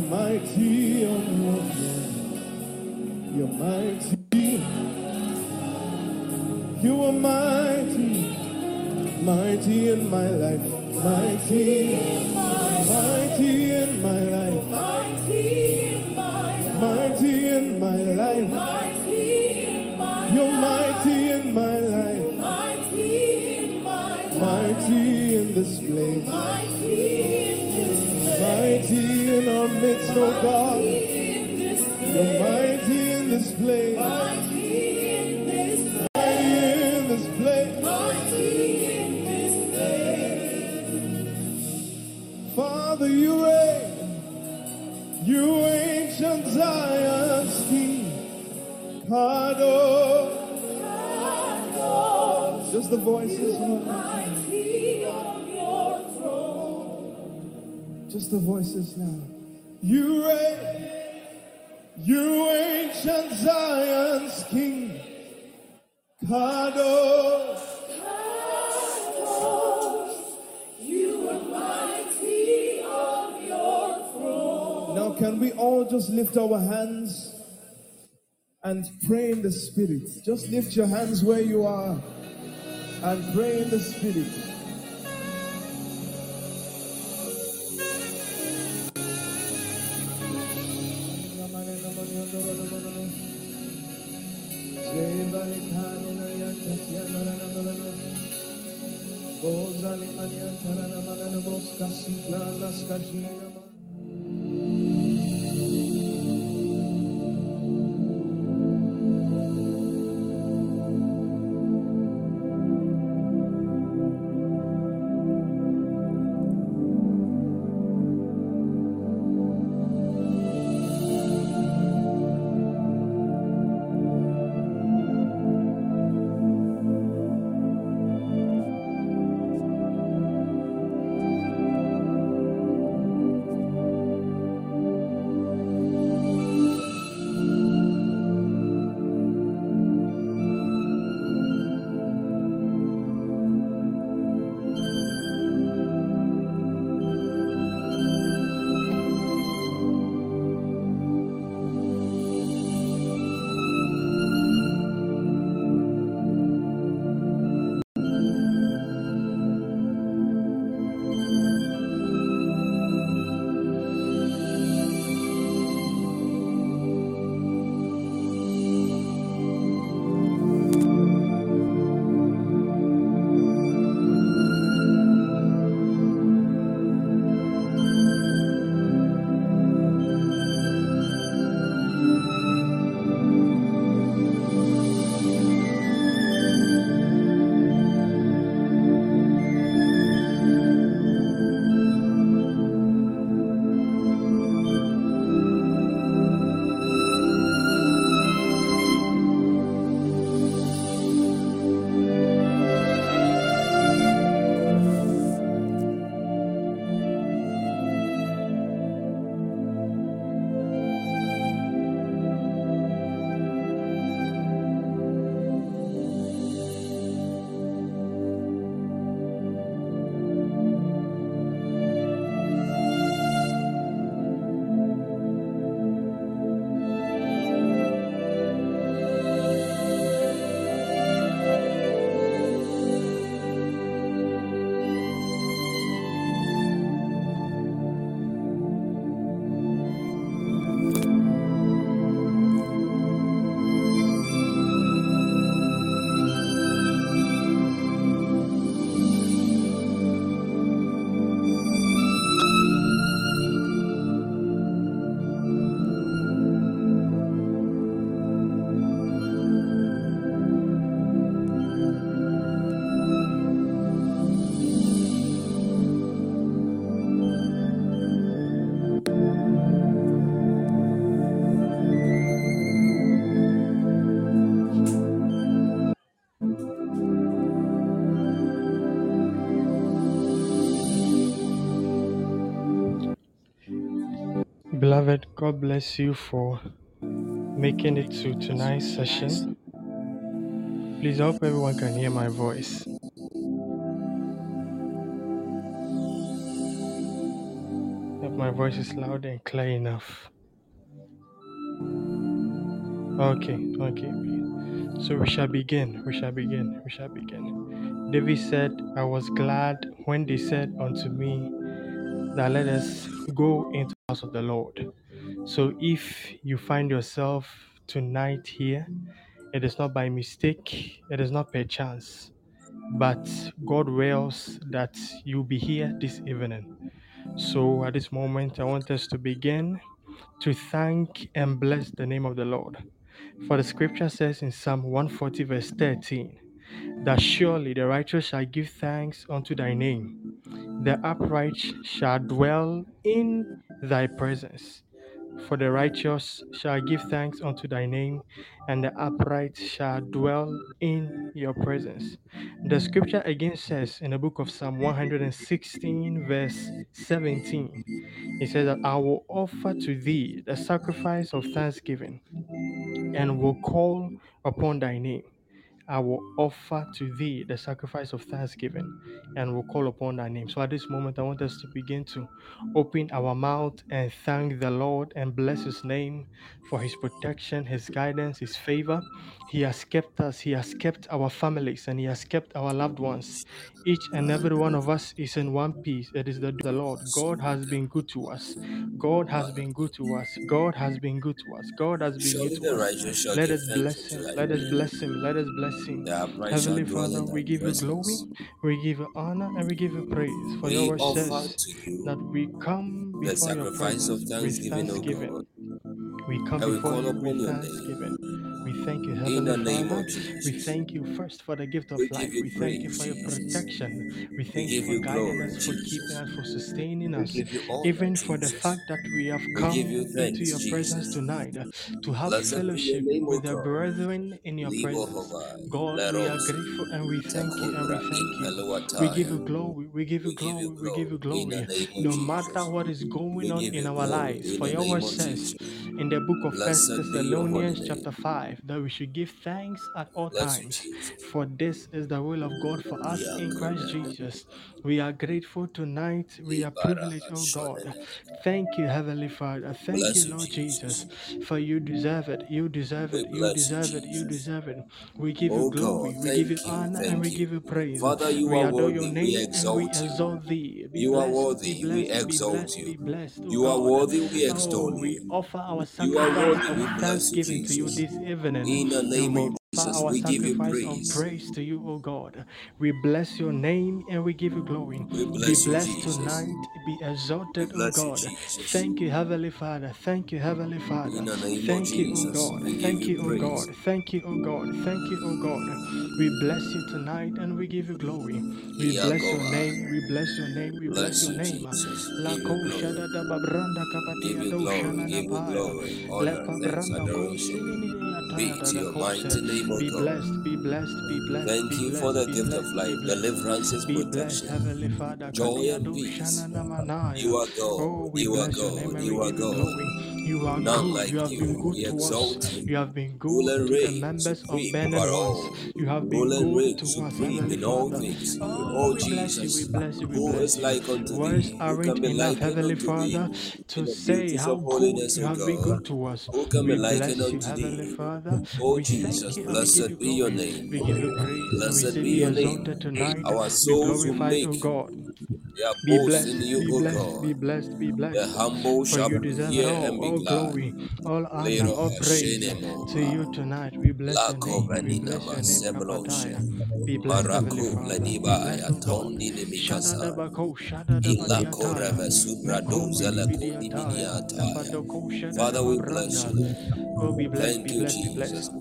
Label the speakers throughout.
Speaker 1: You're mighty. You're mighty. You are mighty. Mighty in my life. Mighty. Mighty in my life. Mighty in my life. Mighty in my life. You're mighty. our midst, O God. You're mighty in this place. Mighty in this place. Mighty in this place. Father, you reign. You Zion's King. Kado. Oh. Just the voices. Just the voices now. You reign, you ancient Zion's King, Kadosh. Kadosh, you are mighty on your throne. Now, can we all just lift our hands and pray in the Spirit? Just lift your hands where you are and pray in the Spirit.
Speaker 2: τα σικλά λασκαρχία Beloved, God bless you for making it to tonight's session. Please, I hope everyone can hear my voice. If my voice is loud and clear enough. Okay, okay. So we shall begin. We shall begin. We shall begin. David said, I was glad when they said unto me that let us go into house of the Lord. So if you find yourself tonight here, it is not by mistake, it is not per chance, but God wills that you'll be here this evening. So at this moment, I want us to begin to thank and bless the name of the Lord. For the scripture says in Psalm 140, verse 13, that surely the righteous shall give thanks unto thy name, the upright shall dwell in thy presence. For the righteous shall give thanks unto thy name, and the upright shall dwell in your presence. The scripture again says in the book of Psalm 116, verse 17, it says that I will offer to thee the sacrifice of thanksgiving and will call upon thy name. I will offer to thee the sacrifice of thanksgiving and will call upon thy name. So at this moment, I want us to begin to open our mouth and thank the Lord and bless his name for his protection, his guidance, his favor. He has kept us, he has kept our families, and he has kept our loved ones. Each and every one of us is in one piece. It is the, the Lord. God has been good to us. God has been good to us. God has been good to us. God has been good to us. Let us bless him. Let us bless him. Let us bless him.
Speaker 3: The
Speaker 2: Heavenly Father, we give you glory, we give you honor, and we give you praise. For your
Speaker 3: We
Speaker 2: word
Speaker 3: offer
Speaker 2: says that we come
Speaker 3: the
Speaker 2: before your
Speaker 3: sacrifice of
Speaker 2: presence with
Speaker 3: thanksgiving, O
Speaker 2: thanksgiving.
Speaker 3: God,
Speaker 2: We come
Speaker 3: and we
Speaker 2: before
Speaker 3: call
Speaker 2: you with
Speaker 3: upon your
Speaker 2: thanksgiving.
Speaker 3: name.
Speaker 2: We thank you, Heavenly
Speaker 3: the
Speaker 2: Father. We
Speaker 3: Jesus,
Speaker 2: thank you first for the gift of
Speaker 3: we
Speaker 2: life.
Speaker 3: you
Speaker 2: We thank you for your protection. We
Speaker 3: We
Speaker 2: thank you
Speaker 3: give
Speaker 2: for
Speaker 3: you
Speaker 2: guiding
Speaker 3: glory,
Speaker 2: us, for keeping us, for sustaining
Speaker 3: We
Speaker 2: us,
Speaker 3: you
Speaker 2: even for the
Speaker 3: Jesus.
Speaker 2: fact that we have
Speaker 3: We you
Speaker 2: come into
Speaker 3: thanks,
Speaker 2: your presence
Speaker 3: Jesus.
Speaker 2: tonight uh, to have
Speaker 3: Blessed
Speaker 2: fellowship with the
Speaker 3: God.
Speaker 2: brethren in your presence. God, we are grateful and we thank you and we thank you. We give you glory, we give you
Speaker 3: We you
Speaker 2: glory, we give you
Speaker 3: glory in the name of
Speaker 2: No matter
Speaker 3: Jesus.
Speaker 2: what is going
Speaker 3: We
Speaker 2: on in
Speaker 3: you
Speaker 2: our lives, for
Speaker 3: the
Speaker 2: your word says
Speaker 3: Jesus.
Speaker 2: in the book of First
Speaker 3: Blessed be your holy
Speaker 2: Thessalonians chapter 5 that we should give thanks at all
Speaker 3: Bless
Speaker 2: times for this is the will of God for us in Christ Jesus. We are grateful tonight. We are privileged, oh God. Thank you, Heavenly Father. Thank you, Lord
Speaker 3: Jesus.
Speaker 2: For you deserve it. You deserve it. You deserve it. You deserve it. We give you
Speaker 3: Oh
Speaker 2: glory. We give you honor and we give you praise.
Speaker 3: Father, you
Speaker 2: We
Speaker 3: are
Speaker 2: adore your
Speaker 3: worthy. We
Speaker 2: name and we
Speaker 3: exalt you.
Speaker 2: thee. Be
Speaker 3: You are
Speaker 2: blessed,
Speaker 3: worthy. We exalt you.
Speaker 2: oh
Speaker 3: You are worthy. We oh, extol
Speaker 2: Oh, we
Speaker 3: you.
Speaker 2: offer our sacrifice
Speaker 3: worthy.
Speaker 2: of
Speaker 3: We
Speaker 2: thanksgiving to you this evening
Speaker 3: In the name of Jesus,
Speaker 2: our
Speaker 3: we give you
Speaker 2: sacrifice of
Speaker 3: praise.
Speaker 2: praise to you, O God. We bless your name and we give you glory.
Speaker 3: We
Speaker 2: Be
Speaker 3: bless you,
Speaker 2: blessed
Speaker 3: Jesus.
Speaker 2: tonight, be
Speaker 3: We
Speaker 2: exalted, O
Speaker 3: bless you,
Speaker 2: God.
Speaker 3: Jesus.
Speaker 2: Thank you, Heavenly Father. Thank you, Heavenly
Speaker 3: In
Speaker 2: Father.
Speaker 3: the name of
Speaker 2: Thank you, O
Speaker 3: Jesus,
Speaker 2: God.
Speaker 3: we give
Speaker 2: Thank
Speaker 3: you
Speaker 2: you, O
Speaker 3: praise.
Speaker 2: God. Thank you, O God. Thank you, O God. We bless you tonight and we give you glory. We bless your name. We bless your name. We bless
Speaker 3: Bless
Speaker 2: your
Speaker 3: you,
Speaker 2: name.
Speaker 3: Jesus.
Speaker 2: La
Speaker 3: Give you glory.
Speaker 2: shada da babranda
Speaker 3: Give
Speaker 2: kapatia
Speaker 3: you
Speaker 2: do
Speaker 3: glory.
Speaker 2: shana
Speaker 3: Give you
Speaker 2: paya.
Speaker 3: glory. Honor, thanks,
Speaker 2: pabranda ko
Speaker 3: adoration. Be to your mighty name, O
Speaker 2: Be
Speaker 3: God.
Speaker 2: blessed, be blessed, be blessed,
Speaker 3: Thank you for the gift of life, deliverances, protection, joy, and peace.
Speaker 2: manaya.
Speaker 3: You are
Speaker 2: Oh,
Speaker 3: God. You are
Speaker 2: bless your name
Speaker 3: God. You are God.
Speaker 2: You are
Speaker 3: None
Speaker 2: good.
Speaker 3: like
Speaker 2: You have been good
Speaker 3: We
Speaker 2: to us.
Speaker 3: you.
Speaker 2: You have been good
Speaker 3: and
Speaker 2: to the members of
Speaker 3: supreme
Speaker 2: Burning
Speaker 3: all.
Speaker 2: You have been good
Speaker 3: reign,
Speaker 2: to us,
Speaker 3: supreme
Speaker 2: Heavenly
Speaker 3: in all things.
Speaker 2: Oh,
Speaker 3: Oh
Speaker 2: we bless you, we bless you, we bless you.
Speaker 3: like unto
Speaker 2: Words
Speaker 3: thee? Who
Speaker 2: aren't
Speaker 3: be
Speaker 2: enough, Heavenly? Father, to say how good you have been good to us.
Speaker 3: who can be
Speaker 2: We
Speaker 3: likened
Speaker 2: bless you,
Speaker 3: unto
Speaker 2: Heavenly
Speaker 3: thee?
Speaker 2: Father.
Speaker 3: Oh Jesus,
Speaker 2: you and you
Speaker 3: blessed be your name.
Speaker 2: We give you praise and we
Speaker 3: Blessed be
Speaker 2: Be
Speaker 3: your name. Our souls will make
Speaker 2: God. Be blessed, be blessed, be blessed, be
Speaker 3: The humble shall
Speaker 2: you
Speaker 3: hear and be
Speaker 2: all glory, um, all honor, all praise
Speaker 3: um,
Speaker 2: to you tonight. We bless your name, we bless your name. Be blessed, Heavenly
Speaker 3: Maraku
Speaker 2: Father. Be
Speaker 3: leniba
Speaker 2: blessed,
Speaker 3: ya
Speaker 2: O God.
Speaker 3: tondi ni
Speaker 2: Shada
Speaker 3: mikasa.
Speaker 2: da bako, shada da
Speaker 3: Ilako
Speaker 2: badiataya.
Speaker 3: reve subrado
Speaker 2: Mekombi
Speaker 3: zele kundi
Speaker 2: dibidiataya.
Speaker 3: miniataya.
Speaker 2: Lepadoko, shada da
Speaker 3: Father, oh, we bless you.
Speaker 2: Oh, be blessed,
Speaker 3: Thank
Speaker 2: be
Speaker 3: you,
Speaker 2: blessed, be blessed.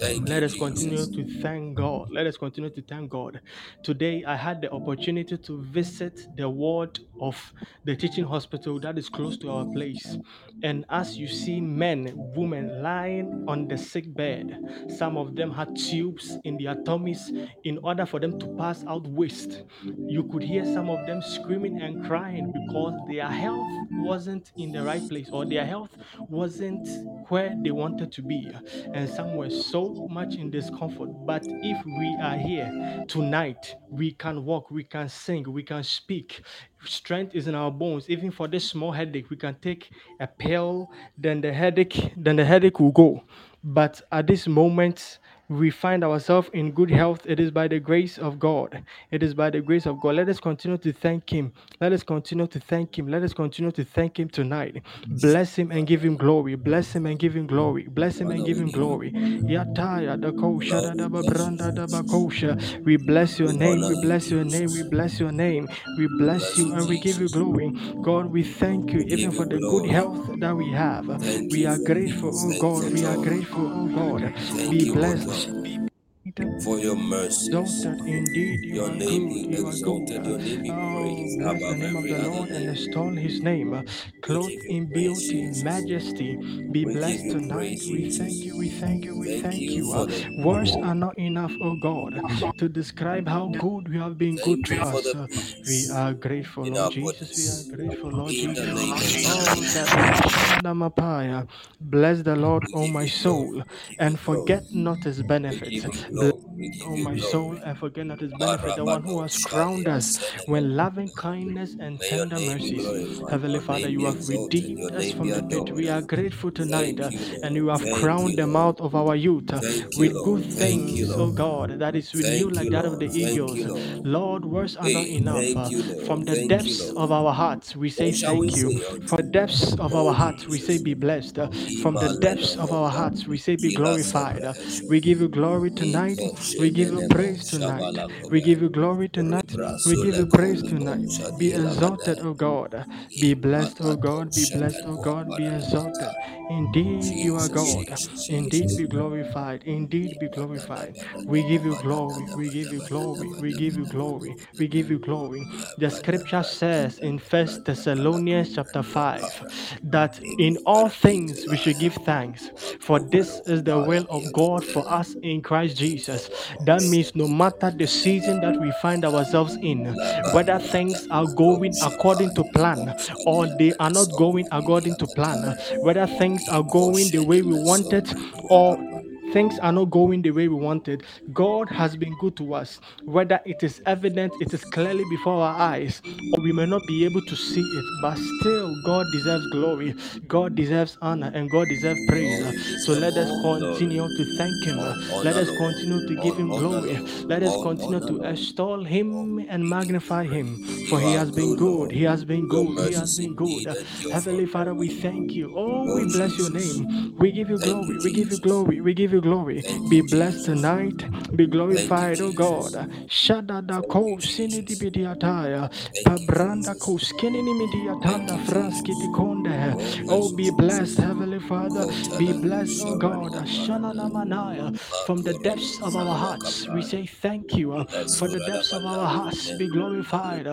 Speaker 3: Thank
Speaker 2: Let
Speaker 3: you,
Speaker 2: us continue to thank God. Let us continue to thank God. Today, I had the opportunity to visit the ward of the teaching hospital that is close to our place. And as you see men, women lying on the sick bed, some of them had tubes in their tummies in order for them to pass out waste. You could hear some of them screaming and crying because their health wasn't in the right place or their health wasn't where they wanted to be and some were so much in discomfort. But if we are here tonight, we can walk, we can sing, we can speak. Strength is in our bones. Even for this small headache, we can take a pill, then the headache, then the headache will go. But at this moment, we find ourselves in good health. It is by the grace of God. It is by the grace of God. Let us continue to thank Him. Let us continue to thank Him. Let us continue to thank Him tonight. Bless Him and give Him glory. Bless Him and give Him glory. Bless Him and give Him glory.
Speaker 3: we bless
Speaker 2: your name. We bless your name. We bless your name. We bless you and we give you glory. God, we thank you even for the good health that we have. We are grateful, oh God. We are grateful, oh God. Be
Speaker 3: you, O
Speaker 2: blessed
Speaker 3: God. for your mercies.
Speaker 2: exalted indeed. You
Speaker 3: Your name
Speaker 2: good.
Speaker 3: be
Speaker 2: You
Speaker 3: exalted, your name be
Speaker 2: Oh,
Speaker 3: praised
Speaker 2: bless the name of the Lord and extol his name. Clothed in beauty,
Speaker 3: Jesus.
Speaker 2: majesty. Be
Speaker 3: We
Speaker 2: blessed tonight. We thank you. We thank you. We
Speaker 3: Thank
Speaker 2: thank
Speaker 3: you
Speaker 2: you. Words are not enough, oh God, to describe how good you have been good to us. We are grateful, Lord Jesus. We are grateful, Lord Jesus. Oh, that Bless the Lord, O
Speaker 3: give
Speaker 2: my soul,
Speaker 3: We give you
Speaker 2: and forget not his benefits.
Speaker 3: Give you
Speaker 2: Bless,
Speaker 3: glory. We give
Speaker 2: oh
Speaker 3: O
Speaker 2: my soul, and forget not his benefit, the one who has crowned us with loving kindness and tender mercies. Heavenly Father, you have redeemed us from the pit. We are grateful tonight, and you have crowned the mouth of our youth with good
Speaker 3: Lord. Thank you,
Speaker 2: things, O God, that is renewed like that of the. Eagles.
Speaker 3: Lord.
Speaker 2: Words are not enough. From the depths of our hearts, we say
Speaker 3: What shall we
Speaker 2: thank you. From the depths of our
Speaker 3: Oh,
Speaker 2: hearts, we say be blessed. From the depths of our hearts, we say be glorified. We give you glory tonight.
Speaker 3: Iko
Speaker 2: We give you praise tonight. We give you glory tonight. We give you praise tonight. Be exalted. O God. Be blessed, O God. Be blessed, O God. Be exalted. Indeed, you are God. Indeed, be glorified. Indeed, be glorified. We give you glory. We give you glory. We give you glory. We give you glory. The scripture says in First Thessalonians chapter 5 that in all things we should give thanks, for this is the will of God for us in Christ Jesus. That means no matter the season that we find ourselves in, whether things are going according to plan or they are not going according to plan, whether things are going the way we want it or things are not going the way we wanted. God has been good to us, whether it is evident, it is clearly before our eyes, or we may not be able to see it, but still, God deserves glory, God deserves honor, and God deserves praise. So let us continue to thank Him. Let us continue to give Him glory. Let us continue to extol Him and magnify Him, for He has been
Speaker 3: good.
Speaker 2: He has been good. He has been good. Heavenly Father, we thank you. Oh, we bless your name. We give you glory. We give you glory. We give you glory. Be blessed tonight. Be glorified,
Speaker 3: Jesus.
Speaker 2: God. Shadada ko sinidi bidiataya. Pabranda ko skinini midiatanda
Speaker 3: you,
Speaker 2: franski
Speaker 3: Jesus.
Speaker 2: dikonde.
Speaker 3: Oh,
Speaker 2: be blessed, Heavenly Father. Be blessed, God. Shanana manaya. From the depths of our hearts, we say thank you. For the depths of our hearts, be glorified.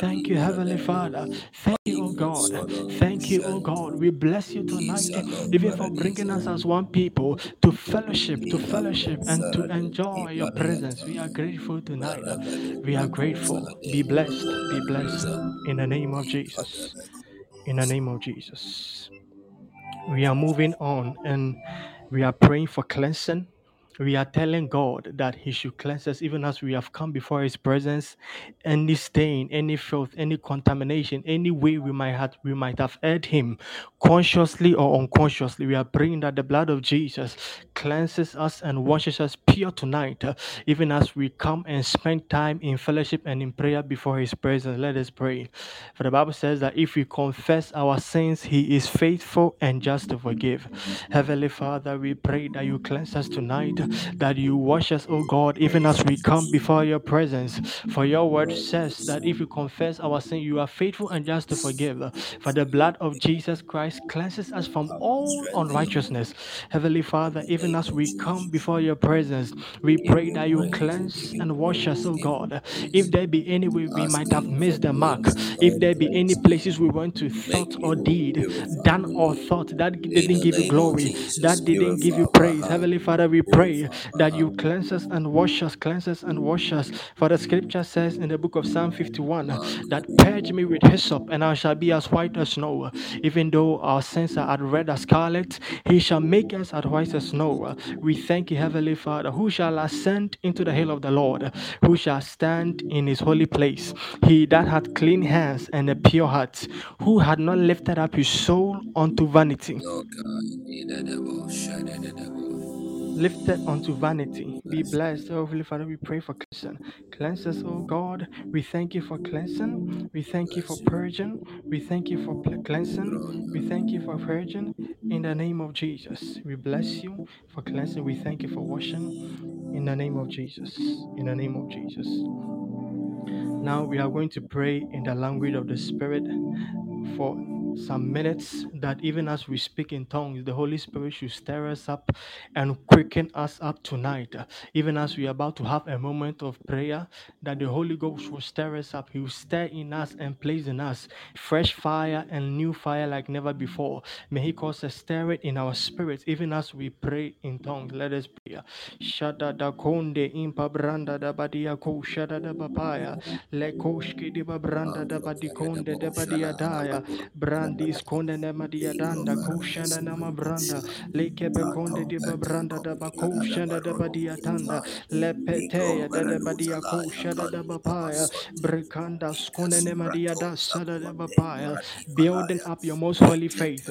Speaker 2: Thank you, Heavenly. Father. Thank you,
Speaker 3: Maiko
Speaker 2: God. Thank you,
Speaker 3: shed.
Speaker 2: God. We bless you tonight, even for bringing us as one people to fellowship, to fellowship, and to enjoy your presence. We are grateful tonight. We are grateful. Be blessed. Be blessed. In the name of Jesus. In the name of Jesus. We are moving on and we are praying for cleansing. We are telling God that He should cleanse us even as we have come before His presence. Any stain, any filth, any contamination, any way we might have we might have Him, consciously or unconsciously. We are praying that the blood of Jesus cleanses us and washes us pure tonight, uh, even as we come and spend time in fellowship and in prayer before His presence. Let us pray. For the Bible says that if we confess our sins, He is faithful and just to forgive. Heavenly Father, we pray that you cleanse us tonight, that you wash us, O God, even as we come before your presence. For your word says that if we confess our sin, you are faithful and just to forgive. For the blood of Jesus Christ cleanses us from all unrighteousness. Heavenly Father, even as we come before your presence,
Speaker 3: We
Speaker 2: pray that you cleanse and wash us, O God. If there be any way we might have missed the mark, if there be any places we went to thought or deed, done or thought that didn't give you glory, that didn't give you praise. Heavenly Father, we pray
Speaker 3: My
Speaker 2: that you cleanse us and wash us, cleanse us and wash us. For the scripture says in the book of Psalm 51 that purge me with hyssop and I shall be as white as snow. Even though our sins are as red as scarlet, he shall make us as white as snow. We thank you, Heavenly Father, who shall ascend into the hill of the Lord, who shall stand in his holy place. He that hath clean hands and a pure heart, who had not lifted up his soul unto vanity lifted unto vanity. Be blessed, oh Heavenly Father. We pray for cleansing. Cleanse us, oh God. We thank you for cleansing. We thank you for purging. We thank you for cleansing. We thank you for purging. In the name of Jesus, we bless you for cleansing. We thank you for washing. In the name of Jesus. In the name of Jesus. Now we are going to pray in the language of the Spirit for some minutes that even as we speak in tongues, the Holy Spirit should stir us up and quicken us up tonight. Even as we are about to have a moment of prayer, that the Holy Ghost will stir us up. He will stir in us and place in us fresh fire and new fire like never before. May He cause a stirring in our spirits, even as we pray in tongues. Let us pray. Shada da konde impa branda da badia ko shada da papaya le koshki di branda da badi konde da badia daya brandis konde ne madia danda ko shada na ma branda le kebe konde di ba branda da ba ko shada da badia tanda. Le peteya da da badia ko shada da papaya brekanda skone ne madia da sada da papaya building up your most holy faith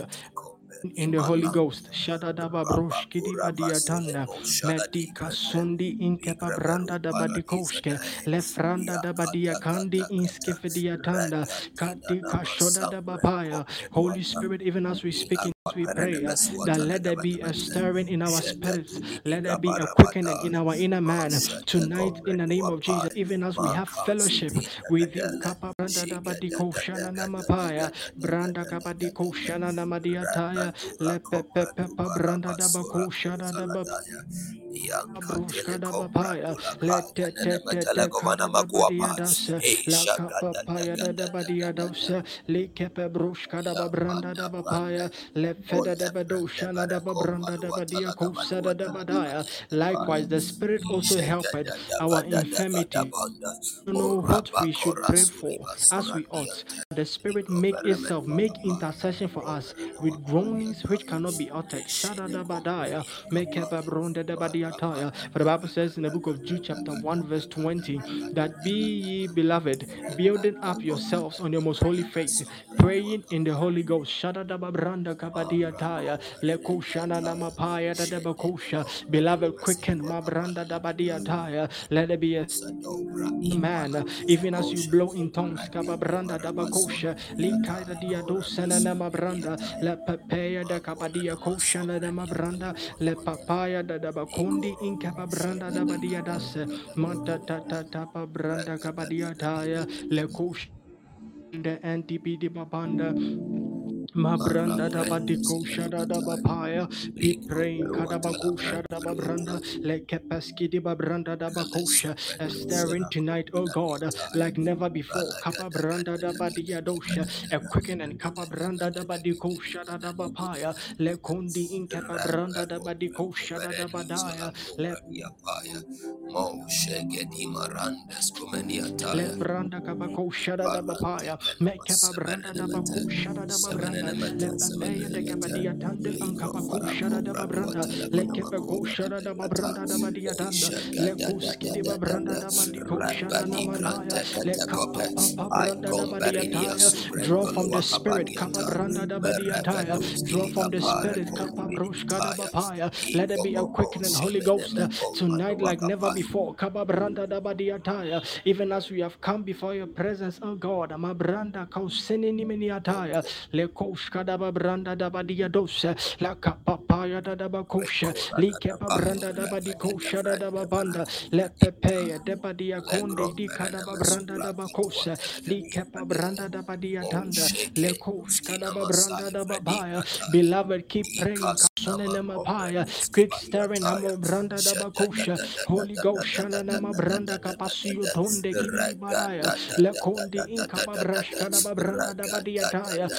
Speaker 2: in the Holy Ghost. Shadadaba broshkidi badiatanda. Medika sundi inkepa branda da badikoske. Lefranda da badiakandi inskefediatanda. Kadika shoda da babaya. Holy Spirit, even as we speak in we pray, uh, that let there be a stirring in our spirits, let there be a quickening in our inner man tonight in the name of Jesus, even as we have fellowship with you. Branda da badiko shana namapaya, branda kabadiko shana namadiataya, shana le Likewise, the Spirit also helped our infirmity. To know what we should pray for as we ought. The Spirit make itself make intercession for us with groanings which cannot be uttered. For the Bible says in the book of Jude, chapter 1, verse 20, that be ye beloved, building up yourselves on your most holy faith, praying in the Holy Ghost. Shada da babranda kabadiataya, leko shana na mapaya da da bakosha. Beloved, quicken my branda da badiataya. Let there be a man, even as you blow in tongues, kababranda da bakosha, likaida dia dosana na mabranda, le papaya da kabadia kosha na mabranda, le papaya da da bakundi in kababranda da badia das, manta ta ta ta branda kabadia taya, le kosha. The NTP di babanda Mabranda da badiko shada da bapaya, be praying kadabako shada babranda, like kepeski di babranda da bakosha, stirring tonight, oh God, like never before. Kapa branda da badia dosha, a quicken and kapa branda da badiko shada da bapaya, le kondi in kapa branda da badiko shada da badaya, le
Speaker 3: Mo shegedi marandes kumeniata.
Speaker 2: le branda kabako shada da bapaya, make kapa branda da bako shada da babranda. Lebabaya de Gabadia Tanda and Kabako Shada da Babranda, Lekebako Shada da Babranda da Badia Tanda, Lekuski de Babranda da Bandiko Shada Namanaya, Lekapa Branda da Badia Taya, draw from the Spirit, Kapa Branda da Badia Taya, draw from the Spirit, Kapa Broshka da Bapaya, let there be a quickening Holy Ghost uh, tonight like never before, Kapa Branda da Badia Taya, even as we have come before your presence, oh God, Amabranda Kausini Niminiataya, Lekoshka da Babranda da Badia Dosa, La Capapaya da da Bakosha, Likepa Branda da Badikosha da da Babanda, Lepepeya de Badia Conde, Dika da Babranda da Bakosa, Likepa Branda da Badia Tanda, Lekoshka da Babranda da Babaya, beloved, keep praying. Sonenema Paya, keep stirring. Amo Branda da Bakosha, Holy Ghost Shananama Branda Capasio Tonde Gibaya, Lekondi Inka Brashka da Babranda da Badia Taya,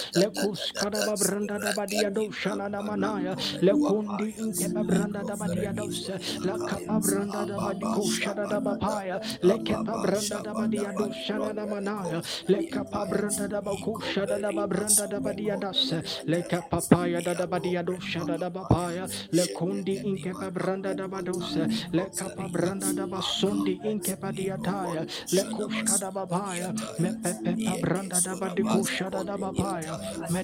Speaker 2: Lekus Kadaba Branda da Badia Doshana na Manaya, Inkeba Branda da Badia Dosa, La Branda da Badiko Shada da Lekepa Branda da Badia Doshana na Manaya, Lekapa Branda da Bako Shada da Branda da Badia Dasa, Lekapa Paya da da Badia Doshada da Bapaya, Lekundi Inkeba Branda da Badosa, Lekapa Branda da Basundi Inkepa Diataya, Lekush Kadabapaya, Mepepa Branda da Badiko Shada da Metadeataya,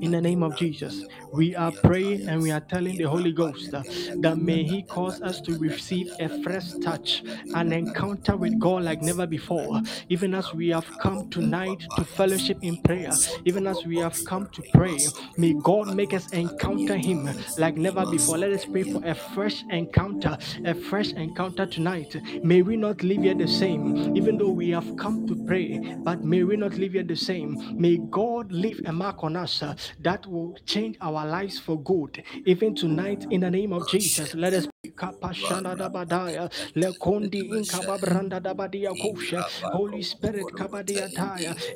Speaker 2: In the name of Jesus. We are praying and we are telling the Holy Ghost that may He cause us to receive a fresh touch, an encounter with God like never before. Even as we have come tonight to fellowship in prayer, even as we have come to pray, may God make us encounter Him like never before. Let us pray for a fresh encounter, a fresh encounter tonight. May we not leave here the same, even though we have come to pray, but may we not leave here the same. May God leave a mark on us uh, that will change our lives for good. Even tonight, in the name of Jesus, let us. Holy Spirit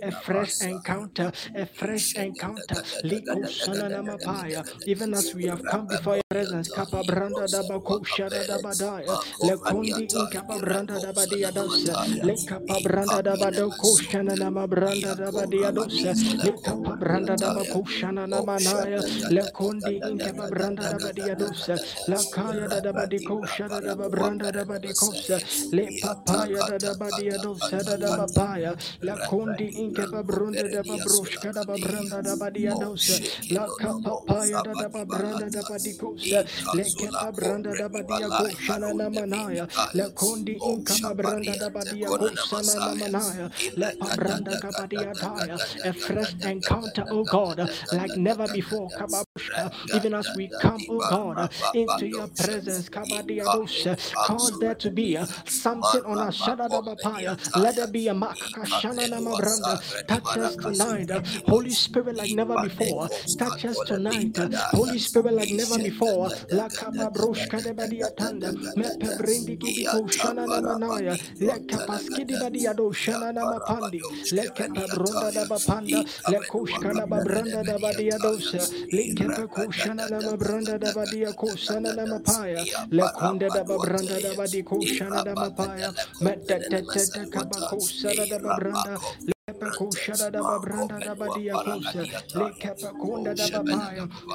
Speaker 2: a fresh encounter, a fresh encounter. Even as we have come before your presence, kapabranda dabakosha dabadaya, lekondi inkababranda dabadia dosa, lekapabranda dabado koshana namabranda dabadia dosa, lekapabranda dabakoshana namanaya, lekondi inkababranda dabadia dosa, lakaya dadaba badiko shada da da le papaya da da badia dosa da da babaya la kondi inke babrunda da babrushka da babranda da badia dosa la kapapaya da da babranda da badikosa le kepa branda da badia koshana na manaya la kondi inka babranda da badia kosana na manaya le kabadia taya a fresh encounter oh God like never before even as we come oh God into your presence Kabadiados. Cause there to be uh, something on us. Let there be a mark. Touch us tonight. uh, Holy Spirit like never before. Touch us tonight. uh, Holy Spirit like never before. Lakababroshka de badiatanda. Mepebrindi kibiko shananamanaya. Lekapaskidi badiado shananamapandi. Lekepabronda da bapanda. Lekoshka da babranda da badiadosa. Lekepakoshana namabranda da badiakosana namapaya le konde da babranda da badiko shana da mapaya mette tete kabako da babranda da badia kosa. Lekepa konda da babaya.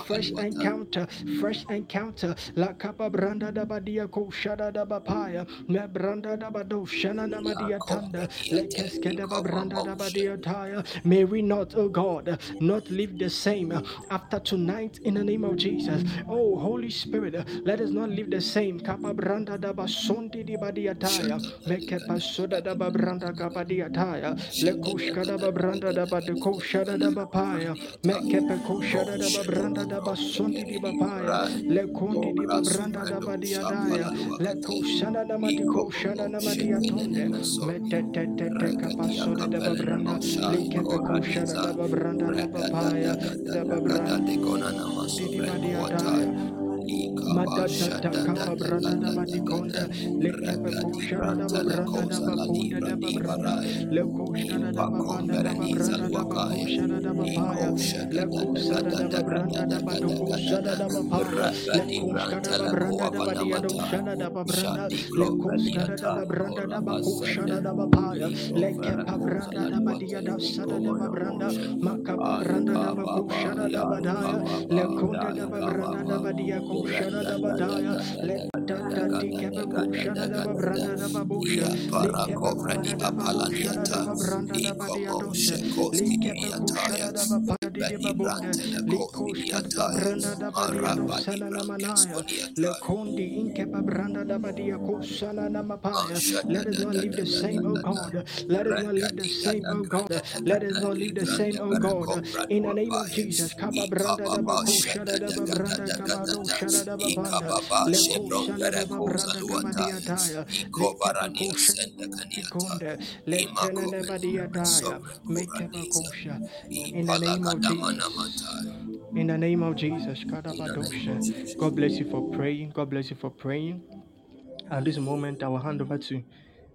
Speaker 2: Fresh encounter, fresh encounter. La kapa branda da badia ko shada da babaya. Me branda da bado shana da badia tanda. Lekeske da babranda da badia taya. May we not, oh God, not live the same after tonight in the name of Jesus. Oh Holy Spirit, let us not live the same. Kapa branda da basondi di badia taya. Mekepa soda da branda babranda kapadia taya. Leko Shkada Babranda da Badeko Shada da Bapaya, Mekepe Koshada da Babranda da Basundi di Bapaya, Lekundi di Babranda da Badiadaya, Leko Shada da Madiko Shada da Madiatonde, Metete Capasoda da Babranda, Lekepe Koshada da Babranda da Bapaya, da Babranda di Badiadaya. Madata kapa branda da badikonda lekepe koshara da babranda da bakunda da babranda lekoshara da babanda da babranda da bakoshara da babaya lekosara da babranda da badokoshara da babaya lekoshara da babranda da badiadoshara da babranda lekoshara da babranda da bakoshara da babaya lekepa branda da badiadasara da babranda makapa branda da bakoshara da badaya lekonda da babranda da badiako shana da badaya le dada di kebe ko shana da babranda da babusha le kebe branda da babusha da babranda da badia dosha le kebe ko shana da babada di di babunde le ko shana da babranda da badia dosha na manaya le kondi in kebe branda da badia ko shana na mapaya let us not live the same oh God. Let us not live the same oh God. let us not live the same oh God. In the name of Jesus kaba branda da bako shana da babranda kaba do shana da babanda leko shana da babranda kaba dia taya leko shana ikonde letene da badia taya make a kosha in the name of in the name of Jesus. God bless you for praying God bless you for praying at this moment I will hand over to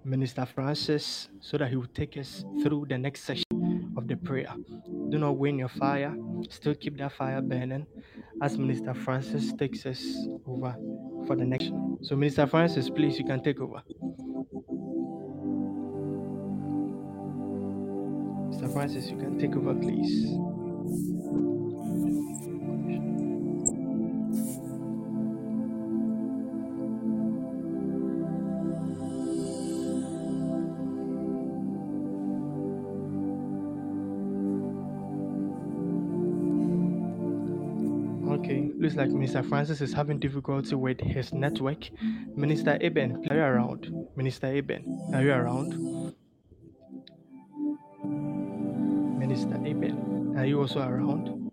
Speaker 2: Minister Francis so that he will take us through the next session of the prayer. Do not win your fire, still keep that fire burning as Minister Francis takes us over for the next. So, Minister Francis, please, you can take over. Mr. Francis, you can take over, please. Like Minister Francis is having difficulty with his network. Minister Eben, are you around? Minister Eben, are you around? Minister Eben, are you also around?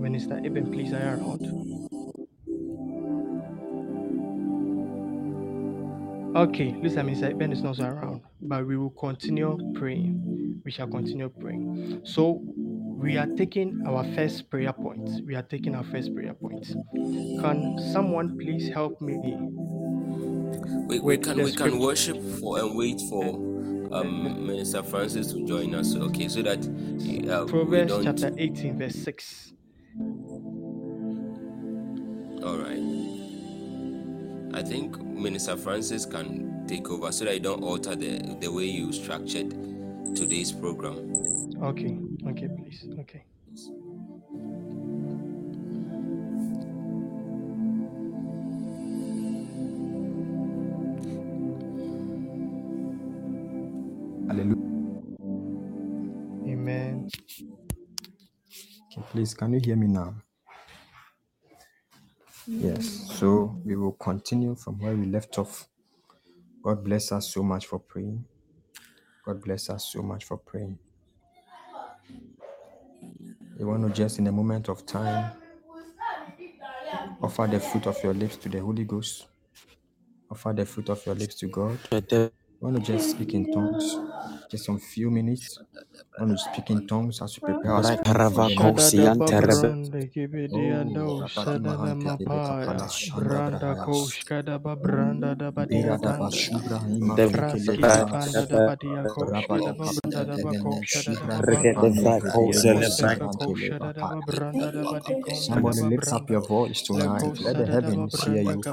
Speaker 2: Minister Eben, please, are you around? Okay, looks like Mr. Ben is not around, but we will continue praying. We shall continue praying. So we are taking our first prayer point. We are taking our first prayer point. Can someone please help me?
Speaker 3: We, we can we can worship for and wait for um, Minister Francis to join us. Okay, so that uh,
Speaker 2: Proverbs chapter 18, verse 6.
Speaker 3: All right. I think Minister Francis can take over so that you don't alter the, the way you structured today's program.
Speaker 2: Okay, okay, please. Okay.
Speaker 4: Hallelujah.
Speaker 2: Amen.
Speaker 4: Okay, please, can you hear me now? Yes, so we will continue from where we left off. God bless us so much for praying. God bless us so much for praying. You want to just in a moment of time offer the fruit of your lips to the Holy Ghost, offer the fruit of your lips to God. You want to just speak in tongues, just some few minutes. I want to speak in tongues as we prepare our spirit for the next
Speaker 2: Shadadababrande kibidiando shadadamapaya randa dabadiadanda fraski banda dabadia koshkadababranda dabakoshkadababranda dabadikonda
Speaker 4: Somebody lift up your voice tonight. Let the heavens hear you.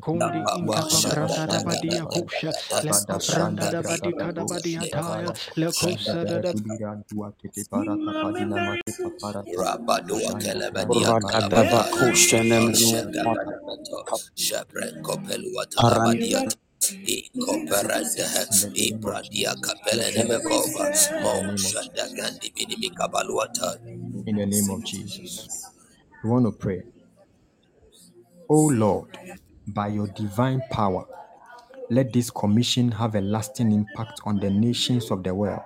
Speaker 4: Kamara shiveko shibrante
Speaker 2: La
Speaker 4: lebara.
Speaker 2: franda capacia doshka da babaya da da bakunda leke peko shada da babranda da badia kusha da babranda da badia da le kondi inke babranda da badi kusha da da babaya la papa papa babranda la badi kusha da da babranda le kusa da da badia taya le konde inka babranda skibidia tanda le kushka da da badia kusha le kepa kusha da babranda badia taya le kundi inka babranda da badia kusha le babranda da badika da badia taya le kusa da da
Speaker 3: Rabadua Kelebedia
Speaker 5: Radadava Kushanem
Speaker 3: Shaprenko Peluata Labadia Incoperate Ibradia Capella Nemekova Mo Gandhi Binimi
Speaker 4: In the name of Jesus. We want to pray. Oh Lord, by your divine power, let this commission have a lasting impact on the nations of the world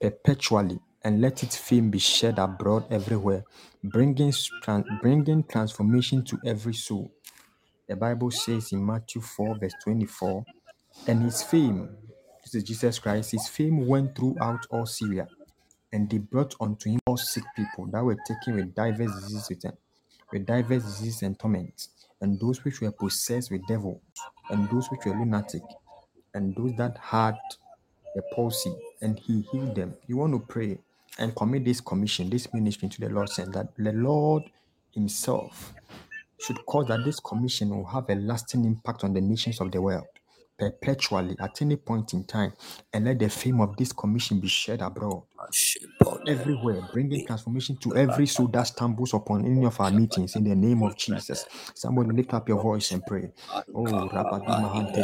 Speaker 4: perpetually and let its fame be shared abroad everywhere, bringing, bringing transformation to every soul. The Bible says in Matthew 4, verse 24, and his fame, this is Jesus Christ, his fame went throughout all Syria, and they brought unto him all sick people that were taken with diverse diseases with them, with diverse diseases and torments, and those which were possessed with devils, and those which were lunatic, and those that had a palsy, and he healed them. You want to pray and commit this commission, this ministry to the Lord, saying that the Lord Himself should cause that this commission will have a lasting impact on the nations of the world perpetually at any point in time and let the fame of this commission be shared abroad everywhere bringing transformation to every soul that stumbles upon any of our meetings in the name of jesus somebody lift up your voice and pray oh rabbi mahante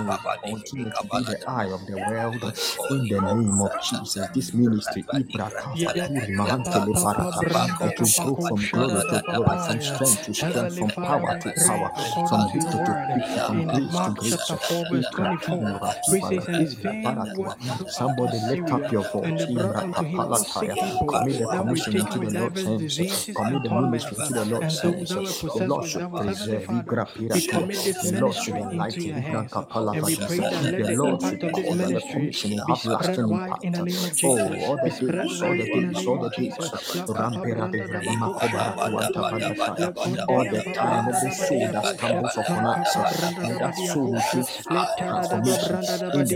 Speaker 4: will continue be the eye of the world in the name of jesus this ministry ibra mahante le barata it will go from glory to glory from strength to strength from power to power from victory to victory
Speaker 2: Mark chapter 4, verse 24, which says, And his fame went
Speaker 4: Somebody lift up your
Speaker 2: and
Speaker 4: voice.
Speaker 2: they brought unto him all sick people
Speaker 4: Commit the
Speaker 2: that were
Speaker 4: commission
Speaker 2: taken
Speaker 4: into
Speaker 2: with
Speaker 4: the Lord's
Speaker 2: divers
Speaker 4: hands.
Speaker 2: diseases and
Speaker 4: the
Speaker 2: torments,
Speaker 4: the
Speaker 2: and those
Speaker 4: hands.
Speaker 2: that were
Speaker 4: The
Speaker 2: possessed
Speaker 4: Lord
Speaker 2: with
Speaker 4: should
Speaker 2: devils. Heavenly
Speaker 4: preserve.
Speaker 2: Father, we commit this
Speaker 4: The Lord should
Speaker 2: ministry into
Speaker 4: enlighten.
Speaker 2: your hands,
Speaker 4: Kapala
Speaker 2: and we pray that let
Speaker 4: The
Speaker 2: the
Speaker 4: Lord should
Speaker 2: impact of this
Speaker 4: the
Speaker 2: ministry be spread
Speaker 4: lasting
Speaker 2: wide in the name of
Speaker 4: Oh,
Speaker 2: Jesus.
Speaker 4: all
Speaker 2: Be
Speaker 4: the
Speaker 2: spread
Speaker 4: days, all
Speaker 2: wide
Speaker 4: the
Speaker 2: in the
Speaker 4: days,
Speaker 2: name
Speaker 4: all the
Speaker 2: of
Speaker 4: days.
Speaker 2: Jesus.
Speaker 4: Rampera de Vrahima Koba Tuanta Badafaya.
Speaker 2: Lekonde
Speaker 4: All the time, every soul that stumbles upon us, may that soul receive transformation in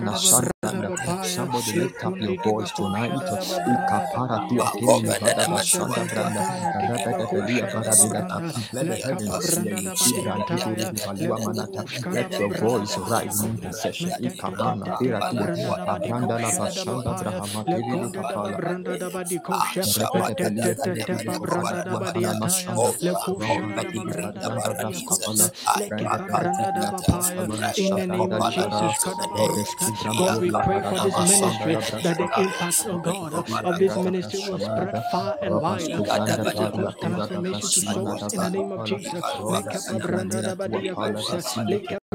Speaker 4: the name of Jesus Christ. Ibrahima Navoro Kubiswanta Navara Kiva Kapa Bashanda Rabadima Hatili Burukusi Maliati Paratana Sanda. Somebody lift up your voice tonight. Ikapara tu atini Nevada Bashanda Branda. Rabada Belia Barabinata. Let the heavens hear you. Ibranti Buru Valua Manata. Let your voice rise in intercession. Ikamana Piratia Abranda La Bashanda Brahama Tibi Kapala
Speaker 2: in the name of Jesus, God, we pray for this ministry that the impact of God. Of this ministry will spread far and wide that will cause transformation to souls in the name of Jesus.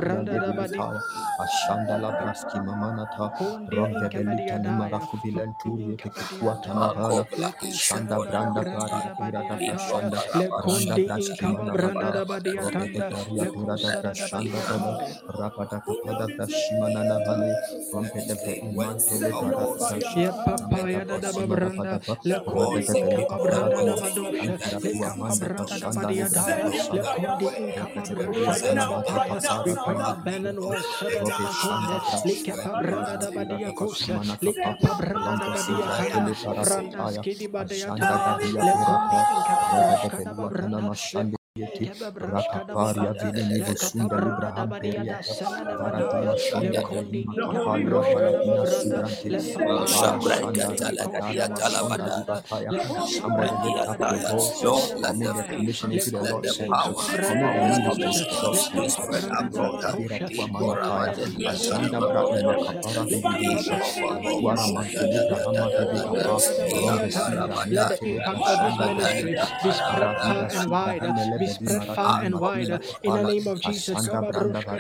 Speaker 2: Make up a branda da badia kosa, make up branda da badia.
Speaker 4: Ashandala Braski Mamanata Rombe Belita Nimara Kubilan Turi Pikua Tanavala Shanda Branda Bari Pura da Brashanda Randa Braski Manavata Robe de Daria Pura da Brashanda Baba Rabada Kapada Brashimana Navale Rombe de Iman Tele Bara
Speaker 2: Ya papaya da da babranda, le kondi inka babranda da badosha, le kapa branda da badia daya, le kondi inka babranda da bapaya. We pray abandon was sada da bakonde, le kapa branda da badia kosa, le kapa branda da badia kaya, randa skidi badia daya, le kondi inka babranda babranda,
Speaker 4: Rakaparia vile nivo sunda libra hamperia Varadina shanda velima kapalia valadina sibrante Shanda shanda libataya Somebody lift up your voice Commit the commission into the Lord's hands Commit the ministry into the Lord's hands Kabira tua manataya Ashanda brahima kapara vividisha Tuara manteli brahama vividapa Rombe sibra
Speaker 2: Let the impact of this ministry spread far and wide, be spread far and wide. In the name of Jesus, Kababrushka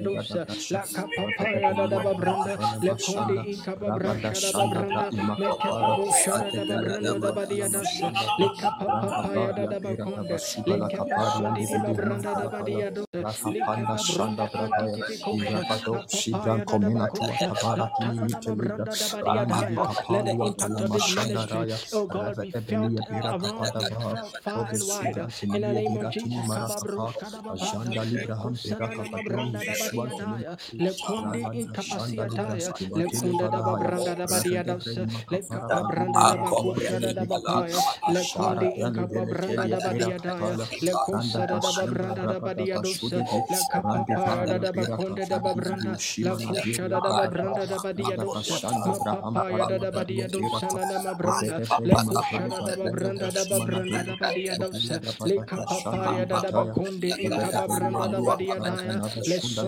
Speaker 2: da Bapaya, Lekapapaya, Lekondi Kababrushka da da Badiantaya, Lekondi Kababrushka da Babranda, Lekapaya da Badia Dosa, Lekaya da Badia Kosha, Lekondi Branda da Bakosa na Madia
Speaker 4: Rabadaba Shanda
Speaker 2: Lekondi
Speaker 4: Rabada Belia Beratana Shanda Rabada Prasimana Dabara Rabada Koshada Nabaria Ibakapa Rompe
Speaker 2: Lekapa Branda da Badia Dosa, La Capapaya da Babranda, Lekondi Incapa
Speaker 4: Rabada
Speaker 2: Brasha da
Speaker 4: Shanda
Speaker 2: Babranda,
Speaker 4: Ima
Speaker 2: Mekapa
Speaker 4: Kapara
Speaker 2: Boshada da Babranda da Badia Dasa, Lekapapaya da Baconda, Babranda da Badia Dosa, Lekapa
Speaker 4: Shanda
Speaker 2: Branda
Speaker 4: Brabaya
Speaker 2: Kosha,
Speaker 4: Irabado Shibran
Speaker 2: Papaya da
Speaker 4: Komina to
Speaker 2: Bakosha,
Speaker 4: Atabara
Speaker 2: Takana
Speaker 4: Kinimite Libra
Speaker 2: Babranda da Badia Daya. Let the impact of this
Speaker 4: Shanda
Speaker 2: ministry, oh God, be felt uh, around,
Speaker 4: Kapada
Speaker 2: be
Speaker 4: Baha
Speaker 2: felt far and wide. In the name of Jesus,
Speaker 4: Marakapa
Speaker 2: Kababrushka da
Speaker 4: Ajanda
Speaker 2: Babaya,
Speaker 4: Libra Hampira
Speaker 2: Ekosana
Speaker 4: Kapadon
Speaker 2: Mabranda da Badia
Speaker 4: Vishwantini
Speaker 2: Daya, Lekonde
Speaker 4: Ralanda Shanda Libra
Speaker 2: Incapacitaya,
Speaker 4: Skivatele
Speaker 2: Lekunda da
Speaker 4: Barahaya
Speaker 2: Babranda da Badia
Speaker 4: Ravete
Speaker 2: Dasa,
Speaker 4: Brema Kapara
Speaker 2: Lekapa Branda da
Speaker 4: Bibiri
Speaker 2: Bakosha da Bapaya,
Speaker 4: Ashara
Speaker 2: Lekonde
Speaker 4: Dali
Speaker 2: Incapa Branda
Speaker 4: Veleteria
Speaker 2: da
Speaker 4: Bira
Speaker 2: Badia Daya,
Speaker 4: Kapala Randa
Speaker 2: Lekosa da
Speaker 4: Bashanda
Speaker 2: Babranda da
Speaker 4: Rabada
Speaker 2: Badia Dosa,
Speaker 4: Bashudevi Randi
Speaker 2: Lekapapaya
Speaker 4: Varia
Speaker 2: da
Speaker 4: Bira
Speaker 2: Bakonde da
Speaker 4: Kapadi
Speaker 2: Babranda,
Speaker 4: Video Shimana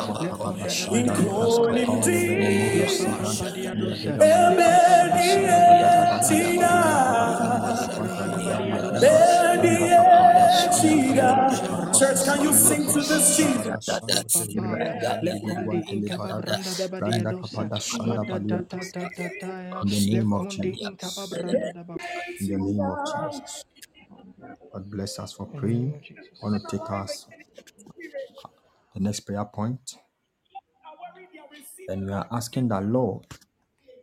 Speaker 1: including
Speaker 4: Kapali
Speaker 2: Dosa,
Speaker 4: Vele Nivo
Speaker 2: Lepapa
Speaker 4: Sibran
Speaker 2: Badia
Speaker 1: thee.
Speaker 2: Dosa,
Speaker 4: Yabeda
Speaker 1: Ebedi
Speaker 2: Lekababranda da
Speaker 4: Asanda
Speaker 2: Badia
Speaker 4: Brada
Speaker 2: Dosa,
Speaker 4: Badia Bada
Speaker 2: Lekondi
Speaker 1: weshida.
Speaker 4: Bada
Speaker 2: Inkababranda
Speaker 4: Bada
Speaker 2: da Badia
Speaker 4: Badia
Speaker 2: Dosa,
Speaker 4: Bada
Speaker 1: Ebedi
Speaker 4: Randa
Speaker 2: Makapapaya
Speaker 4: Kapala
Speaker 2: da
Speaker 4: Shanda
Speaker 2: Badia
Speaker 4: Brada
Speaker 1: weshida.
Speaker 2: Kababranda
Speaker 1: Church, can you sing to this Jesus?
Speaker 4: In the name of Jesus
Speaker 2: Babranda da Badia.
Speaker 4: in the name of Jesus God bless us for
Speaker 2: In the name
Speaker 4: praying. I want to take us the next prayer point And we are asking that, Lord,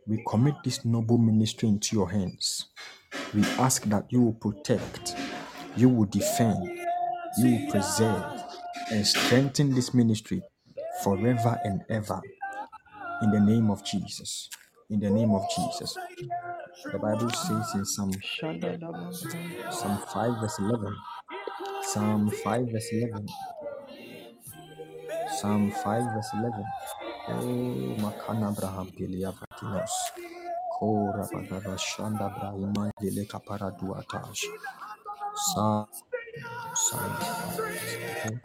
Speaker 4: we commit this noble ministry into your hands. We ask that you will protect, you will defend, you will preserve, and strengthen this ministry forever and ever. In the name of Jesus. In the name of Jesus. The Bible says in Psalm, Psalm 5, verse 11. Psalm 5, verse 11. Psalm 5, verse 11. Oh, Makana Braham Pilia Vatinos. Kora Badava Shanda Brahima Vile Kapara Duatash. Psalm, Psalm 5, verse 11.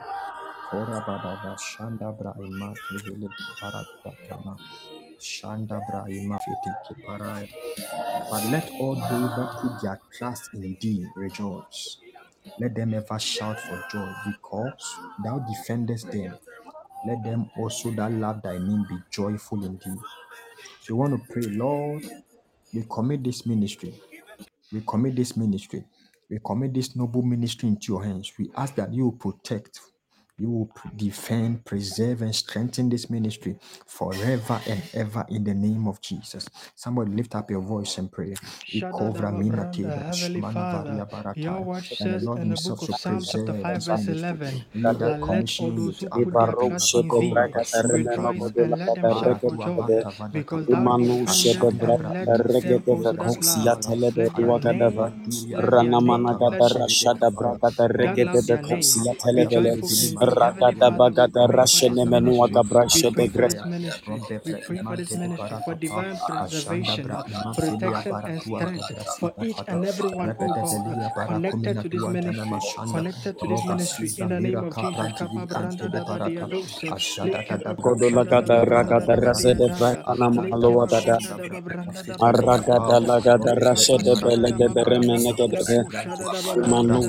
Speaker 4: Kora Badava Shanda Brahima Vile Kapara Duatana. Shanda Brahima Vile Kapara. But let all those that put their trust in thee rejoice. Let them ever shout for joy because thou defendest them. Let them also that love thy name be joyful in thee. So we want to pray, Lord, we commit this ministry. We commit this ministry. We commit this noble ministry into your hands. We ask that you protect, you will defend, preserve, and strengthen this ministry forever and ever in the name of Jesus. Somebody lift up your voice and pray. Ikovra mina
Speaker 2: Shadadababranda.
Speaker 4: teba,
Speaker 2: Heavenly Father, your word
Speaker 4: And
Speaker 2: says in the book of
Speaker 4: shall
Speaker 2: Psalm chapter 5, verse 11, that
Speaker 4: that
Speaker 2: let all those who put their trust in thee rejoice and let them shout for joy, because thou
Speaker 5: Imanu shede
Speaker 2: defended
Speaker 4: Ashanda
Speaker 2: and
Speaker 5: braka
Speaker 2: led them
Speaker 5: de
Speaker 2: that
Speaker 5: vekosi ya
Speaker 2: land.
Speaker 4: Paradua
Speaker 5: telebe
Speaker 2: Let their name,
Speaker 4: Radiria
Speaker 2: let their
Speaker 5: Rana
Speaker 2: name,
Speaker 5: managa
Speaker 4: Paradua
Speaker 2: let
Speaker 5: da
Speaker 2: those
Speaker 5: rashada
Speaker 4: Shedekapa
Speaker 2: that love their
Speaker 4: Rabasunda
Speaker 5: vekosi
Speaker 2: name
Speaker 5: ya
Speaker 4: Papa
Speaker 5: telebe
Speaker 4: Papa
Speaker 5: le.
Speaker 2: rejoiceful
Speaker 4: Revili
Speaker 2: in thee.
Speaker 4: Maradia
Speaker 5: Rada
Speaker 2: Heavenly
Speaker 5: da
Speaker 4: Deva
Speaker 2: Father, we
Speaker 5: baga da
Speaker 2: pray for this
Speaker 5: rashene menu
Speaker 2: ministry.
Speaker 5: aga brashe de
Speaker 2: pray for
Speaker 5: gre.
Speaker 2: this
Speaker 4: Rabasunda
Speaker 2: ministry. We
Speaker 4: Rombevre
Speaker 2: pray for this
Speaker 4: Imante de
Speaker 2: ministry for
Speaker 4: Barakapa
Speaker 2: divine
Speaker 4: Ashanda
Speaker 2: preservation,
Speaker 4: Brahima uh, Filia
Speaker 2: protection, and
Speaker 4: Paradua
Speaker 2: strength
Speaker 4: Tabrasi uh,
Speaker 2: for each
Speaker 4: Pata
Speaker 2: and every one, oh God,
Speaker 4: Rebedevelia
Speaker 2: connected
Speaker 4: Barakumina
Speaker 2: to this
Speaker 4: Duantana
Speaker 2: ministry,
Speaker 4: Mashanda
Speaker 2: connected to this
Speaker 4: Roba
Speaker 2: ministry. In
Speaker 4: Suza
Speaker 2: the name of Jesus,
Speaker 5: Aragada lagada Manu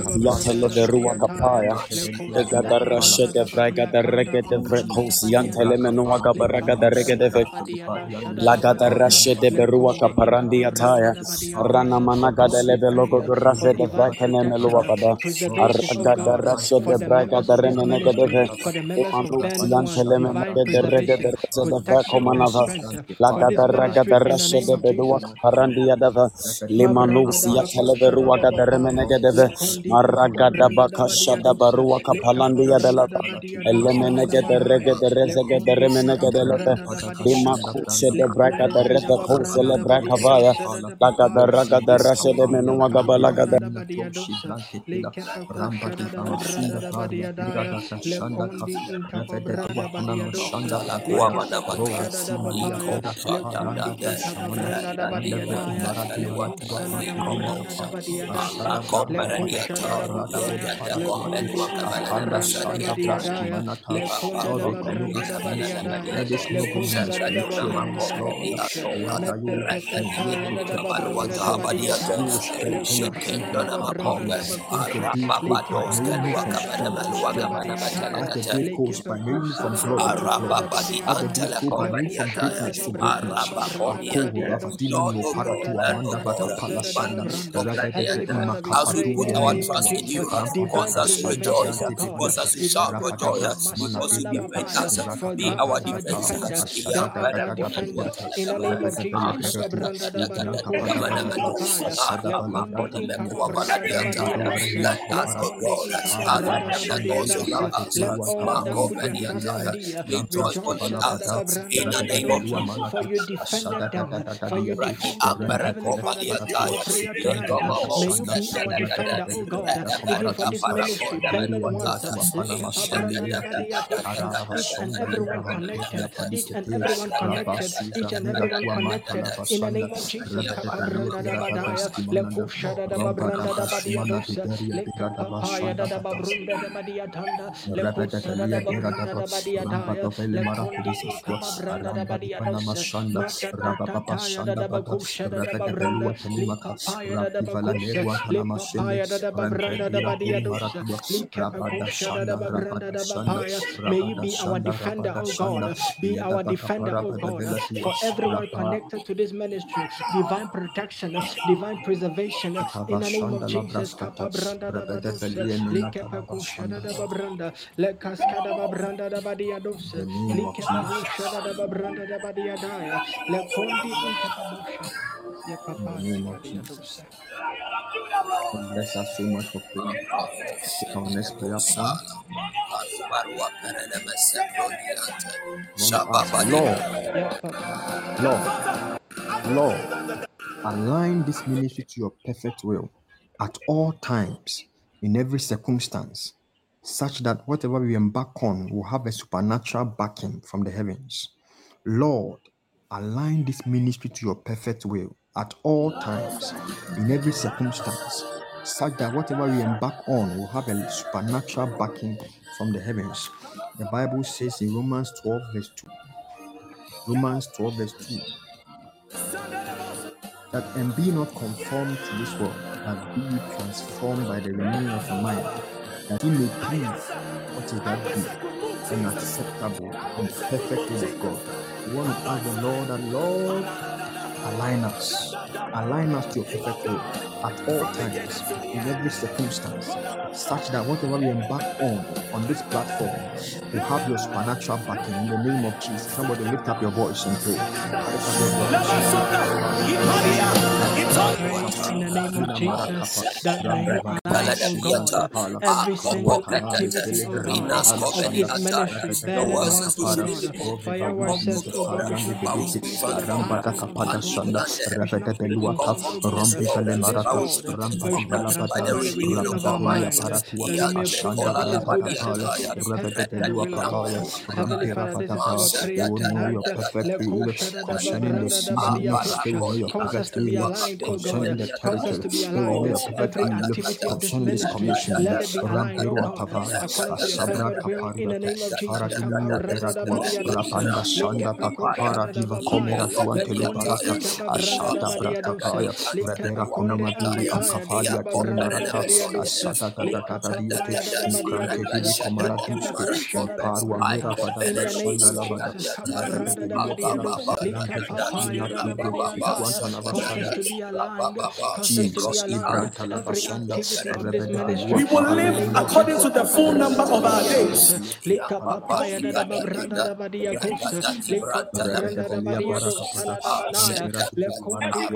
Speaker 2: branda
Speaker 5: de braga
Speaker 2: kanda
Speaker 5: rege de
Speaker 2: ko
Speaker 5: vre
Speaker 2: shada da ba
Speaker 5: kosi antele menu
Speaker 2: daya,
Speaker 5: agabara
Speaker 2: leka
Speaker 5: gada rege de
Speaker 2: shanda
Speaker 5: ve.
Speaker 2: da ba dia da shada da ba
Speaker 5: Lagada
Speaker 2: kaya,
Speaker 5: rashe de beru
Speaker 2: leko shiki pa
Speaker 5: akaparandi
Speaker 2: branda
Speaker 5: ataya. Rana
Speaker 2: Lord, we
Speaker 5: leve logo
Speaker 2: uh,
Speaker 5: rashe de
Speaker 2: divine
Speaker 5: vrakene melu
Speaker 2: protection, uh,
Speaker 5: agada.
Speaker 2: preservation, oh
Speaker 5: Aragada
Speaker 2: God, uh,
Speaker 5: rashe de braga
Speaker 2: members
Speaker 5: da
Speaker 2: of this
Speaker 5: remenegede
Speaker 2: ministry,
Speaker 5: ve.
Speaker 2: for the members of
Speaker 5: Imanu
Speaker 2: Burning One,
Speaker 5: siantele
Speaker 2: divine
Speaker 5: menegede rege de reze de vre
Speaker 2: protection, and
Speaker 5: komanava.
Speaker 2: strength uh, for
Speaker 5: Lagada
Speaker 2: this
Speaker 5: ragada
Speaker 2: ministry in the
Speaker 5: rashe de
Speaker 2: of
Speaker 5: bedu
Speaker 2: Jesus.
Speaker 5: akaparandi adava. Limanu
Speaker 2: Mabranda da
Speaker 5: siantele
Speaker 2: bako
Speaker 5: veru
Speaker 2: shada da
Speaker 5: agada
Speaker 2: bakaya
Speaker 5: remenegede ve.
Speaker 2: le kondi kapa da
Speaker 5: bakasha da
Speaker 2: dosa
Speaker 5: baru
Speaker 2: le kapa
Speaker 5: akapalandi
Speaker 2: branda
Speaker 5: adala.
Speaker 2: da badia dosa da da
Speaker 5: Elemenegede
Speaker 2: badaya
Speaker 5: regede
Speaker 2: le
Speaker 5: rezegede
Speaker 2: kondi
Speaker 5: remenegede
Speaker 2: kapa
Speaker 5: lete.
Speaker 2: branda da badia
Speaker 5: Lima
Speaker 2: dosa
Speaker 5: kushe
Speaker 2: le
Speaker 5: de braka
Speaker 2: konde
Speaker 5: de
Speaker 2: da da
Speaker 5: refe kuse
Speaker 2: babranda
Speaker 5: le
Speaker 2: da
Speaker 5: braka vaya.
Speaker 2: dosa da da
Speaker 5: Lagada
Speaker 2: bakaya
Speaker 5: ragada
Speaker 2: le
Speaker 5: rashe de
Speaker 2: kondi
Speaker 5: menu
Speaker 2: kapa
Speaker 5: agaba lagada.
Speaker 2: Branda da badia dosa le kapa kusha da da babranda da badia daya le kondi inkapa branda badia dosa
Speaker 3: Tala
Speaker 2: le
Speaker 3: kuwa
Speaker 2: kapa
Speaker 3: bada bada,
Speaker 2: kusha da da
Speaker 3: liko
Speaker 2: bakaya le
Speaker 3: brasa
Speaker 2: kondi
Speaker 3: tanda de,
Speaker 2: inkapa branda da badia
Speaker 3: rende
Speaker 2: daya
Speaker 3: kuskele
Speaker 2: le
Speaker 3: wata,
Speaker 2: kusha da da babranda da
Speaker 3: likomosa,
Speaker 2: badia dasa
Speaker 3: arako
Speaker 2: le
Speaker 3: perediata,
Speaker 2: kusha da da bakaya
Speaker 3: legende
Speaker 2: le
Speaker 3: bombelu
Speaker 2: kondi
Speaker 3: wakabala
Speaker 2: inkapa
Speaker 3: na
Speaker 2: branda da
Speaker 3: brashadi
Speaker 2: badia
Speaker 3: ataya,
Speaker 2: daya le
Speaker 3: lipa
Speaker 2: konda
Speaker 4: Lord,
Speaker 2: da
Speaker 4: we
Speaker 3: papo
Speaker 4: commit
Speaker 3: beluga
Speaker 4: this
Speaker 2: babranda da
Speaker 3: kabala
Speaker 2: badia
Speaker 3: na
Speaker 4: ministry. this
Speaker 3: badiata,
Speaker 2: le
Speaker 4: noble
Speaker 2: kusha da
Speaker 4: ministry
Speaker 2: da
Speaker 3: zembelu
Speaker 4: into
Speaker 3: na
Speaker 4: your
Speaker 2: babranda
Speaker 4: hands,
Speaker 2: da
Speaker 3: makove
Speaker 4: Lord.
Speaker 2: badosha
Speaker 3: diato,
Speaker 4: We ask
Speaker 2: le
Speaker 4: that you will
Speaker 2: pekete
Speaker 4: defend, you will
Speaker 2: kaya da da
Speaker 3: Rekendele
Speaker 4: protect, you will
Speaker 2: babranda da
Speaker 3: baruata
Speaker 4: preserve,
Speaker 2: badia
Speaker 3: badiata,
Speaker 4: you
Speaker 2: daya
Speaker 4: will
Speaker 2: le
Speaker 4: strengthen and
Speaker 2: kusha da
Speaker 3: Shekendo
Speaker 2: da
Speaker 4: preserve.
Speaker 3: na
Speaker 2: babranda
Speaker 3: makove,
Speaker 2: da
Speaker 4: Yes, as the
Speaker 2: bakusha
Speaker 4: day
Speaker 2: le
Speaker 4: coast by
Speaker 3: Arapapatos
Speaker 2: kepe
Speaker 4: many
Speaker 3: kelua
Speaker 4: from
Speaker 2: kusha da da
Speaker 3: kabana
Speaker 4: strength to
Speaker 3: melua
Speaker 2: babranda
Speaker 4: strength,
Speaker 3: gabana
Speaker 2: badia
Speaker 4: as
Speaker 2: daya
Speaker 4: the
Speaker 3: batelekate,
Speaker 4: day
Speaker 2: le
Speaker 4: coast
Speaker 2: kepe
Speaker 4: by many
Speaker 2: kusha
Speaker 4: from
Speaker 2: da da
Speaker 4: glory to
Speaker 2: babranda da
Speaker 4: glory,
Speaker 3: Arapapadi
Speaker 2: badia
Speaker 4: as the day
Speaker 2: daya
Speaker 4: coast by
Speaker 2: le
Speaker 4: many from
Speaker 2: kusha da
Speaker 3: antelekobadiata,
Speaker 2: da
Speaker 4: greatness to
Speaker 2: babranda da
Speaker 4: greatness.
Speaker 2: babranda da
Speaker 4: Ako
Speaker 2: badia
Speaker 3: Arapapodiante.
Speaker 2: dosha
Speaker 4: ravadina
Speaker 3: Lord,
Speaker 4: mo
Speaker 3: oh
Speaker 2: le
Speaker 3: God,
Speaker 4: paratu
Speaker 3: and
Speaker 2: kata
Speaker 3: oh
Speaker 4: amanda
Speaker 2: kata
Speaker 3: God,
Speaker 4: bakapala
Speaker 2: kata da
Speaker 3: Father,
Speaker 4: shanda
Speaker 3: we
Speaker 2: babranda
Speaker 3: commanded.
Speaker 2: Heavenly
Speaker 4: ravedeve
Speaker 2: Father, we
Speaker 3: As we put
Speaker 2: in
Speaker 4: imakapatu
Speaker 2: the
Speaker 3: our trust in you, cause us rejoice,
Speaker 2: preservation,
Speaker 4: brante
Speaker 2: God,
Speaker 3: cause us shout
Speaker 2: divine
Speaker 3: for
Speaker 4: Rapada
Speaker 3: joy, because you defend us. Be our defense.
Speaker 4: Badiata,
Speaker 2: defender,
Speaker 3: Yeah,
Speaker 2: thou
Speaker 4: Ashada da
Speaker 2: art
Speaker 4: da
Speaker 2: our
Speaker 4: da da
Speaker 2: defender.
Speaker 4: Badiata,
Speaker 2: In the of
Speaker 3: Let us, oh God, and
Speaker 2: in uh,
Speaker 3: in the name
Speaker 2: for you defended them, uh, for you defended them. Uh, May you be our defender, oh God, uh, even for this ministry,
Speaker 3: parakonda
Speaker 2: burning
Speaker 4: Amelia
Speaker 2: ones. uh,
Speaker 4: Maratu
Speaker 3: badiata,
Speaker 4: Apana
Speaker 2: Likepa Branda da
Speaker 4: Mashandeliata,
Speaker 2: Badia Dosa,
Speaker 4: Arava
Speaker 2: each and
Speaker 4: Sonda
Speaker 2: everyone
Speaker 4: Libraham
Speaker 2: connected,
Speaker 4: Pedia
Speaker 2: each and
Speaker 4: Padikete,
Speaker 2: everyone connected,
Speaker 4: Rabasuza
Speaker 2: each and everyone
Speaker 4: Miratua
Speaker 2: connected.
Speaker 4: Mantala
Speaker 2: In the
Speaker 4: Basanda,
Speaker 2: name of Jesus,
Speaker 4: Rebedebelia
Speaker 2: May you be our defender, oh God. Be our defender, oh God. For everyone connected to this ministry, divine protection, divine preservation. In the name of Jesus.
Speaker 4: Bless us so much for. Take our next prayer Lord, Lord, align this ministry to your perfect will at all times, in every circumstance, such that whatever we embark on will have a supernatural backing from the heavens. Lord, align this ministry to your perfect will at all times, in every circumstance, such that whatever we embark on will have a supernatural backing from the heavens. The Bible says in Romans 12, verse 2. Romans 12, verse 2 that and be not conformed to this world, but be transformed by the renewing of your mind, that ye may prove what is that good and acceptable and perfect will of God. We want to ask the Lord that Lord align us, align us to your perfect will at all times, in every circumstance, such that whatever we embark on on this platform will have your supernatural backing in the name of Jesus. Somebody lift up your voice and pray. Lift up your voice.
Speaker 2: In the name of Jesus, that may you align, oh God, every single activity, oh of this ministry, bear the ones, oh God, for your word says, God, we should be conformed Heavenly Father, this is our prayer tonight.
Speaker 4: concerning the season, they will know your
Speaker 2: Cause us
Speaker 4: perfect
Speaker 2: to be
Speaker 4: will
Speaker 2: aligned, oh,
Speaker 4: concerning the
Speaker 2: God. Cause us to be oh,
Speaker 4: territory, they will know
Speaker 2: aligned.
Speaker 4: your perfect
Speaker 2: Every
Speaker 4: will
Speaker 2: activity of this
Speaker 4: concerning this
Speaker 2: ministry,
Speaker 4: commission.
Speaker 2: let it be aligned, oh,
Speaker 4: Rampero
Speaker 2: God,
Speaker 4: Tavaya,
Speaker 2: according to your
Speaker 4: Asabra
Speaker 2: perfect will. In the
Speaker 4: Kaparia,
Speaker 2: name of Jesus.
Speaker 4: Paradimia Peratua, Rapanda Sanda Pakapara Diva Komera Tuantele Barata, Ashata Bratakaya,
Speaker 1: We will live according to the full number of our days.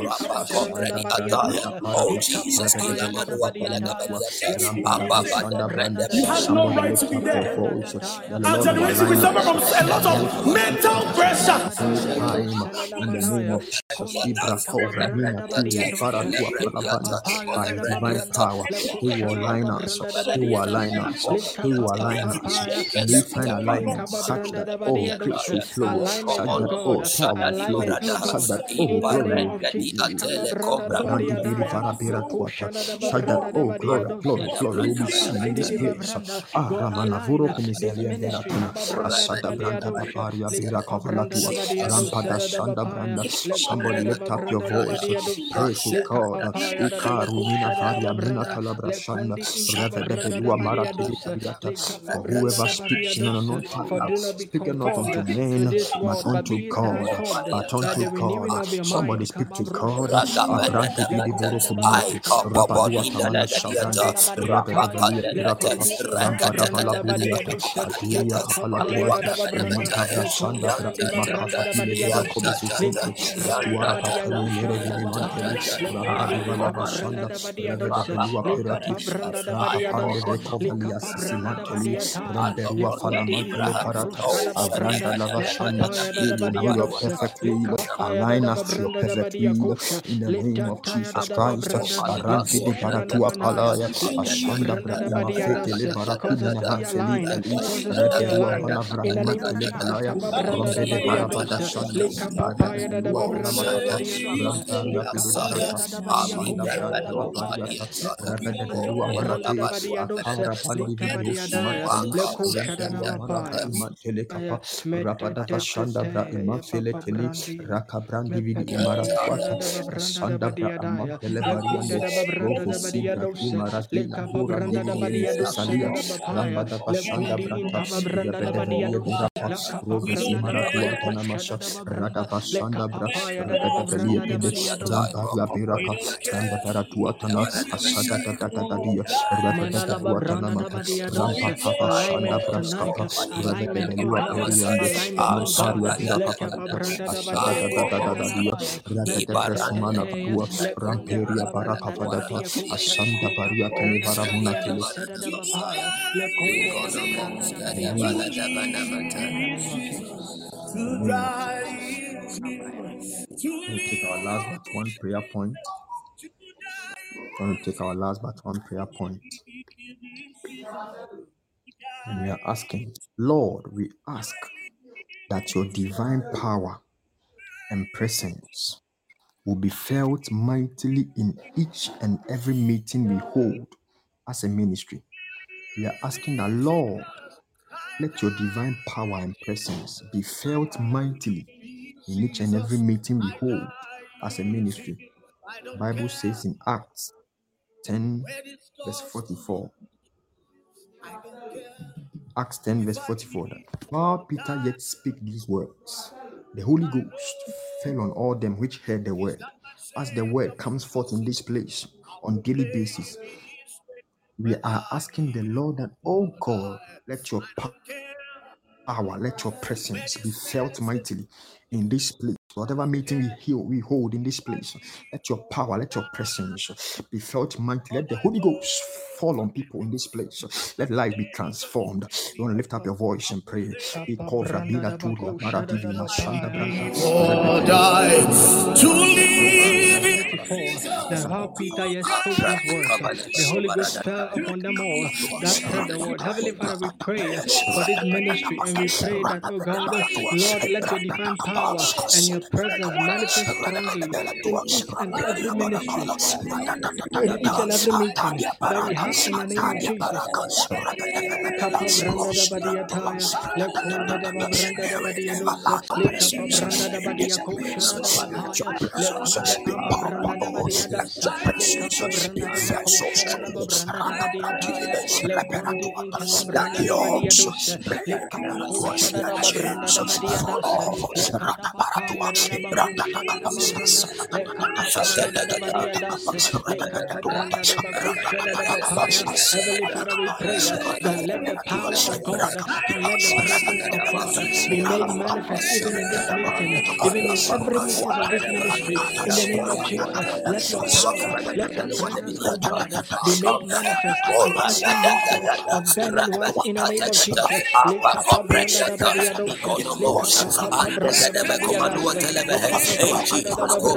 Speaker 2: Da
Speaker 1: You have no right to be
Speaker 4: up
Speaker 2: La
Speaker 4: your
Speaker 1: there.
Speaker 2: branda
Speaker 4: voice.
Speaker 2: da da ya.
Speaker 4: The
Speaker 1: Our generation, we
Speaker 4: align
Speaker 1: suffer from a lot of mental pressure.
Speaker 4: full time in the name of Jesus. Ibra Kova Mina Tu Faratua Palabanda by divine power. He will align us. He will align us. He will align us. And we find alignment such that all grace will flow, such
Speaker 2: oh
Speaker 4: that all power will flow,
Speaker 2: oh
Speaker 4: such that all glory will
Speaker 2: of Jesus. Kapa branda da ba
Speaker 4: Brandi
Speaker 2: dia
Speaker 4: biri
Speaker 2: da ya.
Speaker 4: vara bira
Speaker 2: Le
Speaker 4: tuata.
Speaker 2: koshana da ba
Speaker 4: Such that oh glory, glory, glory will be seen in this place. Ah,
Speaker 2: God
Speaker 4: Ramana
Speaker 2: this
Speaker 4: Kumisalia
Speaker 2: ministry.
Speaker 4: Veratuna.
Speaker 2: Kaba branda da
Speaker 4: Asada
Speaker 2: ba dia
Speaker 4: Branda
Speaker 2: dosha.
Speaker 4: Babaria
Speaker 2: Lika
Speaker 4: Bira
Speaker 2: pa branda da
Speaker 4: Kavalatua.
Speaker 2: ba dia
Speaker 4: Rampada
Speaker 2: dosha da ba
Speaker 4: Shanda
Speaker 2: paya.
Speaker 4: Branda. Somebody
Speaker 2: konda da
Speaker 4: lift up your
Speaker 2: branda da ba
Speaker 4: voice.
Speaker 2: dia dosha.
Speaker 4: Pray to God.
Speaker 2: pa paya da da ba
Speaker 4: Ikaru Mina
Speaker 2: kusha da da ba
Speaker 4: Faria Mina
Speaker 2: branda.
Speaker 4: Talabra
Speaker 2: Le
Speaker 4: Shanda.
Speaker 2: kondi inka ba
Speaker 4: Revede
Speaker 2: branda da
Speaker 4: Belua
Speaker 2: ba dia
Speaker 4: Marati
Speaker 2: dosha.
Speaker 4: Viriata.
Speaker 2: Lika pa
Speaker 4: For whoever
Speaker 2: da ba dia
Speaker 4: speaks in an unknown
Speaker 2: dosha. For
Speaker 4: tongue,
Speaker 2: do not be
Speaker 4: speaketh not unto men, but unto God. But unto God. Somebody speak to God.
Speaker 2: Da ba dia da.
Speaker 4: Abrante
Speaker 2: Le
Speaker 4: Vidi Voro
Speaker 2: konda da ba dia
Speaker 4: Kuminati.
Speaker 2: kapa branda
Speaker 4: Rabadua
Speaker 2: di
Speaker 4: Tamana
Speaker 2: ika pa branda
Speaker 4: Shavranda.
Speaker 2: da ba dia
Speaker 4: Revede
Speaker 2: paya.
Speaker 4: Belia
Speaker 2: Le
Speaker 4: Pirakapa.
Speaker 2: kondi ika pa
Speaker 4: Rampada
Speaker 2: branda da ba dia
Speaker 4: Valaburiata.
Speaker 2: dosha. Le
Speaker 4: Adiria
Speaker 2: kapa paya da
Speaker 4: Kapalatuata.
Speaker 2: da ba branda.
Speaker 4: Imantabra
Speaker 2: Le
Speaker 4: Shanda
Speaker 2: kondi
Speaker 4: Bra
Speaker 2: ante ba branda da ba
Speaker 4: Makafatile
Speaker 2: dia
Speaker 4: Vira
Speaker 2: dosha. Le
Speaker 4: Kobesisinte.
Speaker 2: kapa branda da
Speaker 4: Atuara
Speaker 2: ba dia
Speaker 4: Katani
Speaker 2: dosha
Speaker 4: Mere
Speaker 2: da da
Speaker 4: Vidi
Speaker 2: ba
Speaker 4: Manteli.
Speaker 2: paya. Le
Speaker 4: Rampadi
Speaker 2: kondi ika pa
Speaker 4: Valava
Speaker 2: branda
Speaker 4: Shanda.
Speaker 2: da ba dia
Speaker 4: Revede
Speaker 2: dosha.
Speaker 4: Belua
Speaker 2: Le
Speaker 4: Pirati.
Speaker 2: kapa branda da ba
Speaker 4: Afranka
Speaker 2: dia
Speaker 4: Pande
Speaker 2: dosha. Le
Speaker 4: Vekovalia
Speaker 2: kapa branda da ba
Speaker 4: Sisimanteli.
Speaker 2: dia taya. Le
Speaker 4: Remberua
Speaker 2: kondi
Speaker 4: Falamantele Parata.
Speaker 2: brusha da ba branda.
Speaker 4: Avranda Lava
Speaker 2: Le
Speaker 4: Shanda.
Speaker 2: papa ya da
Speaker 4: We
Speaker 2: da ba
Speaker 4: will know
Speaker 2: dia
Speaker 4: your perfect will.
Speaker 2: kapa ya da
Speaker 4: Align us to your
Speaker 2: branda da
Speaker 4: perfect will
Speaker 2: kosha.
Speaker 4: in the
Speaker 2: Le
Speaker 4: name of
Speaker 2: tantaya da
Speaker 4: Jesus
Speaker 2: da ba
Speaker 4: Christ.
Speaker 2: branda di dia
Speaker 4: Aranti di
Speaker 2: kosha da da
Speaker 4: Baratua
Speaker 2: ba naya.
Speaker 4: Palaya.
Speaker 2: Le kapa
Speaker 4: Ashanda
Speaker 2: branda
Speaker 4: Bra
Speaker 2: da ba dia
Speaker 4: Imafete Le
Speaker 2: dosha. Cause us
Speaker 4: Barakumene
Speaker 2: to be
Speaker 4: Hanseli
Speaker 2: aligned.
Speaker 4: Tali.
Speaker 2: Cause us to be
Speaker 4: Reberua
Speaker 2: aligned.
Speaker 4: Valavra
Speaker 2: In the name of
Speaker 4: Imantele
Speaker 2: Jesus,
Speaker 4: Palaya.
Speaker 2: kapa branda da ba
Speaker 4: Rombele
Speaker 2: dia
Speaker 4: Barabada. Shanda.
Speaker 2: Le kapa pa ya da da
Speaker 4: Rebelua
Speaker 2: ba branda da ba
Speaker 4: Kunamakata.
Speaker 2: dia dosha. Le
Speaker 4: Ramparia Pidi
Speaker 2: kapa
Speaker 4: Barata.
Speaker 2: branda da ba dia
Speaker 4: Ashanda
Speaker 2: kosha da
Speaker 4: Branda
Speaker 2: da ba paya.
Speaker 4: Bavariata.
Speaker 2: Le kondi ante
Speaker 4: Rebelua
Speaker 2: ba branda da
Speaker 4: Marate.
Speaker 2: ba dia dosha.
Speaker 4: Akavra
Speaker 2: Le
Speaker 4: Pandi
Speaker 2: kapa dia
Speaker 4: Vibusi
Speaker 2: daya.
Speaker 4: Manteli.
Speaker 2: Le kosha da da
Speaker 4: Remperua
Speaker 2: ba
Speaker 4: Maravra
Speaker 2: paya.
Speaker 4: Imantele
Speaker 2: Aya,
Speaker 4: Kapa. Rabada Vashanda Bra
Speaker 2: metetetete, ya
Speaker 4: Imafele
Speaker 2: papa
Speaker 4: Teli.
Speaker 2: brandi,
Speaker 4: Raka Vidi
Speaker 2: lepepeko
Speaker 4: Imaratuata.
Speaker 2: shadada ba branda da ba
Speaker 4: Asanda Bra
Speaker 2: dia daya.
Speaker 4: Amampele Bariande,
Speaker 2: Lekunda da babranda
Speaker 4: Robo
Speaker 2: da badia
Speaker 4: Sinta,
Speaker 2: dose.
Speaker 4: Kimarati,
Speaker 2: Leka
Speaker 4: Labura,
Speaker 2: babranda da badia
Speaker 4: Nili,
Speaker 2: dose
Speaker 4: Salia,
Speaker 2: da bapaya.
Speaker 4: Rambada Bashanda
Speaker 2: Lekundi
Speaker 4: Brata,
Speaker 2: inta babranda da
Speaker 4: Yabede
Speaker 2: badia
Speaker 4: Vele
Speaker 2: dose.
Speaker 4: Burapa,
Speaker 2: Laka
Speaker 4: Robo
Speaker 2: babranda da
Speaker 4: Simaratu
Speaker 2: badia
Speaker 4: Antanamasha,
Speaker 2: kosha da.
Speaker 4: Rada Bashanda
Speaker 2: Leka
Speaker 4: Bra,
Speaker 2: papaya da da
Speaker 4: Rabada Velia
Speaker 2: babranda da
Speaker 4: Pede,
Speaker 2: badia dose.
Speaker 4: Ramparia Birapa, Ramba Baratu Atana, Asada Tata Dia, Rabada
Speaker 2: Mandala
Speaker 4: Tuatana
Speaker 2: babranda da
Speaker 4: Mata,
Speaker 2: badia
Speaker 4: Rampa
Speaker 2: dose.
Speaker 4: Papa Shanda Braskapa, Rabada
Speaker 2: Alignment in
Speaker 4: Velua
Speaker 2: God.
Speaker 4: Periande,
Speaker 2: Alignment in God.
Speaker 4: Mamparia Birapa,
Speaker 2: Leka babranda da
Speaker 4: Asada
Speaker 2: badia kosha
Speaker 4: Tata
Speaker 2: da
Speaker 4: Dia,
Speaker 2: bapaya.
Speaker 4: Rabada Bresumana Patua,
Speaker 2: Lekunde
Speaker 4: Ramperia
Speaker 2: kapa
Speaker 4: Baraka
Speaker 2: branda da
Speaker 4: Fadata,
Speaker 2: badia kosha.
Speaker 4: Asanda
Speaker 2: Leka
Speaker 4: Paria
Speaker 2: pa
Speaker 4: Tene
Speaker 2: branda da
Speaker 4: Baramuna
Speaker 2: badia
Speaker 4: Kile.
Speaker 2: dose da bapaya. Lekunde kapa branda da badia kosha. In the name of Jesus.
Speaker 4: In the name of Jesus. We'll take our last but one prayer point. We'll take our last but one prayer point. And we are asking, Lord, we ask that your divine power and presence will be felt mightily in each and every meeting we hold as a ministry. We are asking that, Lord, let your divine power and presence be felt mightily in each and every meeting we hold as a ministry. Bible says in Acts 10 verse 44 Acts 10 verse 44 that while Peter yet spake these words the Holy Ghost fell on all them which heard the word as the word comes forth in this place on daily basis we are asking the Lord that oh God let your power power, let your presence be felt mightily in this place. Whatever meeting we heal, we hold in this place, let your power, let your presence be felt mightily. Let the Holy Ghost fall on people in this place. Let life be transformed. You want to lift up your voice and pray.
Speaker 2: Kapa
Speaker 4: called
Speaker 2: branda
Speaker 4: Rabina
Speaker 2: da
Speaker 4: Turia,
Speaker 2: bakosha da da
Speaker 4: Maradivina, Shanda
Speaker 2: bapaya.
Speaker 4: Branta,
Speaker 1: Or
Speaker 4: Rebecca,
Speaker 1: die to
Speaker 2: Verse 44 that how Peter yet spoke these words, uh, the Holy Ghost fell upon them all that heard the word. Heavenly Father, we pray for this ministry and we pray that, oh God, Lord, let your divine power and your presence manifest strongly in each and every ministry in each and every meeting that we have in the name of Jesus. Kapa branda da badia taya, lekunda da ba branda da badia dosa, le kapa branda da badia koshara da bapaya, lekunde kapa branda da badia dasa, le kapa branda da ba koshara da ba branda da badia taya, lekundi inte la branda da badia dosa, le kapa koshara da ba branda da badia dasa, le kada bapaya da ba koshara da ba branda, le kapa branda da badia dasa, le kapa branda da ba koshara da bapaya. Heavenly Father, we pray that let the power of God and let the presence of God uh, be made manifest even in this meeting, even in every of this ministry. In the name of Jesus, let your power, let your presence, oh God, uh, be made manifest in every meeting of burning ones. In the name of Jesus, Lekapa branda da badia dosa, lekapa papa branda da badia dasa,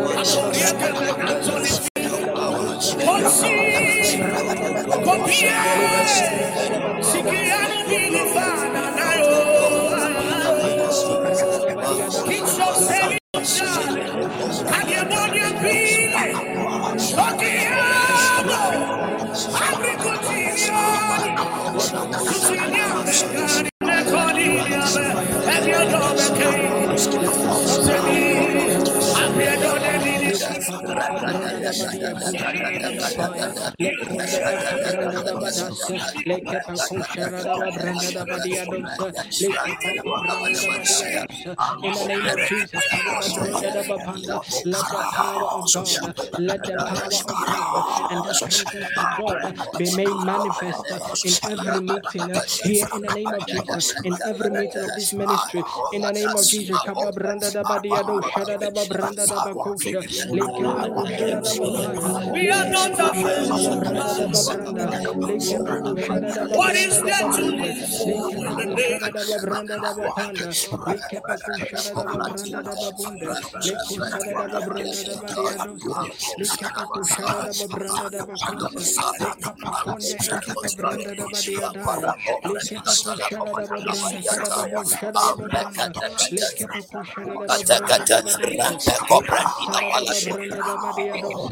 Speaker 2: branda da badia dosa, lekapa branda da name of Jesus, kaba branda da bapanda, let the power of God, let the power of God and the presence of God be made manifest in every meeting here in the name of Jesus in every meeting of this ministry. In the name of Jesus, Kaba branda da badiado, shada da ba branda da ba kosha, leke pa koshada da ba paya,
Speaker 1: We are not
Speaker 2: koshada da ba
Speaker 1: afraid.
Speaker 2: branda da ba branda, leke pa koshada da ba
Speaker 1: What is
Speaker 2: branda da
Speaker 1: there to
Speaker 3: oh Babo Shababada,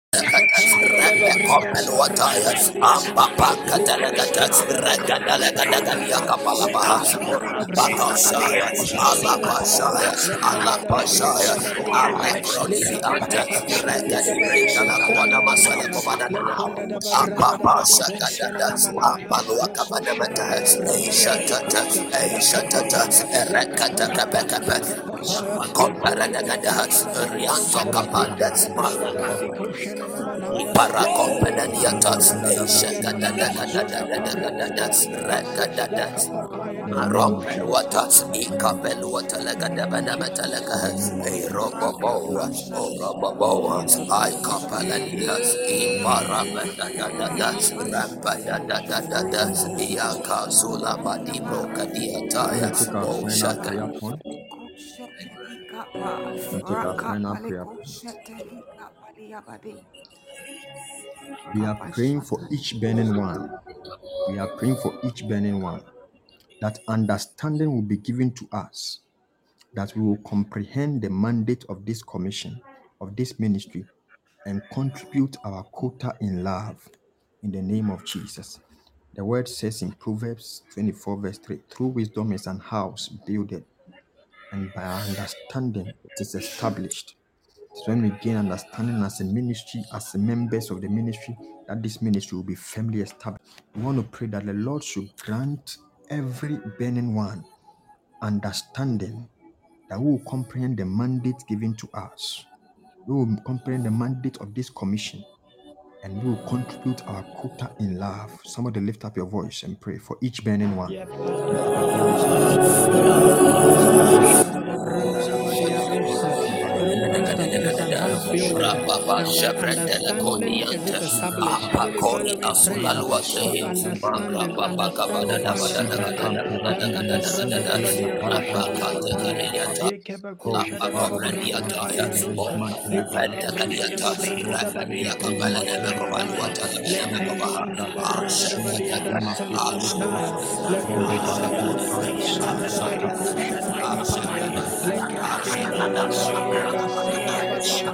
Speaker 3: Repekopeluataya, Ambapa Katalagata, Regadalagadagadia Kapalabaha, Bakasaya, Alapasaya, Alapasaya, Alekrodianta, Regadibritana Kuana Masala Kovadana, Ambapa Sakadada, Ampalua Kavanamata, Eishatata, Eishatata, Erekata Kapekapa, Komparadagada, Rianto Kapanda, Parakompenadiata, Shakadadakadadadadadadada, Rakadada, Rompeluata, Ikapeluata, Lagadabanamatalaga, Eroboboa, Oroboboa, Ikapaladia, Iparabadadadada, Rampadadadadada, Iakazula Badibo Kadiataya,
Speaker 4: Let's take our final prayer We are praying for each burning one. We are praying for each burning one. That understanding will be given to us. That we will comprehend the mandate of this commission, of this ministry, and contribute our quota in love. In the name of Jesus. The word says in Proverbs 24, verse 3 through wisdom is an house builded, and by understanding it is established. It's when we gain understanding as a ministry, as members of the ministry, that this ministry will be firmly established. We want to pray that the Lord should grant every burning one understanding that we will comprehend the mandate given to us. We will comprehend the mandate of this commission and we will contribute our quota in love. Somebody lift up your voice and pray for each burning one.
Speaker 3: Rababa
Speaker 2: and where
Speaker 3: Shabrandela
Speaker 2: understanding is
Speaker 3: Konianta,
Speaker 2: established. Heavenly
Speaker 3: Apakoni
Speaker 2: Father, we pray for
Speaker 3: Asulaluate,
Speaker 2: understanding,
Speaker 3: Rababa
Speaker 2: understanding, understanding. Lakada branda da badia dosha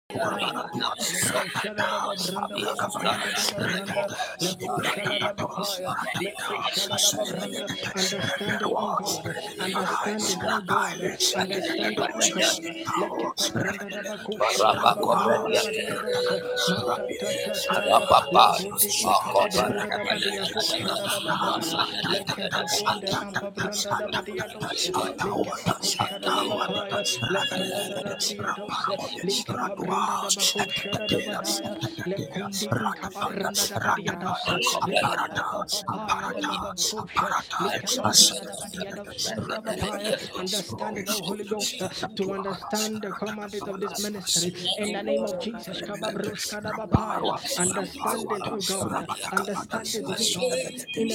Speaker 4: Oh,
Speaker 2: kusha da
Speaker 4: Father,
Speaker 2: baba
Speaker 4: we
Speaker 2: branda da
Speaker 4: pray
Speaker 2: badia
Speaker 4: and
Speaker 2: dosha.
Speaker 4: dismantle every
Speaker 2: Lekaba
Speaker 4: power
Speaker 2: branda da ba branda da badia
Speaker 4: Rema
Speaker 2: kosha da da bataya.
Speaker 4: Sopranaka,
Speaker 2: Lekundi
Speaker 4: Rema
Speaker 2: inkaba branda da badia
Speaker 4: Rema
Speaker 2: dosha da
Speaker 4: Sopranaka,
Speaker 2: bataya. Lekusha da da da da da ba branda da
Speaker 4: Rema
Speaker 2: badi kosha da da bataya. Lekeskenda da da badia dosha da da badia dosha. Lekapa paya da da ba kosha da da ba branda da badia dosha. Lekeba kosha da da ba branda da badia taya.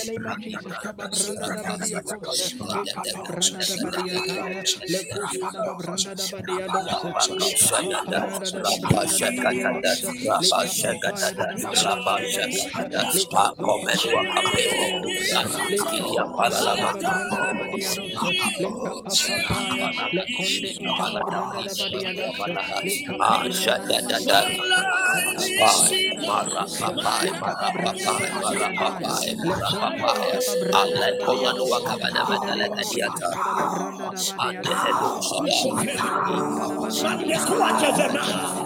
Speaker 2: Lekundi inkaba branda da badia dosha. Lekebakunda Lekebako Shadada Babranda Dabakose Lekebakunda Dababranda Badiataya Leko Shadada Mabranda Ko Shadada Bapaya Lekundi Inkabadia Do Shadada Babranda Leko Shadada Babranda Dababo Shadada Bapaya Lekebakunda Dababranda Dababo Shadada Babranda Lekebako Shadada Babranda Dabadosha Lekebako Shadada Babranda Dabakundi Yadaya, Leko Shadada Babranda Babranda Babranda, Leko Shadada Bapaya, Leko Shadada Babranda, understanding on God, understanding on God, understanding on God, Leke Pabranda Dabako Shadada Babranda Badiados, Matata Tataya,
Speaker 3: Rababa,
Speaker 2: Lekunde Inkapa Branda Badiako Shadada Bapaya, Leke Bakunde Ampa Branda Badiados, Leke Pako Shadada Bapaya, Lekanda Badiados, Lika Pabranda da bako shada da badaya. Lekundi inka pabranda da badia dasa. Leka papa papaya da da babakosha. Lika pabranda da badia da shada da papaya. Understanding, oh Holy Ghost, uh, to understand the commandment of this ministry. In the name of Jesus, papaya. Understanding, oh God, uh, understanding, oh God. In the name of Jesus,
Speaker 3: Marapapai, marapapai, marapapai, marapapai.
Speaker 1: Used to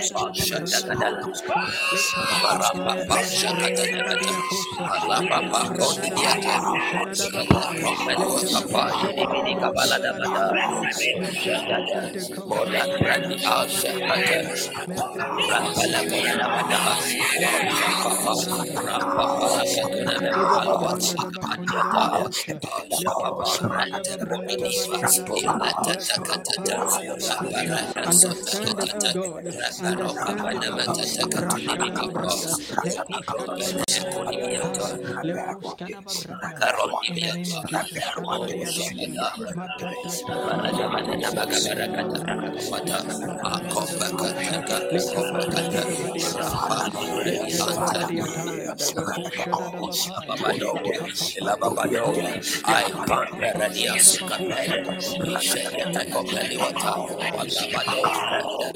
Speaker 2: oh God.
Speaker 3: I can't ready as
Speaker 2: God, we are committed to this ministry and to function effectively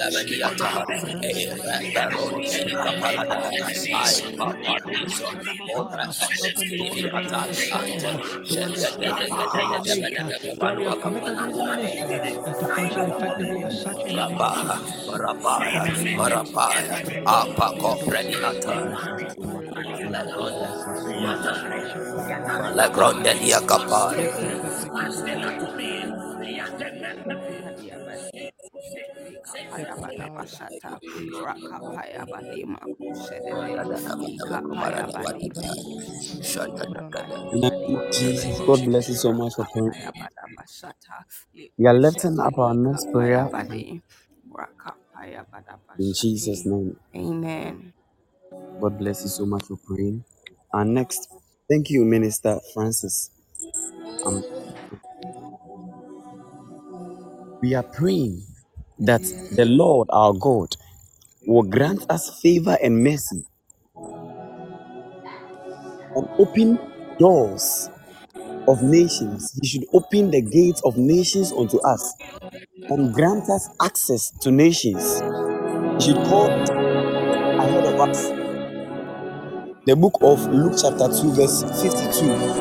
Speaker 2: as such in the name of Jesus.
Speaker 3: Apa compreniata la grande dia capare
Speaker 5: In the name of Jesus, God bless you so much for praying. We are lifting up our next prayer in Jesus' name.
Speaker 6: Amen.
Speaker 5: God bless you so much for praying. Our next, thank you, Minister Francis. Um, we are praying that the Lord our God will grant us favor and mercy and open doors of nations. He should open the gates of nations unto us and grant us access to nations. He should call ahead of us. The book of Luke, chapter 2, verse 52.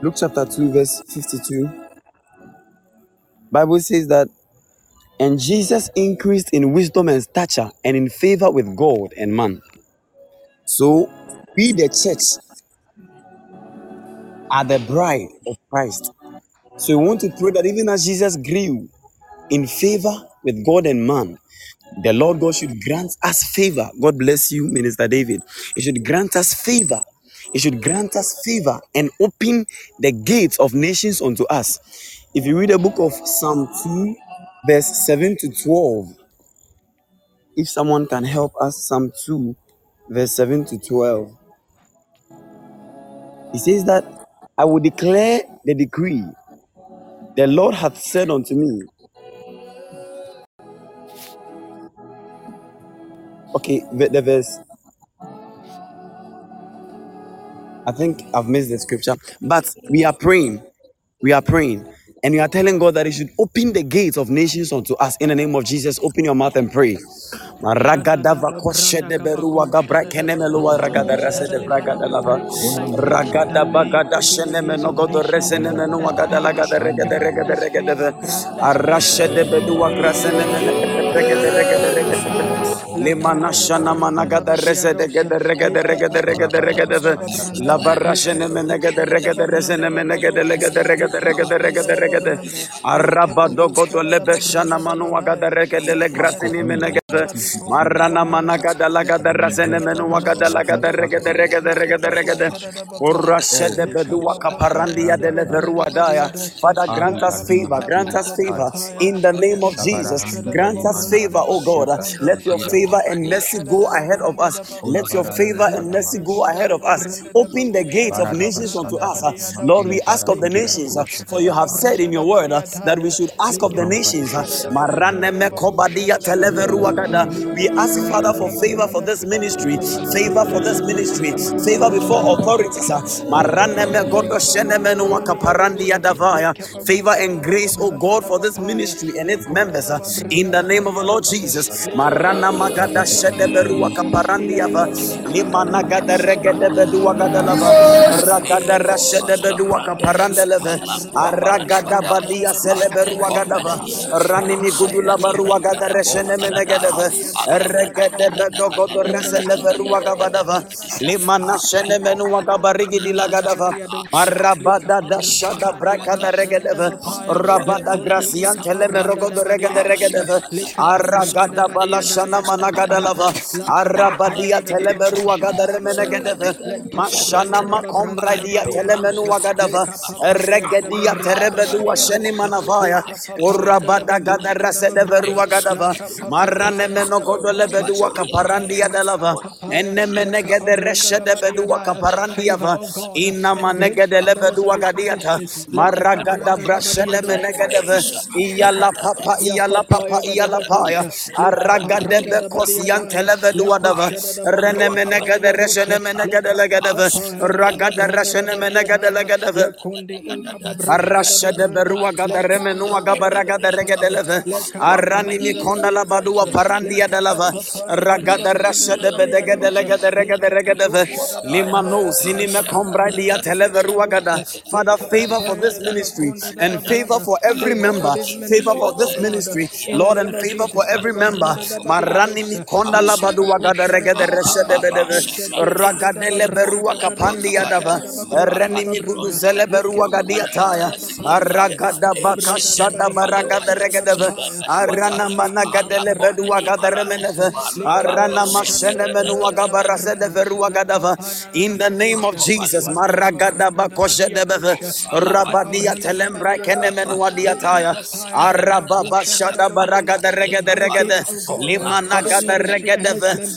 Speaker 5: Luke chapter 2, verse 52. Bible says that, and Jesus increased in wisdom and stature and in favor with God and man. So, we, the church, are the bride of Christ. So, we want to pray that even as Jesus grew in favor with God and man, the Lord God should grant us favor. God bless you, Minister David. He should grant us favor. He should grant us favor and open the gates of nations unto us. If you read the book of Psalm 2, verse 7 to 12, if someone can help us, Psalm 2, verse 7 to 12, he says that I will declare the decree. The Lord hath said unto me, Okay, the, the verse. I think I've missed the scripture, but we are praying. We are praying. And we are telling God that He should open the gates of nations unto us in the name of Jesus. Open your mouth and pray. Limana shana managada rese de. Araba lebe shana manu le. Marana managada lagada rasene menu wagada lagada regada regada regada regada. Urashede bedu wakaparandia de. Father, grant us favor, grant us favor in the name of Jesus. Grant us favor, oh God. Let your favor and mercy go ahead of us. Let your favor and mercy go ahead of us. Open the gates of nations unto us. Lord, we ask of the nations, for you have said in your word that we should ask of the nations. We ask, Father, for favor for this ministry, favor for this ministry, favor before authorities. Favor and grace, oh God, for this ministry and its members. In the name of the Lord Jesus. Marana magada shedeberu wakaparandia va. Limana gada regede bedu wagada lava. Ragada rashede bedu wakaparanda leve. Aragada badia seleberu wagada va. Ranini gudula baru wagada reshene menegede ve. Regede bedo godo reseleberu wagabada va. Limana shene menu wagabarigi dilagadava. Arabada da shada braka da regedeva. Rabada gracian teleme rogo do regede regedeva. Aragada bala shana managada lava. Arabadia da remenegedeva. Mashana makombra dia teleme nuagadava. Regedia terebedu washeni manavaya. Urabada gada rasedeva ruagadava. Marane menogodo lebedu wakaparandia delava. Enne menegede reshede bedu wakaparandiava. Ina manegede lebedu wagadiata. Maragada brashene menegedeve. Iyala papa, iyala papa, iyala paya. Aragade bekosian telebedu wadava. Rene menegede reshene menegede legedeve. Ragada reshene menegede legedeve. Arasha de berua gada remenu agabaraga de regedeleve. Arani mi konda la badua parandia de lava. Ragada rasha de bedege de lega de rega de regadeve. Limano zini me kombra dia televerua gada. Father, favor for this ministry and favor for every member. Favor for this ministry, Lord, and favor for every member. Marani mi konda la badua gada rega de resha de bedeve. Ragadele berua kapandia dava. Reni mi gudu zele berua gadia taya. Aragada baka shada baragada regadeve. Arana managadele bedua gada remeneve. Arana mashene menua gabarase de verua gadava. In the name of Jesus, maragada bakoshe de beve. Rabadia telembra kene menua diataya. Arababa shada baragada regede regede. Limana.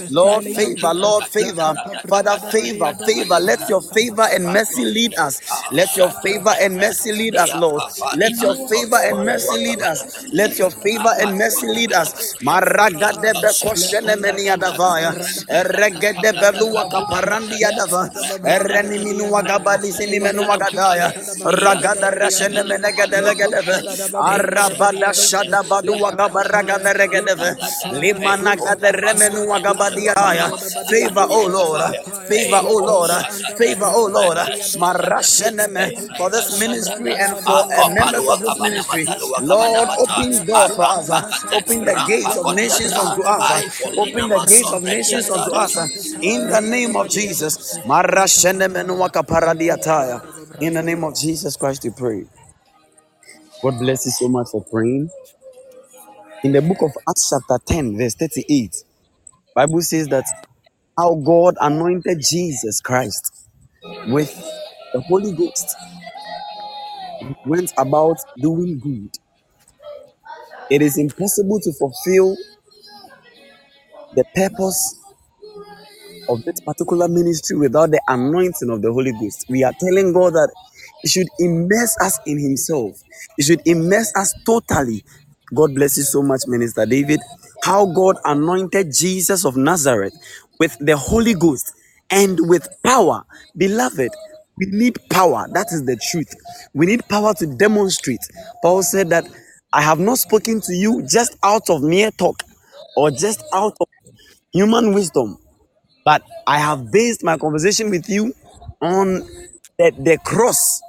Speaker 5: Lord favor, Lord favor. Father favor, favor. Let your favor and mercy lead us. Let your favor and mercy lead us, Lord. Let your favor and mercy lead us. Let your favor and mercy lead us. Maraga de bekoshene menia davaya. Erege de belua kaparandi adava. Ereni minua gabadi sini menua gadaya. Ragada rashene legedeve. Arabada shada badua gabaraga de regedeve. Limana gade remenua gabadia. Favor, oh Lord. Favor, oh Lord. Favor, oh Lord. Marasheneme for this ministry and for uh, members of this ministry. Lord, open door for us. Open the gates of nations unto us. Open the gates of nations unto us. In the name of Jesus. Marasheneme. In the name of Jesus Christ, we pray. God bless you so much for praying. In the book of Acts chapter 10, verse 38, Bible says that how God anointed Jesus Christ with the Holy Ghost went about doing good. It is impossible to fulfill the purpose of this particular ministry without the anointing of the Holy Ghost. We are telling God that He should immerse us in Himself, He should immerse us totally. God bless you so much, Minister David. How God anointed Jesus of Nazareth with the Holy Ghost and with power. Beloved, we need power. That is the truth. We need power to demonstrate. Paul said that I have not spoken to you just out of mere talk or just out of human wisdom, but I have based my conversation with you on the, the cross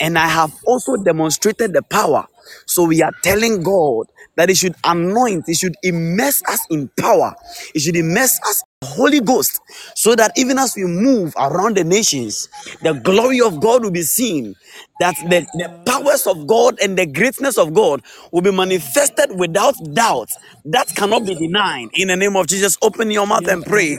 Speaker 5: and I have also demonstrated the power. So we are telling God that He should anoint, He should immerse us in power, He should immerse us Holy Ghost, so that even as we move around the nations, the glory of God will be seen. That the, the powers of God and the greatness of God will be manifested without doubt. That cannot be denied. In the name of Jesus, open your mouth and pray.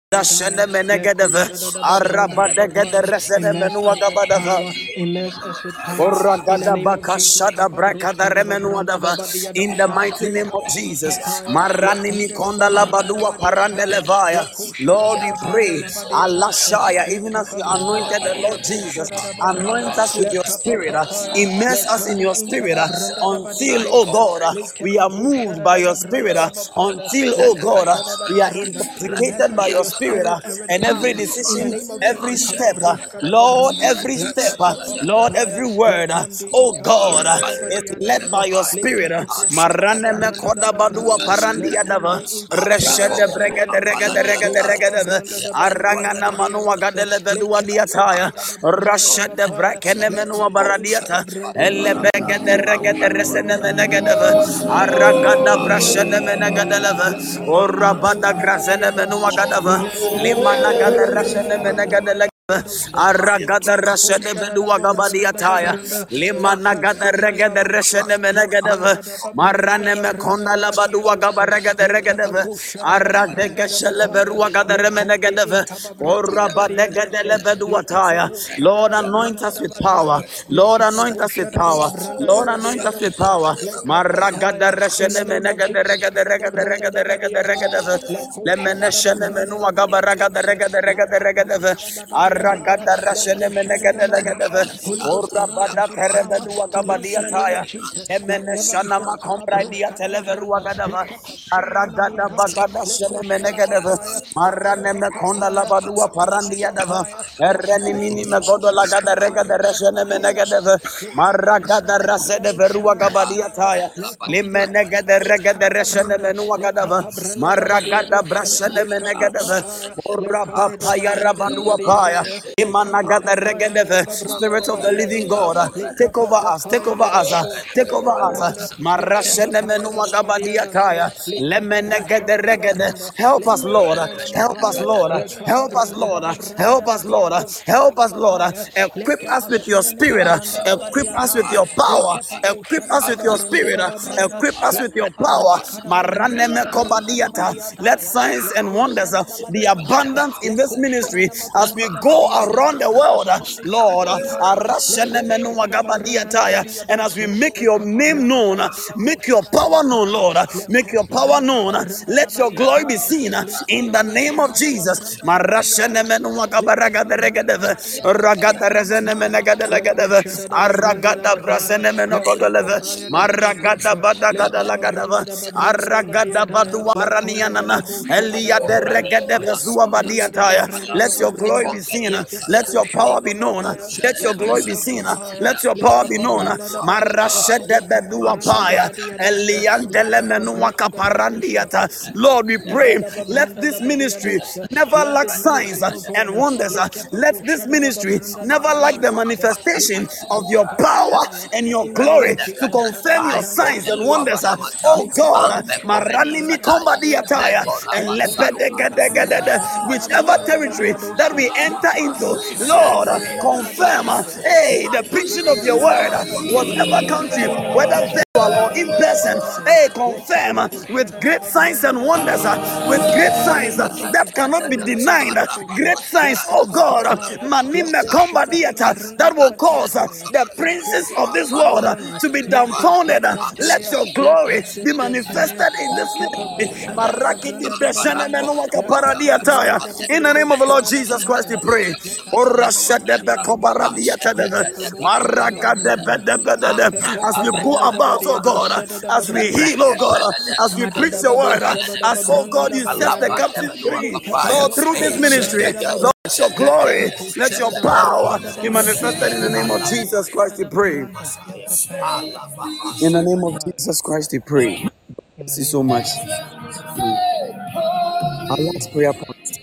Speaker 5: Rabda shene menegedeve. Arabadegede resene menu wagabadava.
Speaker 2: Immerse us with power in the
Speaker 5: Oragada
Speaker 2: name of Jesus.
Speaker 5: bakashada brakada remenuadava. In the mighty name of Jesus. Marani mikonda labadua parandelevaya. Lord, we pray. Alashaya, even as you anointed the Lord Jesus, anoint us with your spirit. Immerse us in your spirit until, oh God, we are moved by your spirit. Until, oh God, we are intoxicated by your spirit. Uh, And every decision, every step, uh, Lord, every step, uh, Lord, every word, uh, oh God, uh, is led by your spirit. uh, Marane me koda badua parandi adava, reshede bregede regede regede regede, arangana manua gadele bedua diataya, rashede brekene menua baradiata, elle begede regede resene menegede, aragada brashene menegede, orabada grasene menua gadava, limana gada rasene menegede Aragada rashene bedua gabadiataya. Limana gada regede reshene menegedeve. Marane me konda la badua gabaregede regedeve. Arade geshele berua gada remenegedeve. Ora badegede le beduataya. Lord, anoint us with power. Lord, anoint us with power. Lord, anoint us with power. Maragada reshene menegede regede regede regede regede regedeve. Lemene shene menua gabaragada regede regede Aragada rashene menegede makombra dia dava. Maragada rasede veru wagabadia taya. Papaya rabadua paya. Spirit of the living God, take over us, take over us, take over us. Help us, Lord. Help us, Lord. Help us, Lord. Help us, Lord. Help us, Lord. Equip us with your spirit. Equip us with your power. Equip us with your spirit. Equip us with your power. Let signs and wonders be abundant in this ministry as we go go around the world, Lord. And as we make your name known, make your power known, Lord. Make your power known. Let your glory be seen in the name of Jesus. Let your glory be seen. Let your power be known. Let your glory be seen. Let your power be known. Marashede bedua paya. Eliandele menua kaparandiata. Lord, we pray. Let this ministry never lack signs and wonders. Let this ministry never lack the manifestation of your power and your glory to confirm your signs and wonders. Oh God, Marani mikomba diataya and whichever territory that we enter into, Lord, confirm, hey, the preaching of your word, whatever country, whether or in person, hey, confirm with great signs and wonders, with great signs that cannot be denied, great signs, oh God, manime komba diata, that will cause the princes of this world to be dumbfounded. Let your glory be manifested in this. In the name of the Lord Jesus Christ, we pray. As we go about, oh God, as we heal, oh God, as we preach your word, as oh God, you set the captives free. Lord, through this ministry, Lord, let your glory, let your power be manifested in the name of Jesus Christ, we pray. In the name of Jesus Christ, we pray.
Speaker 2: In the
Speaker 5: Thank you so much. Mm. Our last prayer point.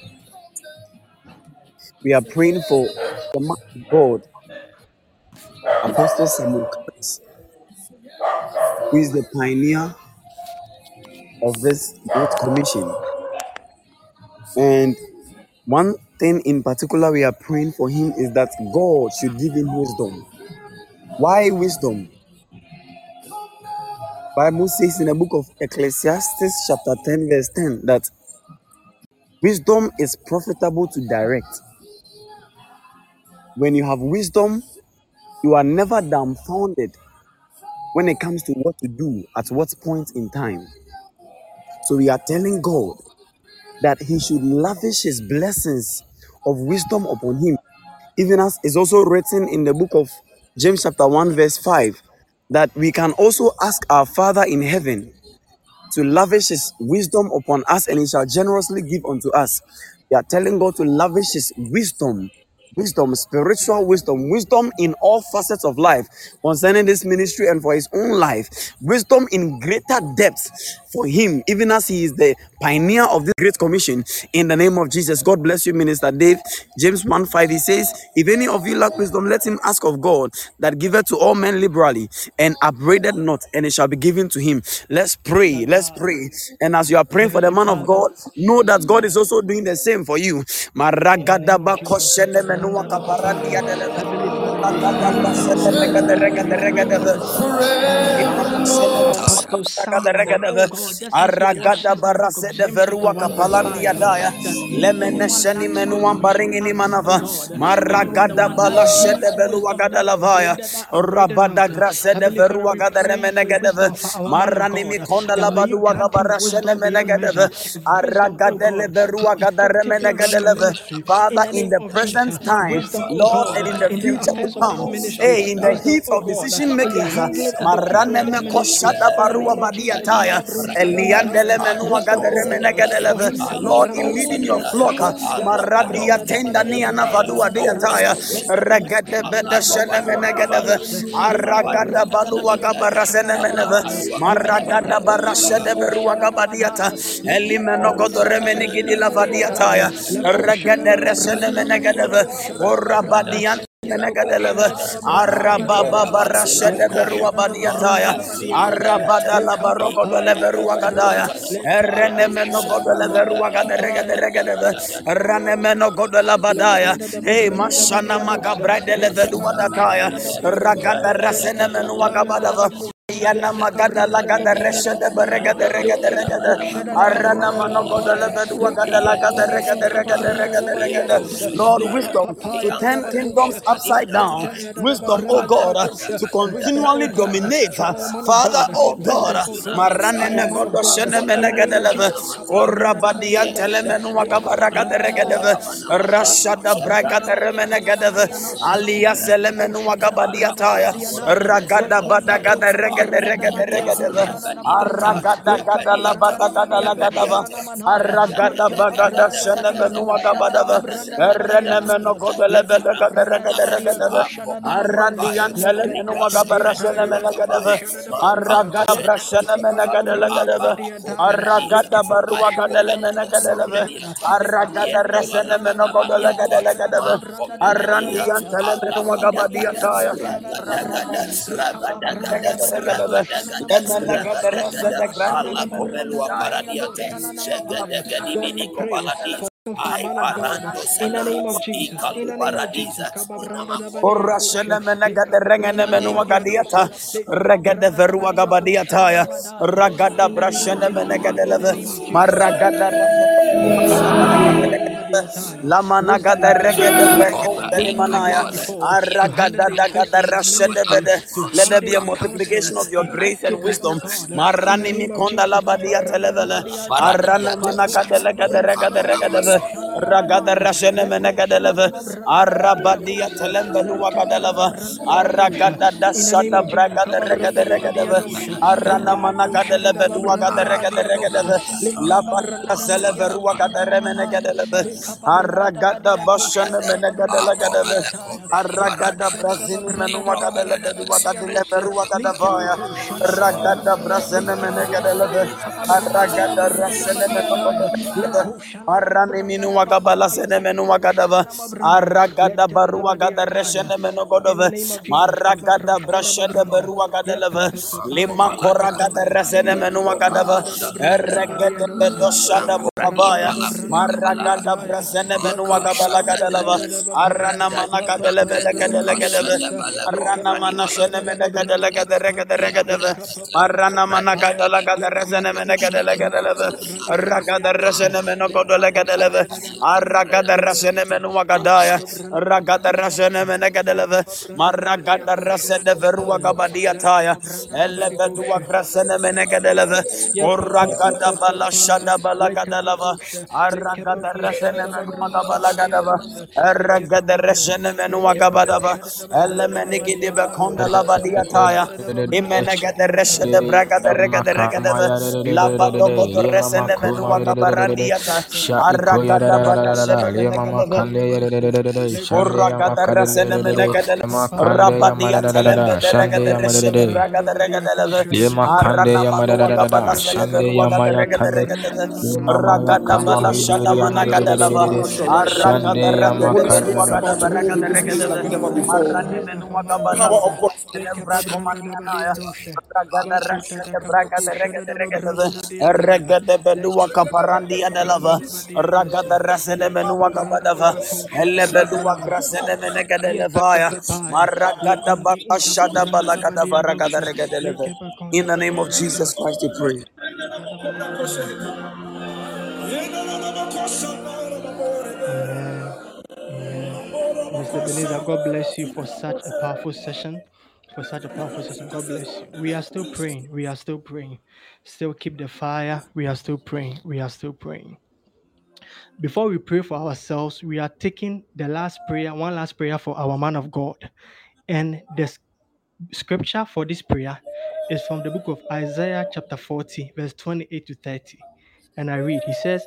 Speaker 5: We are praying for the man of God, Apostle Samuel who is the pioneer of this great commission. And one thing in particular we are praying for him is that God should give him wisdom. Why wisdom? Bible says in the book of Ecclesiastes chapter 10 verse 10 that wisdom is profitable to direct. When you have wisdom, you are never dumbfounded when it comes to what to do at what point in time. So we are telling God that he should lavish his blessings of wisdom upon him, even as is also written in the book of James chapter 1 verse 5 that we can also ask our Father in heaven to lavish his wisdom upon us and he shall generously give unto us. We are telling God to lavish his wisdom, wisdom, spiritual wisdom, wisdom in all facets of life concerning this ministry and for his own life, wisdom in greater depth for him, even as he is the pioneer of this great commission in the name of Jesus. God bless you, Minister Dave. James 1 5, he says, If any of you lack wisdom, let him ask of God that giveth to all men liberally and upbraided not, and it shall be given to him. Let's pray. Let's pray. And as you are praying for the man of God, know that God is also doing the same for you.
Speaker 2: In the name of
Speaker 5: Maragadaba
Speaker 2: Jesus.
Speaker 5: koshene menua kaparandia
Speaker 2: Kabrandalabadaba.
Speaker 5: deleve.
Speaker 2: Heavenly Father, give
Speaker 5: Ragada
Speaker 2: him
Speaker 5: brashene
Speaker 2: wisdom.
Speaker 5: megade
Speaker 2: Give
Speaker 5: regade
Speaker 2: him
Speaker 5: regadeve.
Speaker 2: wisdom in the life of Apostle Samuel. God, just as you was
Speaker 5: Aragada
Speaker 2: said in the book of
Speaker 5: barase de verua
Speaker 2: 1, verse 5,
Speaker 5: kapalandia daya.
Speaker 2: that anyone
Speaker 5: Lemenesheni
Speaker 2: lacks
Speaker 5: menuam
Speaker 2: wisdom should
Speaker 5: baringini manava.
Speaker 2: God. Anyone the
Speaker 5: Maragada balashe de belua gada lavaya. Rabada grase de verua gada
Speaker 2: pray for
Speaker 5: remenegedeve.
Speaker 2: wisdom for our man of
Speaker 5: Marani mikonda
Speaker 2: that may you
Speaker 5: labadua
Speaker 2: grant him
Speaker 5: gabarashene
Speaker 2: wisdom beyond measure,
Speaker 5: menegedeve.
Speaker 2: oh
Speaker 5: Aragadele verua gada
Speaker 2: effectively run the
Speaker 5: remenegedeve.
Speaker 2: ministry in
Speaker 5: Father, in the present time, Lord, and in the future to
Speaker 2: affairs of this
Speaker 5: come, hey, in the heat of decision
Speaker 2: making, the
Speaker 5: makings,
Speaker 2: handling of the people
Speaker 5: Marane me koshada barua
Speaker 2: name of Jesus,
Speaker 5: badiataya,
Speaker 2: Kabrandalabadaba.
Speaker 5: Eliandele menua
Speaker 2: wisdom, oh
Speaker 5: gadere
Speaker 2: God, for
Speaker 5: menegadeleve.
Speaker 2: him,
Speaker 5: Lord, in leading your flock, Maradia tenda niana vadua
Speaker 2: oh God,
Speaker 5: diataya,
Speaker 2: let
Speaker 5: Regede bede shene menegedeve, Aragada balua gabarasene meneve, Maragada barashede berua gabadiata, Elimeno godore menigidi lavadiataya, Regede resene Orabadian Menegadeleve, Arababa Barashede Berua Badiataya, Arabada la Barogo de Leverua Gadaya, Erenemeno Godele Verua Gaderega de Regadeve, Ranemeno Godela Badaya, Hey Mashana Magabra de Levelua Dakaya, Ragada Rasene Menua Gabadava. Lord wisdom to turn kingdoms upside down. Wisdom oh God to continually dominate. Father oh God
Speaker 2: man of
Speaker 5: godo shene me
Speaker 2: In the
Speaker 5: nega
Speaker 2: name
Speaker 5: de
Speaker 2: of
Speaker 5: leve
Speaker 2: Jesus.
Speaker 5: ora badian tele me nu magabara gada rasha de remene gada ve. Alia sele me nu magabadia taya ragada bada de rega de rega de ve Aragada gada la bada gada la gada ba. Aragada bagada shana menua gabada ba. Erene meno godele bede gada regada regada ba. Arandi antele menua gabara shana mena gada ba. Aragada brashana mena gada la gada ba. Aragada barua gada gada la ba. Aragada rasana meno godele gada la gada ba. Arandi antele menua gabadi ataya.
Speaker 2: Lord, we pray for for the man of God in the name of Jesus. In the name of Jesus.
Speaker 5: Orashene menegade rengene menua gadiata regede verua gabadiata ya ragada
Speaker 2: In the name of
Speaker 5: brashene
Speaker 2: Jesus.
Speaker 5: menegade
Speaker 2: In the
Speaker 5: leve
Speaker 2: name of Jesus.
Speaker 5: maragada Lamana gada regede
Speaker 2: before.
Speaker 5: beko
Speaker 2: Wisdom like
Speaker 5: delimanaya
Speaker 2: never before.
Speaker 5: Aragada
Speaker 2: the affairs
Speaker 5: dagada
Speaker 2: of this
Speaker 5: rashede bede let there be a multiplication of your grace and wisdom.
Speaker 2: God. In the
Speaker 5: marani mikonda
Speaker 2: Jesus.
Speaker 5: labadia televele. Arana managade legade regade regade ragada rashene menegade leve arabadia telembe nuwagade leve aragada
Speaker 2: In the name
Speaker 5: dashada
Speaker 2: of Jesus.
Speaker 5: bragade regade regade leve arana managade lebe duwagade regade regade leve labadia seleve ruwagade remene gade leve aragada bashane menegade gadebe. Aragada wagadele bedu wagadele beru wagadavaya. Ragada brasene mene gadele Aragada wagadele Arani minu wagabala sene menu wagadava. Aragada baru wagada resene menu godove. Maragada brashede beru wagadele Lima koragada resene menu wagadava. Erregede bedo shada bukabaya. Maragada brasene menu wagabala gadalava. Arana mana gadele bele gadele gadele. Arana mana sene mene gadele gadele gadele gadele. Arana mana. Maragada resene veru wagabadia taya. Elle de de
Speaker 6: kande,
Speaker 5: Ragada Aragada de rega de. Ragada rasene grasene. Maragada bakashada balagada baragada. In the name of Jesus Christ we pray.
Speaker 2: Amen. Amen. Mr. Beneza, God bless you for such a powerful session. For such a powerful session. God bless you. We are still praying. We are still praying. Still keep the fire. We are still praying. We are still praying. Before we pray for ourselves, we are taking the last prayer, one last prayer for our man of God. And the scripture for this prayer is from the book of Isaiah, chapter 40, verse 28 to 30. And I read, He says,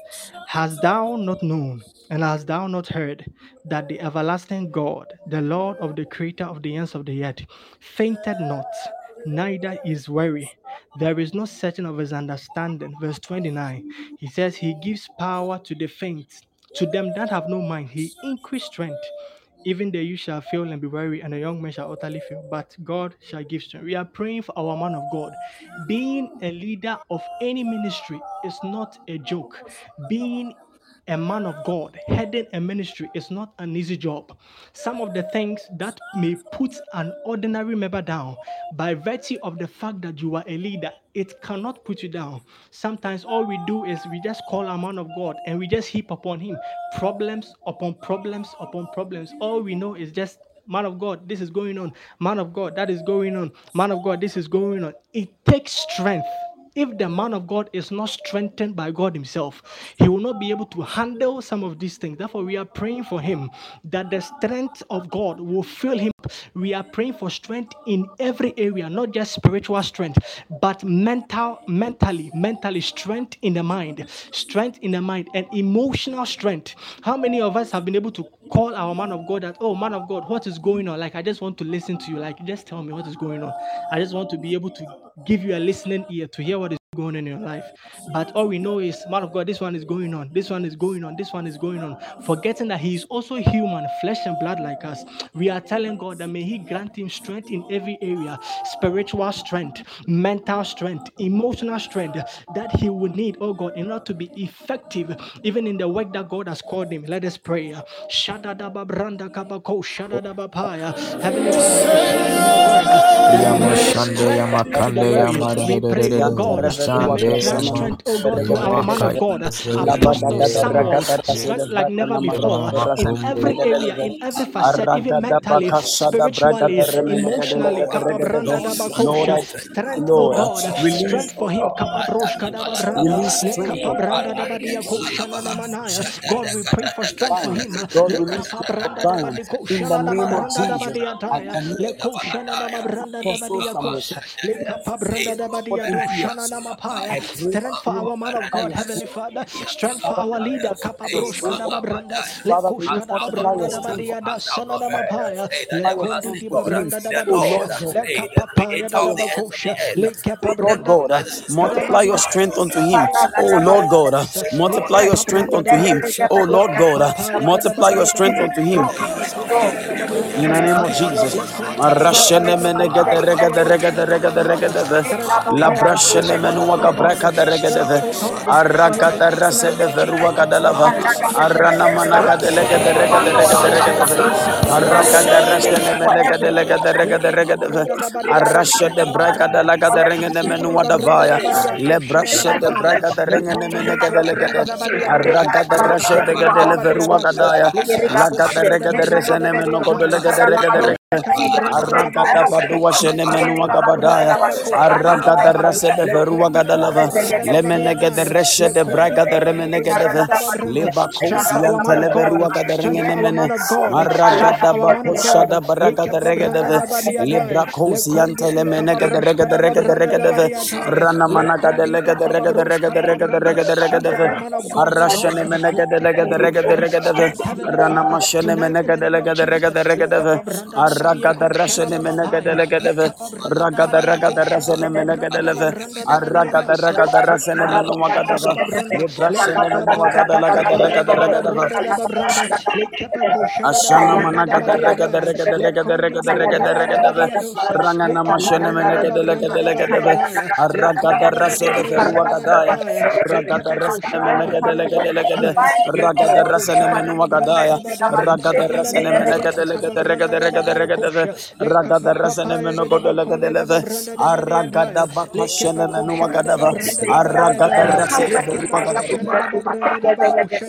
Speaker 2: Hast thou not known, and hast thou not heard, that the everlasting God, the Lord of the creator of the ends of the earth, fainted not, neither is weary. There is no searching of his understanding. Verse 29. He says, He gives power to the faint. To them that have no mind, he increased strength. Even the youth shall fail and be weary, and the young men shall utterly fail. But God shall give strength. We are praying for our man of God. Being a leader of any ministry is not a joke. Being a man of God heading a ministry is not an easy job. Some of the things that may put an ordinary member down by virtue of the fact that you are a leader, it cannot put you down. Sometimes all we do is we just call a man of God and we just heap upon him problems upon problems upon problems. All we know is just man of God, this is going on. Man of God, that is going on. Man of God, this is going on. It takes strength if the man of God is not strengthened by God Himself, he will not be able to handle some of these things. Therefore, we are praying for him that the strength of God will fill him. We are praying for strength in every area, not just spiritual strength, but mental, mentally, mentally strength in the mind, strength in the mind, and emotional strength. How many of us have been able to call our man of God that, oh, man of God, what is going on? Like, I just want to listen to you. Like, just tell me what is going on. I just want to be able to give you a listening ear to hear going on in your life. But all we know is, man of God, this one is going on, this one is going on, this one is going on. Forgetting that he is also human, flesh and blood like us. We are telling God that may He grant him strength in every area spiritual strength, mental strength, emotional strength that he would need, oh God, in order to be effective even in the work that God has called him. Let us pray. Shadadaba branda kabako, shadadaba paya. Heavenly Father, we send your word.
Speaker 6: Yama
Speaker 2: Let it
Speaker 6: shande
Speaker 2: be
Speaker 6: yama
Speaker 2: effective.
Speaker 6: kande
Speaker 2: We pray, oh God, that may
Speaker 6: shande
Speaker 2: you grant
Speaker 6: yama
Speaker 2: strength, oh God, to our
Speaker 6: yama
Speaker 2: man of God, Apostle Samuel, strength like never before in every area, in every facet, even mentally, spiritually, emotionally. Kapabranda
Speaker 5: Lord,
Speaker 2: dabakosha.
Speaker 5: I,
Speaker 2: Strength, oh
Speaker 5: Lord, uh,
Speaker 2: God,
Speaker 5: release,
Speaker 2: strength for him. Kapabrosh kadababranda.
Speaker 5: release strength
Speaker 2: Lekapabranda dabadiakosha nanamanaya. God, we pray for strength for him.
Speaker 5: Lord, release strength
Speaker 2: Lekapabranda
Speaker 5: divine. In
Speaker 2: dabadikosha
Speaker 5: the name of
Speaker 2: nanabranda
Speaker 5: Jesus, I
Speaker 2: dabadiataya.
Speaker 5: Commit
Speaker 2: Lekosha nanabranda
Speaker 5: Apostle Samuel
Speaker 2: dabadiakos. Lekapabranda
Speaker 5: body into
Speaker 2: dabadiadosha
Speaker 5: your
Speaker 2: Mapaya. Strength for our man of God, Heavenly Father. Strength for our leader, Kapabrosh Kadababranda. Lekush Kadababranda Dabadiada Sanada Mapaya. Lekundi Dibabranda Dabadosha. Lekapapaya Dabakosha.
Speaker 5: Lord God, multiply your strength unto him. Oh Lord God, multiply your strength unto him. Oh Lord God, multiply your strength unto him. In the name of Jesus. Regede regede regede regede. La brashene mene waka braka de regede ve. Araka de rase de verua kada lava. Arana mana gede legede regede regede regede ve. Araka de legede regede regede ve. Arashe de braka de laga de regede mene wada vaya. Le brashe de braka de regede mene gede legede. Araka de rashe de gede le verua kada ya. La gede regede resene mene godo legede regede regede. Arrankata padua shene menua kabadaya. Arrankata rase de verua gadalava. Lemenege de reshe de braga de remenege de. Leba kosi ante leverua gadarengene mene. Arragada bakosha da baraga de rege de ve. Lebra kosi ante lemenege de rege de rege de rege de. Rana managa de lega de rege de rege de rege de rege de rege de ve. Arrashene menege de lega de rege de rege de. Rana mashene menege de lega de rege de rege de ve. Arragada rasene menege de lega de ve. Ragada ragada rasene de leve. Arragada ragada rasene menu wakada va. Lebrashene menu wakada lagada ragada ragada va. Ashana managada ragada ragada ragada ragada ragada ragada va. Rangana mashene menege de lega de lega de ve. Arragada rasene verua kadaya. Ragada rasene de de lega de. Ragada rasene menu wakada ya. Ragada rasene menege de lega de rega de rega de rega de ve. Ragada rasene menu kodo lega de leve. Arragada bakashene menu wakada va. Arragada rasene.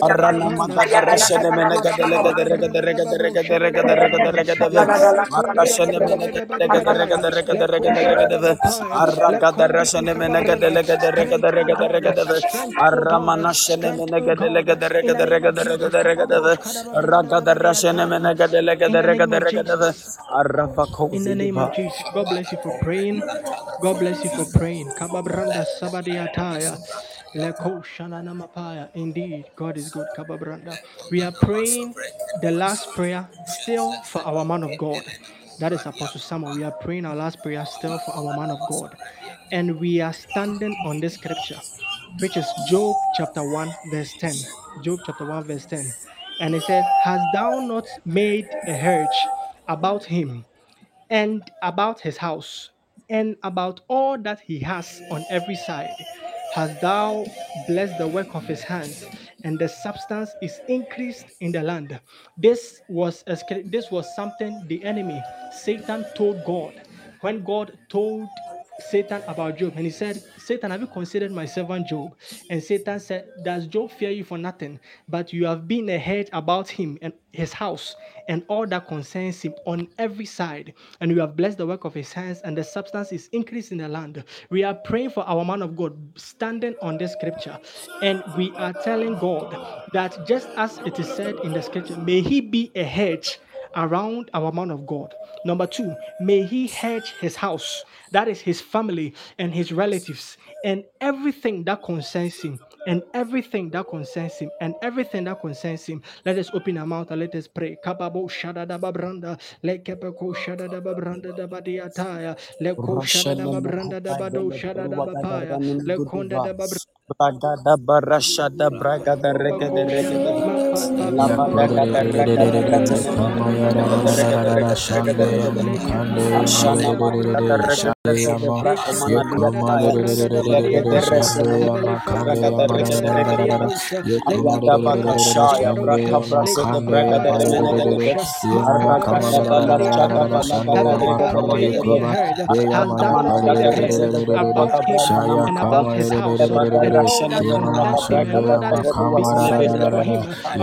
Speaker 5: Arana magada rashene menega de lega de rega de rega de rega de rega de rega de rega de ve. Marashene menega de lega de rega de rega de rega de rega de ve. Arragada rashene menega de lega de rega de rega de rega de ve. Aramana shene menega de lega de rega de rega de rega de rega de ve. Ragada rashene menega de lega de
Speaker 2: In the
Speaker 5: rega
Speaker 2: name
Speaker 5: de
Speaker 2: of
Speaker 5: rega de ve.
Speaker 2: Jesus.
Speaker 5: Arrafa
Speaker 2: In the name of Jesus. God bless you for praying. God bless you for praying. Kababranda sabadiataya. Leko shanana mapaya. Indeed, God is good. We are praying the last prayer still for our man of God. That is Apostle Samuel. We are praying our last prayer still for our man of God. And we are standing on this scripture, which is Job chapter 1, verse 10. Job chapter 1, verse 10. And it says, Hast thou not made a hedge about him and about his house and about all that he has on every side? Hast thou blessed the work of his hands, and the substance is increased in the land? This was a, this was something the enemy Satan told God when God told Satan about Job, and he said, Satan, have you considered my servant Job? And Satan said, Does Job fear you for nothing? But you have been a hedge about him and his house and all that concerns him on every side. And you have blessed the work of his hands, and the substance is increased in the land. We are praying for our man of God standing on this scripture, and we are telling God that just as it is said in the scripture, may he be a hedge around our man of God. Number two, may he hedge his house, that is his family and his relatives, and everything that concerns him, and everything that concerns him, and everything that concerns him. Let us open our mouth and let us pray. Kababo shadada babranda, lekepeko shadada babranda da badiataya, leko shadada babranda da bado shadada
Speaker 5: verua
Speaker 2: bapaya,
Speaker 5: kadara nini
Speaker 2: lekonda da babranda.
Speaker 5: Ragada barashada bragada regede
Speaker 2: Bakosha,
Speaker 5: regede.
Speaker 2: Makapapa,
Speaker 5: Labadagada ragada
Speaker 6: Shaya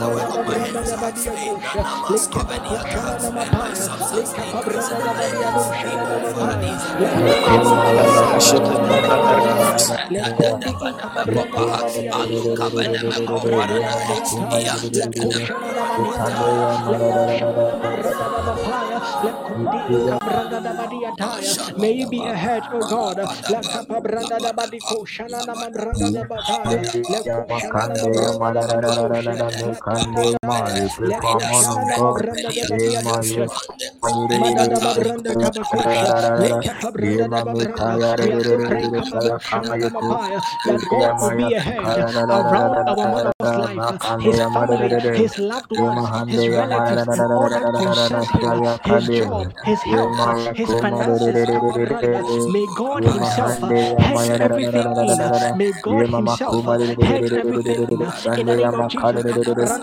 Speaker 5: manava.
Speaker 2: about
Speaker 6: Kama
Speaker 2: his house and all
Speaker 5: Lebadarashana
Speaker 2: that
Speaker 6: Yama
Speaker 2: concerns him
Speaker 6: Shande
Speaker 2: and all that
Speaker 6: Yama
Speaker 2: is
Speaker 6: Kama
Speaker 2: beneficial for
Speaker 5: Lebadarashana
Speaker 2: him on every
Speaker 6: Yama
Speaker 2: side? Heavenly Father, we pray for
Speaker 5: Abadagrashana
Speaker 2: our
Speaker 5: mene
Speaker 2: man of God
Speaker 6: Shande
Speaker 2: that may
Speaker 6: Yama
Speaker 2: you hedge him, God, his house, his relatives, his loved
Speaker 6: Kande
Speaker 2: ones, in the name of Jesus. And may he be a hedge that concerns him, his job, his health, his physical body, his family, in the name of Jesus. La kapa branda da bado shana na maya. La konda da kapa branda da badi adosa. La kapa do shana na branda da badi ataya. La kapa ko shana na branda da ba branda da badi akosha. La kapa ko shana na mapaya. La kapa branda da badi adosha na na mapaya. La kapa branda da badi adosha na na mapaya. La kondi ikapa branda da badi adosha na na mapaya. La kapa la koshana na mani ataya. La kosha na na branda da mapaya. La kondi ikabranda da badi ataya. May you be a oh God. Will be a around our mother's life, his loved ones, his relatives, all that him, job, his health, his finances. Kababranda. May God Himself hedge everything in. May God Himself hedge everything in. In the name of Jesus.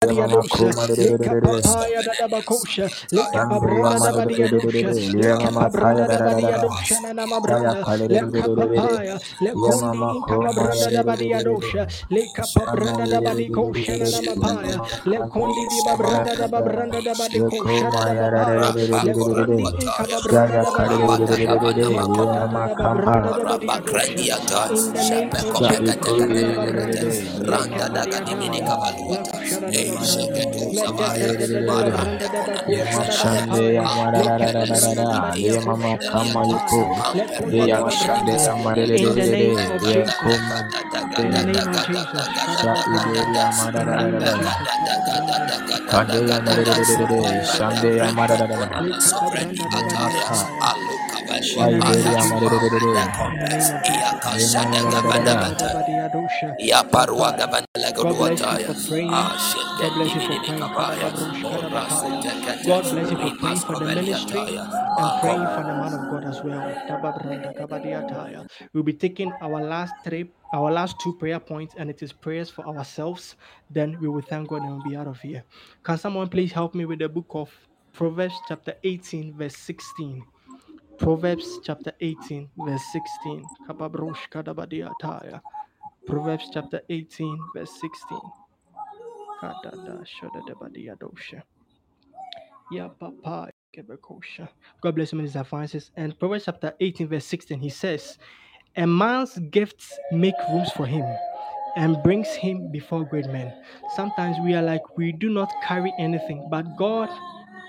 Speaker 2: Dabadia Koshana Namapaya. Lekanda Dabakoshana Dababranda Dabadiataya. Lekonda Dabaroshkana Mabranda Dabadiadosa. Lekapa Branda Dabadiadoshana Namapaya. Lekapa Branda Dabadiakoshana Namapaya. Lekapa Branda Dabadiadosha. Lekapa Paya Dababranda. Lekoshana Namabranda Dabadiadosa. Lekapa Papaya. Lekonda Ikapa Branda Dabadiataya. God hedge him in. God hedge him in. Lekapa Broshkana Mabranda. Ikadabakoshana. Mabranda diadosha, leka papaya da dabakosha, leka pabranda da badiadosha, leka pabranda da badiadosha na na mabranda, leka papaya, lekondi inka pabranda da badiadosha, leka pabranda da badikosha na na mapaya, lekondi di babranda da babranda da badikosha na na mapaya, lekondi inka pabranda da badiataya, leka pada da babranda da in the name of Jesus, kada babranda, leka badiataya, leka shada da babranda, medete de de de babranda da bakosha da da
Speaker 6: Shande
Speaker 2: bapaya, leka pabranda da
Speaker 6: Yamarada, Le Mama
Speaker 2: badiakosha da da
Speaker 6: Kama
Speaker 2: bapaya,
Speaker 6: Yuko,
Speaker 2: lekondi
Speaker 6: Le
Speaker 2: di
Speaker 6: Yamashande
Speaker 2: babranda, in the of
Speaker 6: Le
Speaker 2: Jesus.
Speaker 6: Kuma
Speaker 2: In the name of Jesus,
Speaker 6: Sha Ide
Speaker 2: Kadabapaya. In the name of
Speaker 6: Yamarada,
Speaker 2: Jesus, Kadabranda.
Speaker 6: Kande Yamarede,
Speaker 2: Lekapapaya
Speaker 6: Shande Yamarada,
Speaker 2: The the well. Be taking our last three, our last two prayer points, and it is prayers for ourselves. Then we will thank God and we'll be out of here. Can someone please help me with the book of Proverbs chapter 18, verse 16? Proverbs chapter 18, verse 16. Kababrosh Kadabadiataya. Proverbs chapter 18, verse 16. Kadada shodadabadiadosha. Ya papa. God bless you, Minister Francis. And Proverbs chapter 18, verse 16, he says, A man's gifts make rooms for him and brings him before great men. Sometimes we are like, we do not carry anything, but God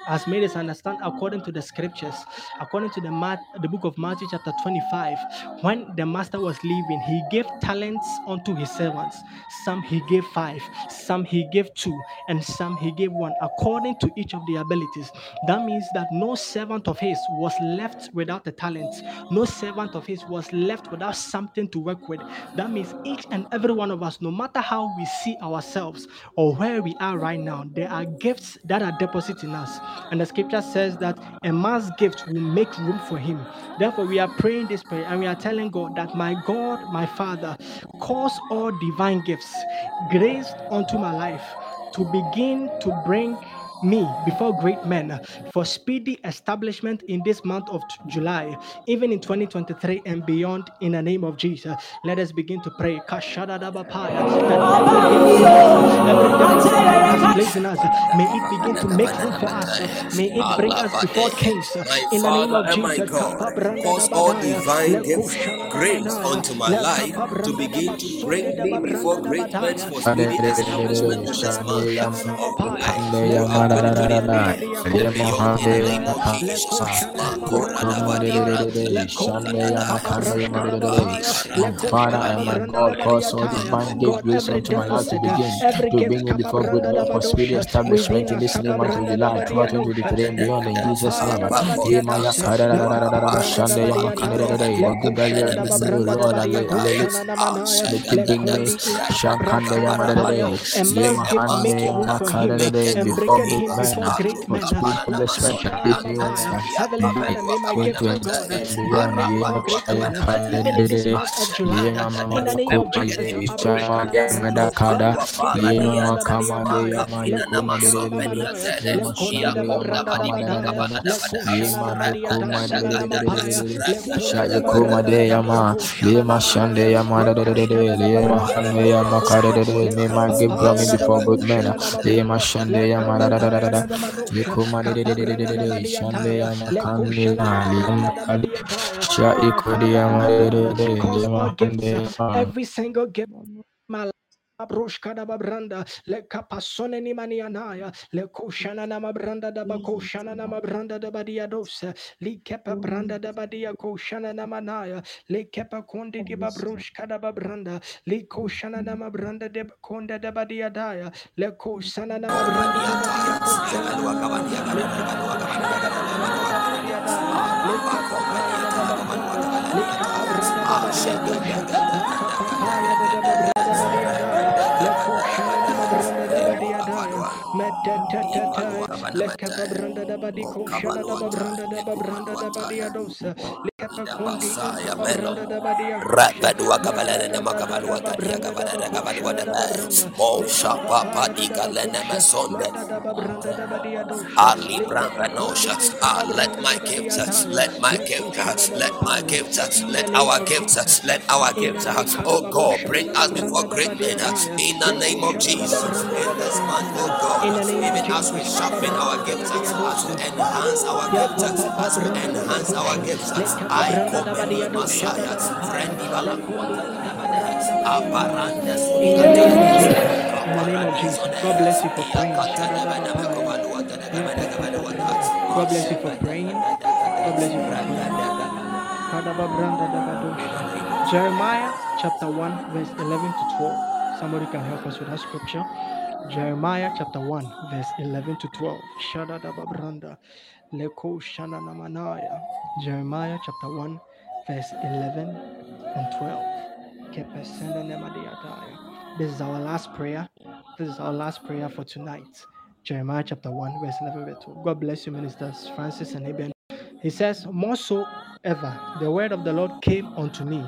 Speaker 2: has made us understand according to the scriptures, according to the Mat- the book of Matthew, chapter 25. When the master was leaving, he gave talents unto his servants. Some he gave five, some he gave two, and some he gave one, according to each of the abilities. That means that no servant of his was left without a talent, no servant of his was left without something to work with. That means each and every one of us, no matter how we see ourselves or where we are right now, there are gifts that are deposited in us. And the scripture says that a man's gift will make room for him. Therefore, we are praying this prayer and we are telling God that my God, my Father, cause all divine gifts grace unto my life to begin to bring me before great men for speedy establishment in this month of July, even in 2023 and beyond, in the name of Jesus. Let us begin to pray. Kashadadabapaya, That every gift in us, every deposit God has placed in us, may it begin to make room for us. May it bring us before kings in the name of Jesus.
Speaker 3: Cause all divine gifts, grace unto my life to begin to bring me before great men for speedy establishment in this month of July.
Speaker 6: Kande Yamarada, Father and my God, cause all divine give grace unto my life to begin to bring me before good men, prosperity, establishment in this new month of July, throughout 2023 and beyond in Jesus' name. Yemaya Karada Shande Yamakanada, good that year, this new Lord, and let let it bring me Shankanda Yamadade, Yemahande Yamakadade, before Yema Yama Yema Shande Yama Kamada Yema Nukuma Shaya Kuma De Yama Yema Shande Yama Yema Yama Kada Yema give glory before good men Yema Shande Yama Yama Kande Yama Shaya Kudi Yama Yema Hande Yama
Speaker 2: Every single gift my life. Abroshkada babranda le kapasone ni manianaya le koshana na mabranda da bakoshana na mabranda da badia dosa li kepa branda da badia koshana na manaya le kepa kondi di babroshkada babranda li koshana na mabranda de konda da badia daya le koshana na mabranda
Speaker 3: Rakadua kabalana nama kabalua kadia kabalana kabalua daba. Mo shapa padika lena masonde. Ali Brancanosha. Ah, let my gifts, let my gifts, let my gifts, let our gifts, let our gifts, oh God, bring us before great men in the name of Jesus. In this month, oh God, even as we sharpen our gifts, as we enhance our gifts, as we enhance our gifts, I command Messiah, friend Aparandas.
Speaker 2: In the name of Jesus. In the name of Jesus. God bless you for praying. God bless you for praying. God bless you for praying. Jeremiah chapter 1, verse 11 to 12. Somebody can help us with that scripture. Jeremiah chapter 1, verse 11 to 12. Shadadababranda. Leko shananamanaya. Jeremiah chapter 1, verse 11 and 12. Kepesendenemadiataya. This is our last prayer. This is our last prayer for tonight. Jeremiah chapter 1, verse 11 to 12. God bless you, ministers Francis and Eben. He says, More so ever, the word of the Lord came unto me,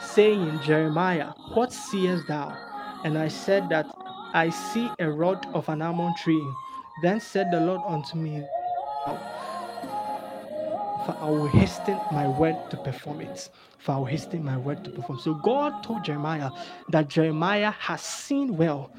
Speaker 2: saying, Jeremiah, what seest thou? And I said that I see a rod of an almond tree. Then said the Lord unto me, For I will hasten my word to perform it. For I will hasten my word to perform. So God told Jeremiah that Jeremiah has seen well.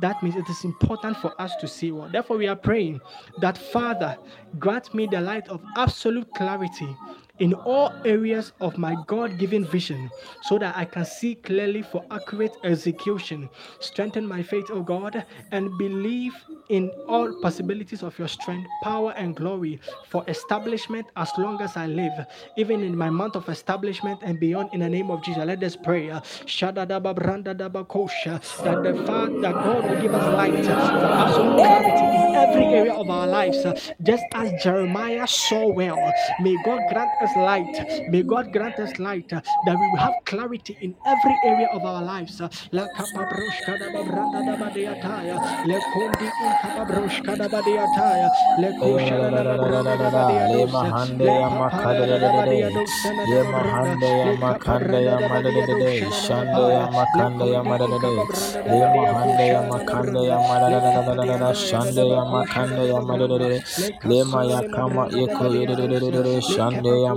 Speaker 2: That means it is important for us to see well. Therefore, we are praying that Father, grant me the light of absolute clarity in all areas of my God given vision so that I can see clearly for accurate execution. Strengthen my faith, O God, and believe in all possibilities of your strength, power, and glory for establishment as long as I live, even in my month of establishment and beyond. In the name of Jesus, let us pray. That the Father, that God will give us light for absolute clarity in every area of our lives, just as Jeremiah saw well. May God grant us light. May God grant us light uh, that we will have clarity in every area of our lives. uh, Lakapabroshkadababradadabadiataya, Lekondi inkapabroshkadabadiataya, Lekoshadadabradadabadiadosa,
Speaker 6: Lema hande ya makadere Yema hande ya makande ya madede Shande ya makande ya madede Lema hande ya makande ya madede Shande ya makande ya madede Lema ya kama yeko yedede Shande ya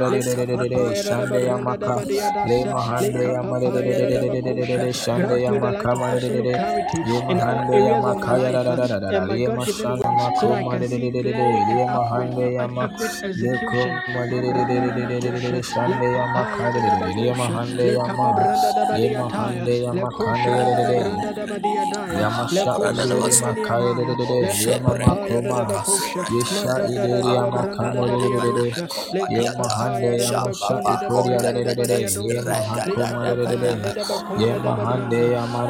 Speaker 6: Shande Yama Lema Hande Yama Shande Yama Kama Lema Hande Yama Kaya Lema Shande Makuma Lema Hande Yama Yukuma Shande Yama Kaya Lema Hande Yama Lema Hande Yama Kaya Yama Shande Lema Kaya Lema Makuma Yesha Ideri Yama Kama Yema Hande Yama Shati Korea Yema Hakuma Yema Hande Yama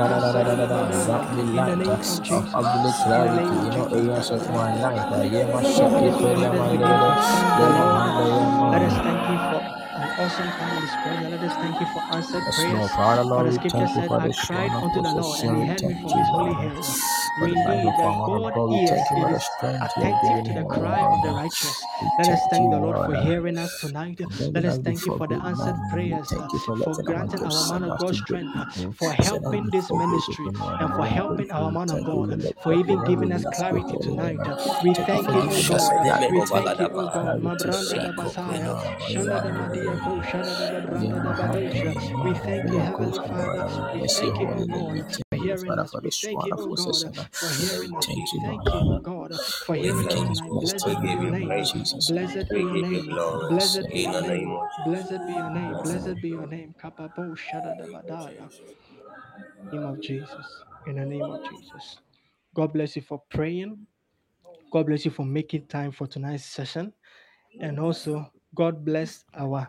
Speaker 6: Drop the light of ugly clarity in all areas of my life. Yema Shati Korea Yema Hande
Speaker 2: Let us
Speaker 6: Yama
Speaker 2: thank you for an awesome time in His. Let us thank you for answered
Speaker 6: Yes,
Speaker 2: prayers.
Speaker 6: Father,
Speaker 2: For the
Speaker 6: we
Speaker 2: scripture said, I
Speaker 6: this
Speaker 2: cried unto the Lord, and. He
Speaker 6: We
Speaker 2: heard me from His holy hills.
Speaker 6: for the life
Speaker 2: Indeed,
Speaker 6: of
Speaker 2: that
Speaker 6: our man of
Speaker 2: God
Speaker 6: God. We
Speaker 2: ears
Speaker 6: thank you for
Speaker 2: it is attentive to the cry of the righteous. Let us
Speaker 6: thank
Speaker 2: the Lord for hearing us tonight. Let us thank you for the answered. Prayers, uh,
Speaker 6: for
Speaker 2: for
Speaker 6: letting our
Speaker 2: granting our man of God strength, uh, for helping this ministry, and
Speaker 6: And
Speaker 2: for helping our man of. God,
Speaker 6: We
Speaker 2: uh, for even giving us clarity tonight. uh. We
Speaker 6: Thank you
Speaker 2: thank
Speaker 6: for
Speaker 2: you,
Speaker 6: giving us
Speaker 2: God. We
Speaker 6: Thank you
Speaker 2: thank
Speaker 6: for
Speaker 2: you,
Speaker 6: giving us
Speaker 2: God.
Speaker 6: Lord. Lord.
Speaker 2: We
Speaker 6: Lord,
Speaker 2: thank you, Heavenly Father.
Speaker 6: Lord. We
Speaker 2: We
Speaker 6: bless your
Speaker 2: thank you,
Speaker 6: holy
Speaker 2: oh
Speaker 6: name. We
Speaker 2: God, for hearing us.
Speaker 6: for
Speaker 2: We
Speaker 6: this
Speaker 2: thank you, oh
Speaker 6: wonderful
Speaker 2: God,
Speaker 6: session.
Speaker 2: for hearing us.
Speaker 6: Thank
Speaker 2: We
Speaker 6: you,
Speaker 2: thank you, oh
Speaker 6: Lord.
Speaker 2: God, for hearing us tonight.
Speaker 6: blessed
Speaker 2: be your
Speaker 6: name.
Speaker 2: Blessed be your name.
Speaker 6: Blessed
Speaker 2: be your name. Blessed be your name. Blessed be your name. Kapabo Shada da Badaya. Name of Jesus. In the name of Jesus. God bless you for praying. God bless you for making time for tonight's session. And also, God bless our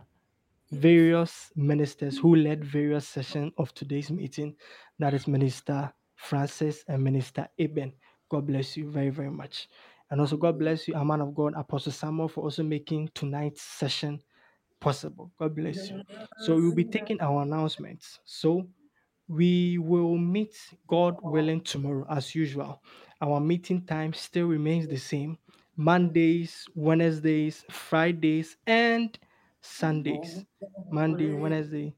Speaker 2: various ministers who led various sessions of today's meeting. That is Minister Francis and Minister Eben. God bless you very, very much. And also, God bless you, a man of God, Apostle Samuel, for also making tonight's session possible. God bless you. So, we'll be taking our announcements. So, we will meet, God willing, tomorrow as usual. Our meeting time still remains the same Mondays, Wednesdays, Fridays, and Sundays. Oh, Monday, Wednesday,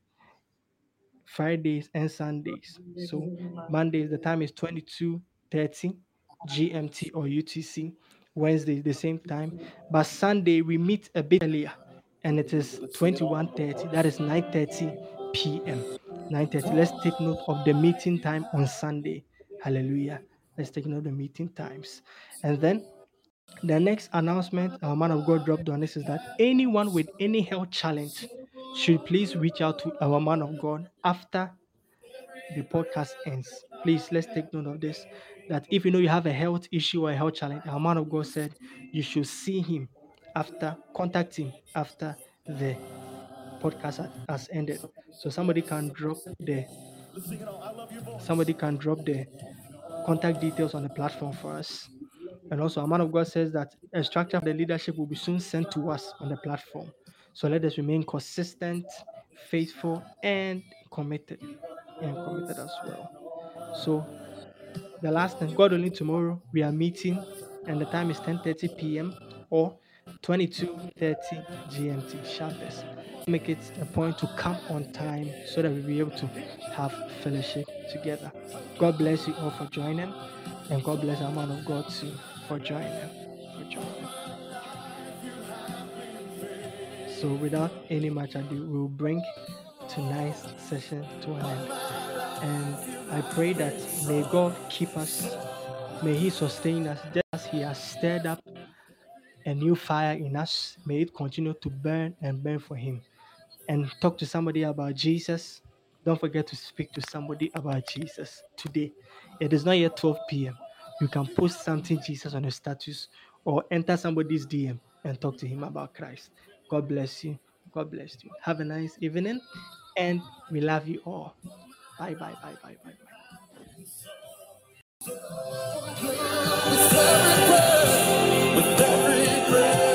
Speaker 2: Fridays, and Sundays. So, Mondays, the time is 22:30 GMT or UTC. Wednesday, the same time. But Sunday, we meet a bit earlier and it is 21:30. That is 9:30 p.m. 9:30. Let's take note of the meeting time on Sunday. Hallelujah. Let's take note of the meeting times. And then the next announcement our man of God dropped on us is that anyone with any health challenge should please reach out to our man of God after the podcast ends. Please let's take note of this. That if you know you have a health issue or a health challenge, our man of God said you should see him after contact him after the podcast has, has ended. So somebody can drop the somebody can drop the contact details on the platform for us. And also, a man of God says that a structure for the leadership will be soon sent to us on the platform. So let us remain consistent, faithful, and committed, and committed as well. So the last thing, God willing, tomorrow we are meeting, and the time is 10:30 p.m. or 22:30 GMT sharpest. Make it a point to come on time so that we'll be able to have fellowship together. God bless you all for joining, and God bless our man of God too for joining. So without any much ado, we'll bring tonight's session to an end. And I pray that may God keep us, may He sustain us, just as He has stirred up a new fire in us. May it continue to burn and burn for Him. And talk to somebody about Jesus. Don't forget to speak to somebody about Jesus today. It is not yet 12 p.m. You can post something Jesus on your status or enter somebody's DM and talk to him about Christ. God bless you. God bless you. Have a nice evening and we love you all. Bye, bye, bye, bye, bye, bye.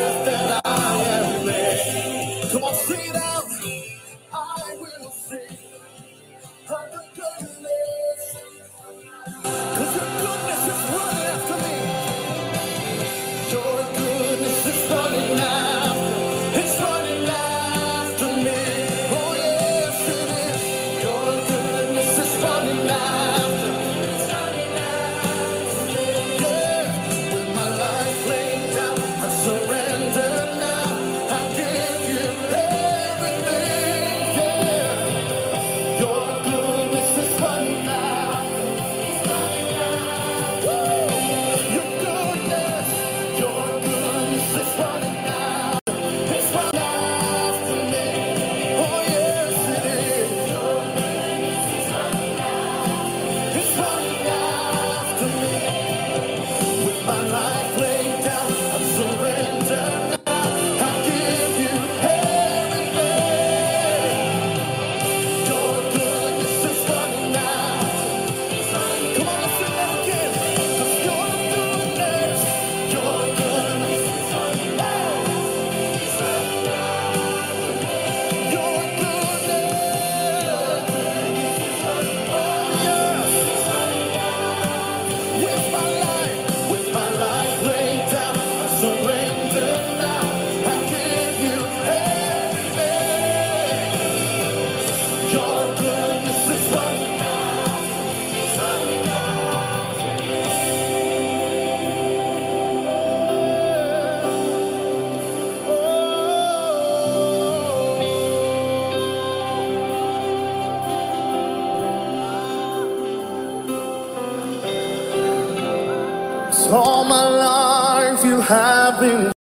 Speaker 1: Have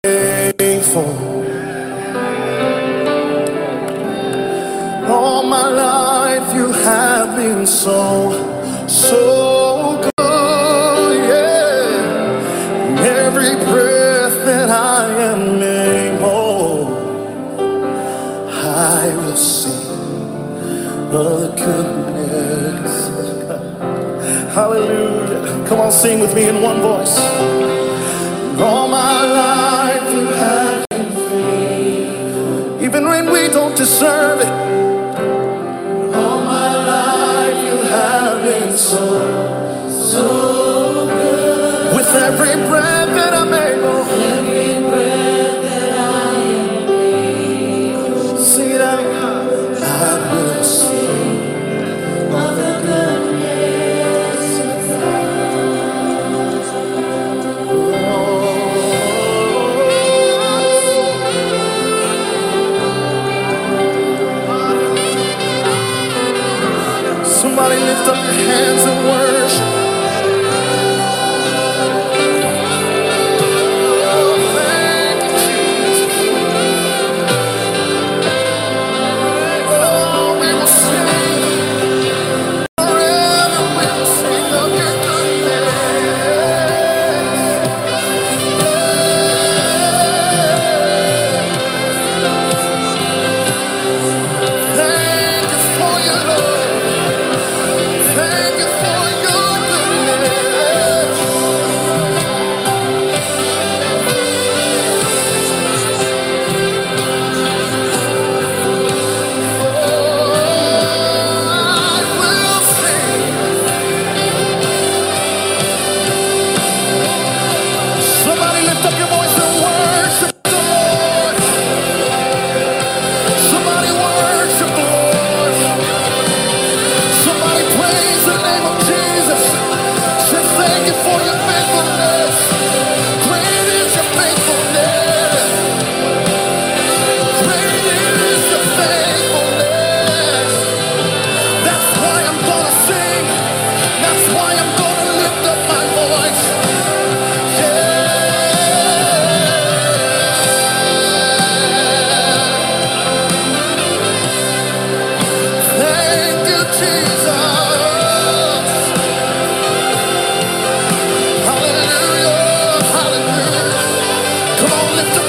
Speaker 1: Let's go.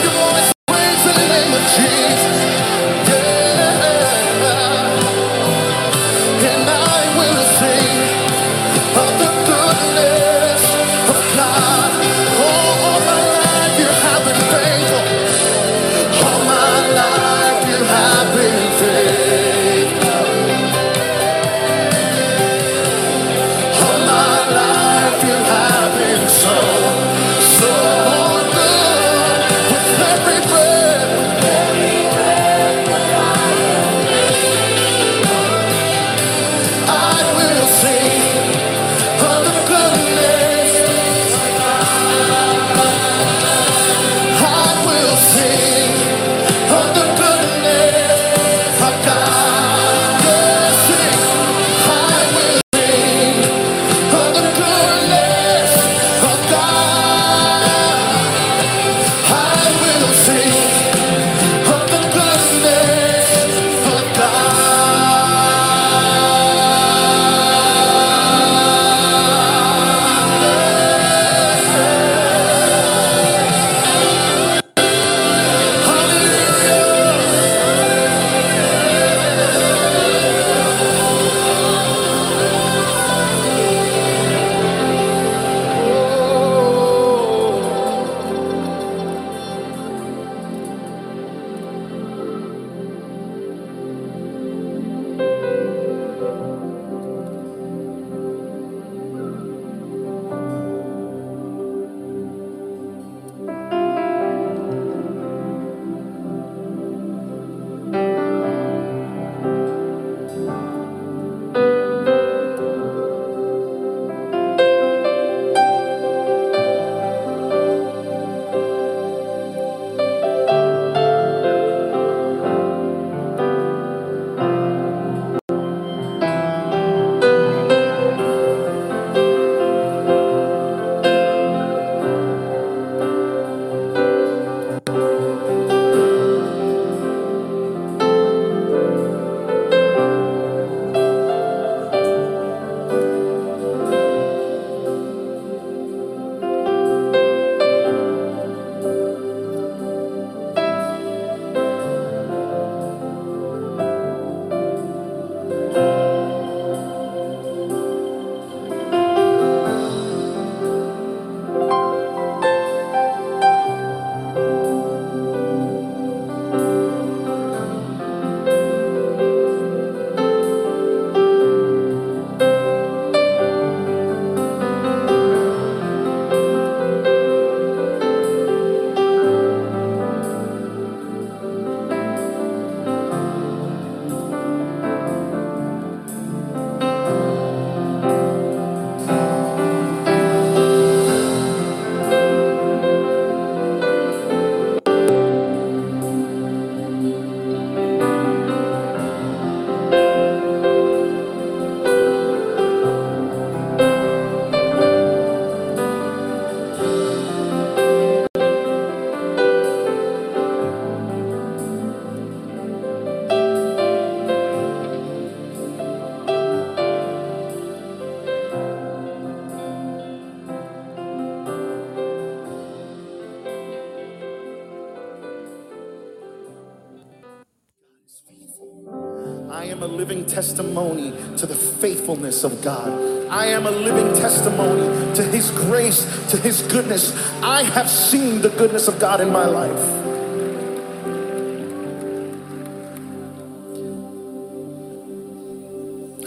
Speaker 1: Faithfulness of God. I am a living testimony to His grace, to His goodness. I have seen the goodness of God in my life.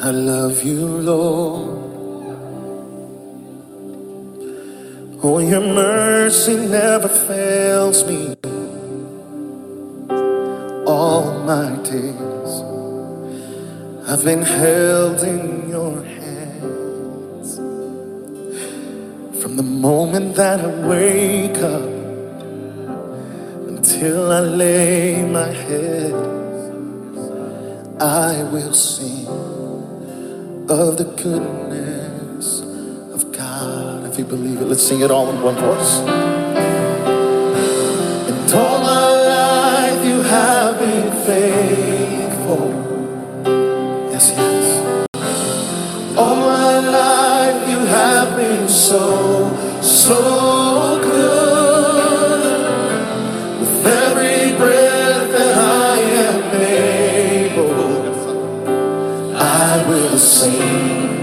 Speaker 1: I love you, Lord. Oh, your mercy never fails me all my days. I've been held in your hands from the moment that I wake up until I lay my head. I will sing of the goodness of God. If you believe it, let's sing it all in one voice. And all so, so good. With every breath that I am able, I will sing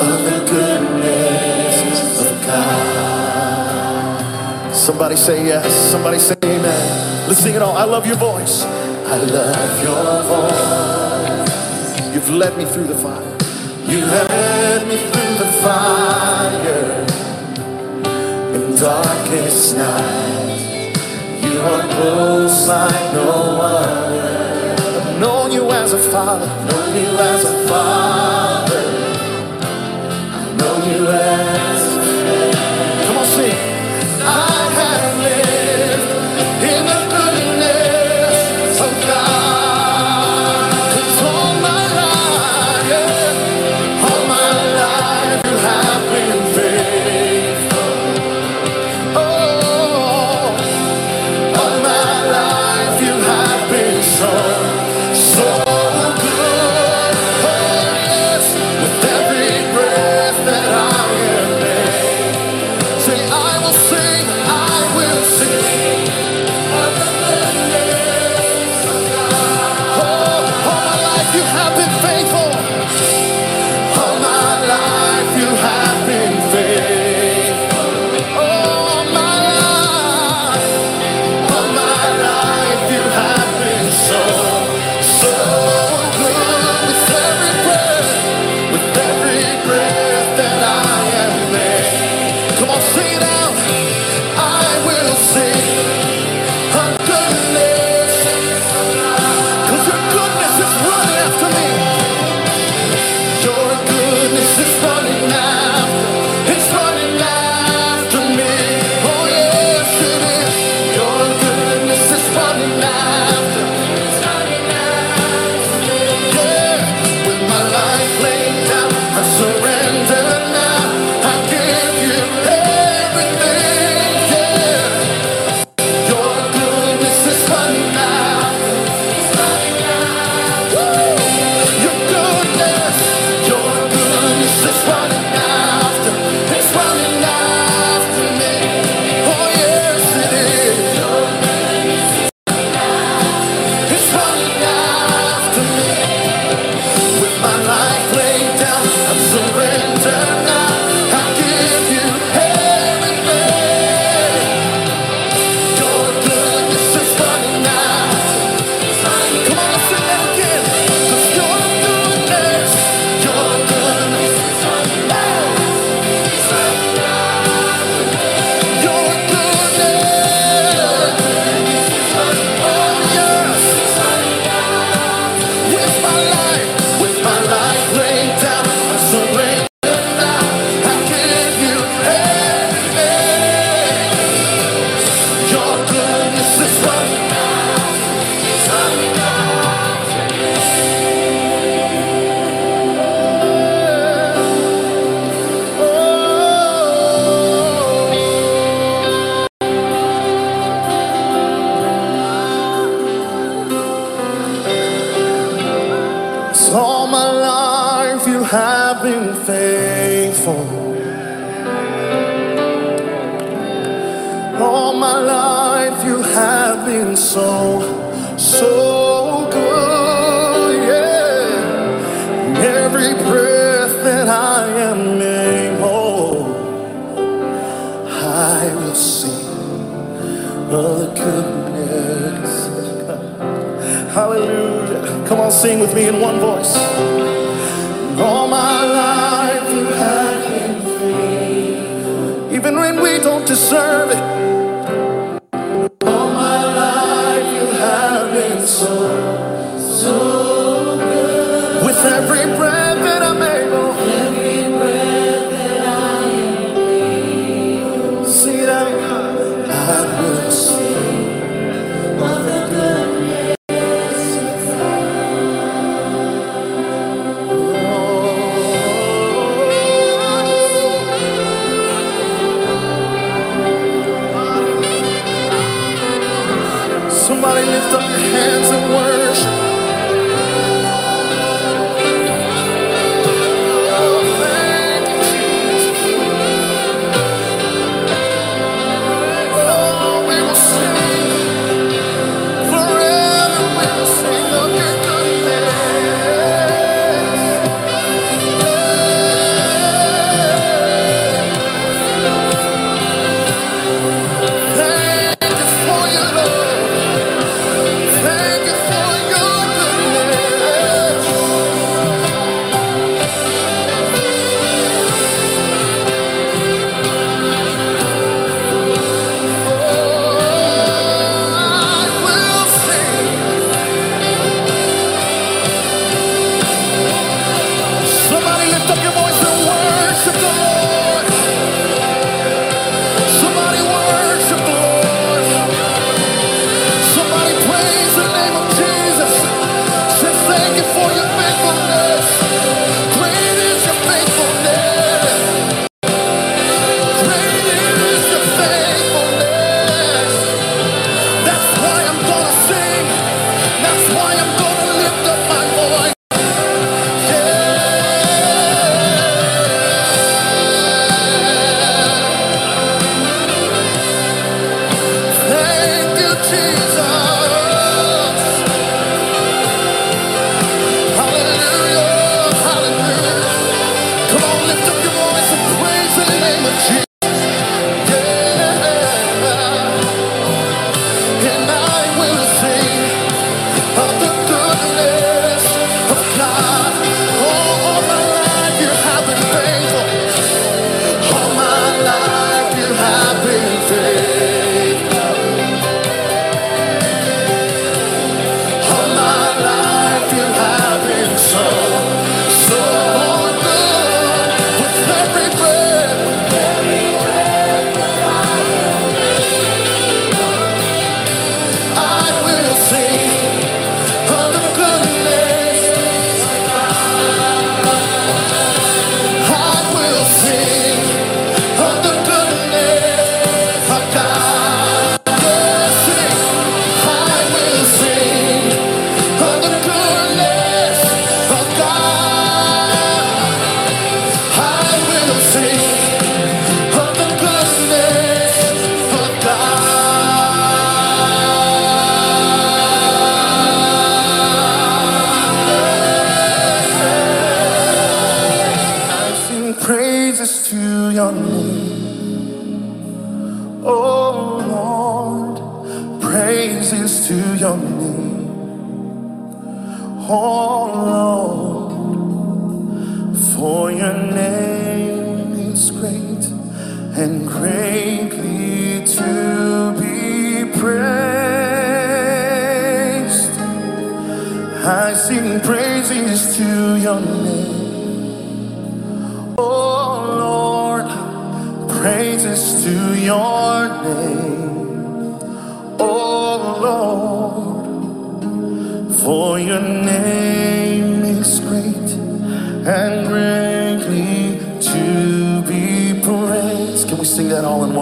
Speaker 1: of the goodness of God. Somebody say yes, somebody say amen. Let's sing it all. I love your voice. I love your voice. You've led me through the fire. You led me through the fire darkest night. You are close like no other. I've known you as a father, known you as a father, I've known you as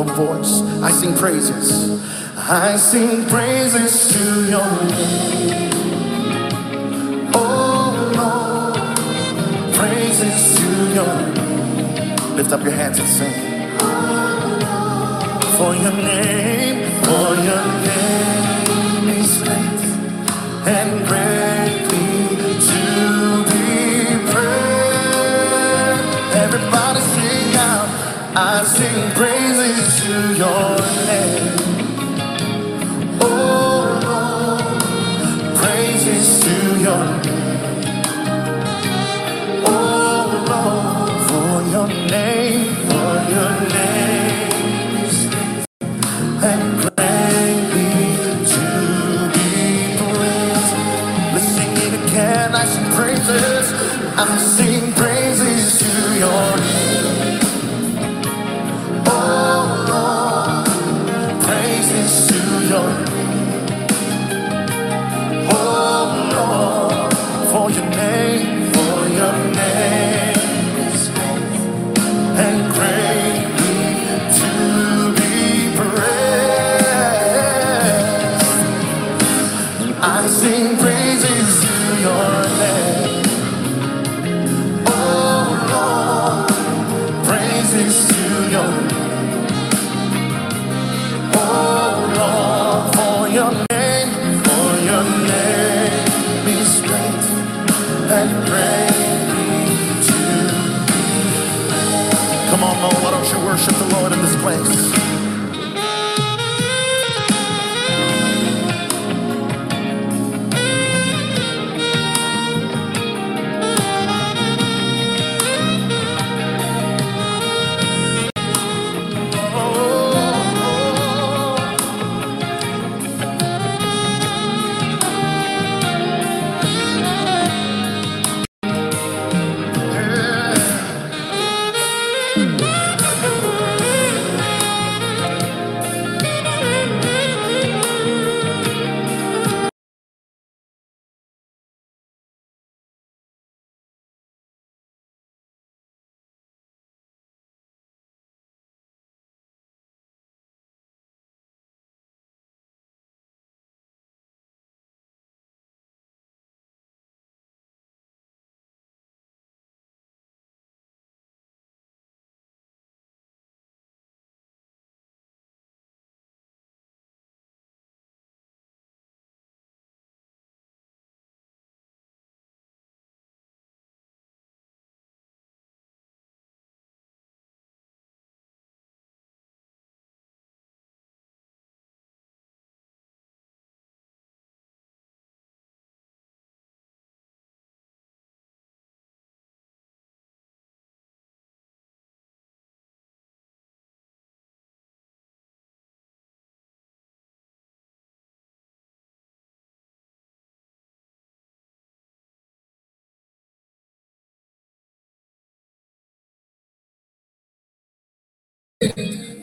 Speaker 1: voice. I sing praises. I sing praises to your name. Oh Lord, praises to your name. Lift up your hands and sing. For your name, for your name is great and great. I sing praises to your name. Oh Lord, praises to your name. Oh Lord, for your name, for your name. is And greatly to be praised. Let's sing it again. I sing praises. I sing. Worship the Lord in this place? He's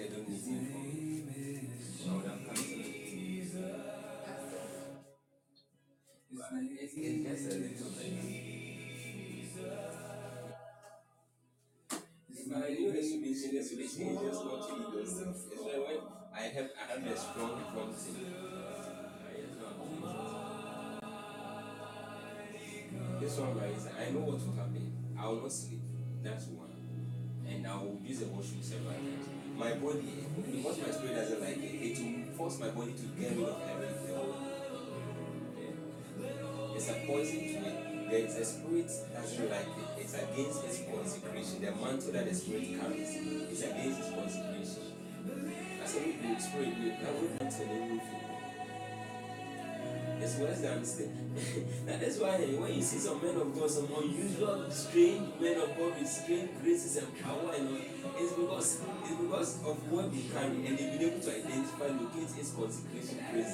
Speaker 3: Was a scheduled meeting for. I would have to it. But it's, it's just a little bit. My new resolution, resolution is just not to eat those things. It's when I I have a strong prompting. I just don't to This one, right, I know what will happen. I will not sleep. That's one. And I will use the washroom several times my body, because my spirit doesn't like it, it will force my body to get rid of everything. It's a poison to it. There is a spirit that doesn't like it. It's against its consecration. The mantle that the spirit carries is against its consecration.
Speaker 7: That's a good spirit. We can't want to it's worse than that is why when you see some men of God, some unusual, strange men of God with strange graces and power and all, it's because it's because of what they carry and they've been able to identify, locate its consecration, place.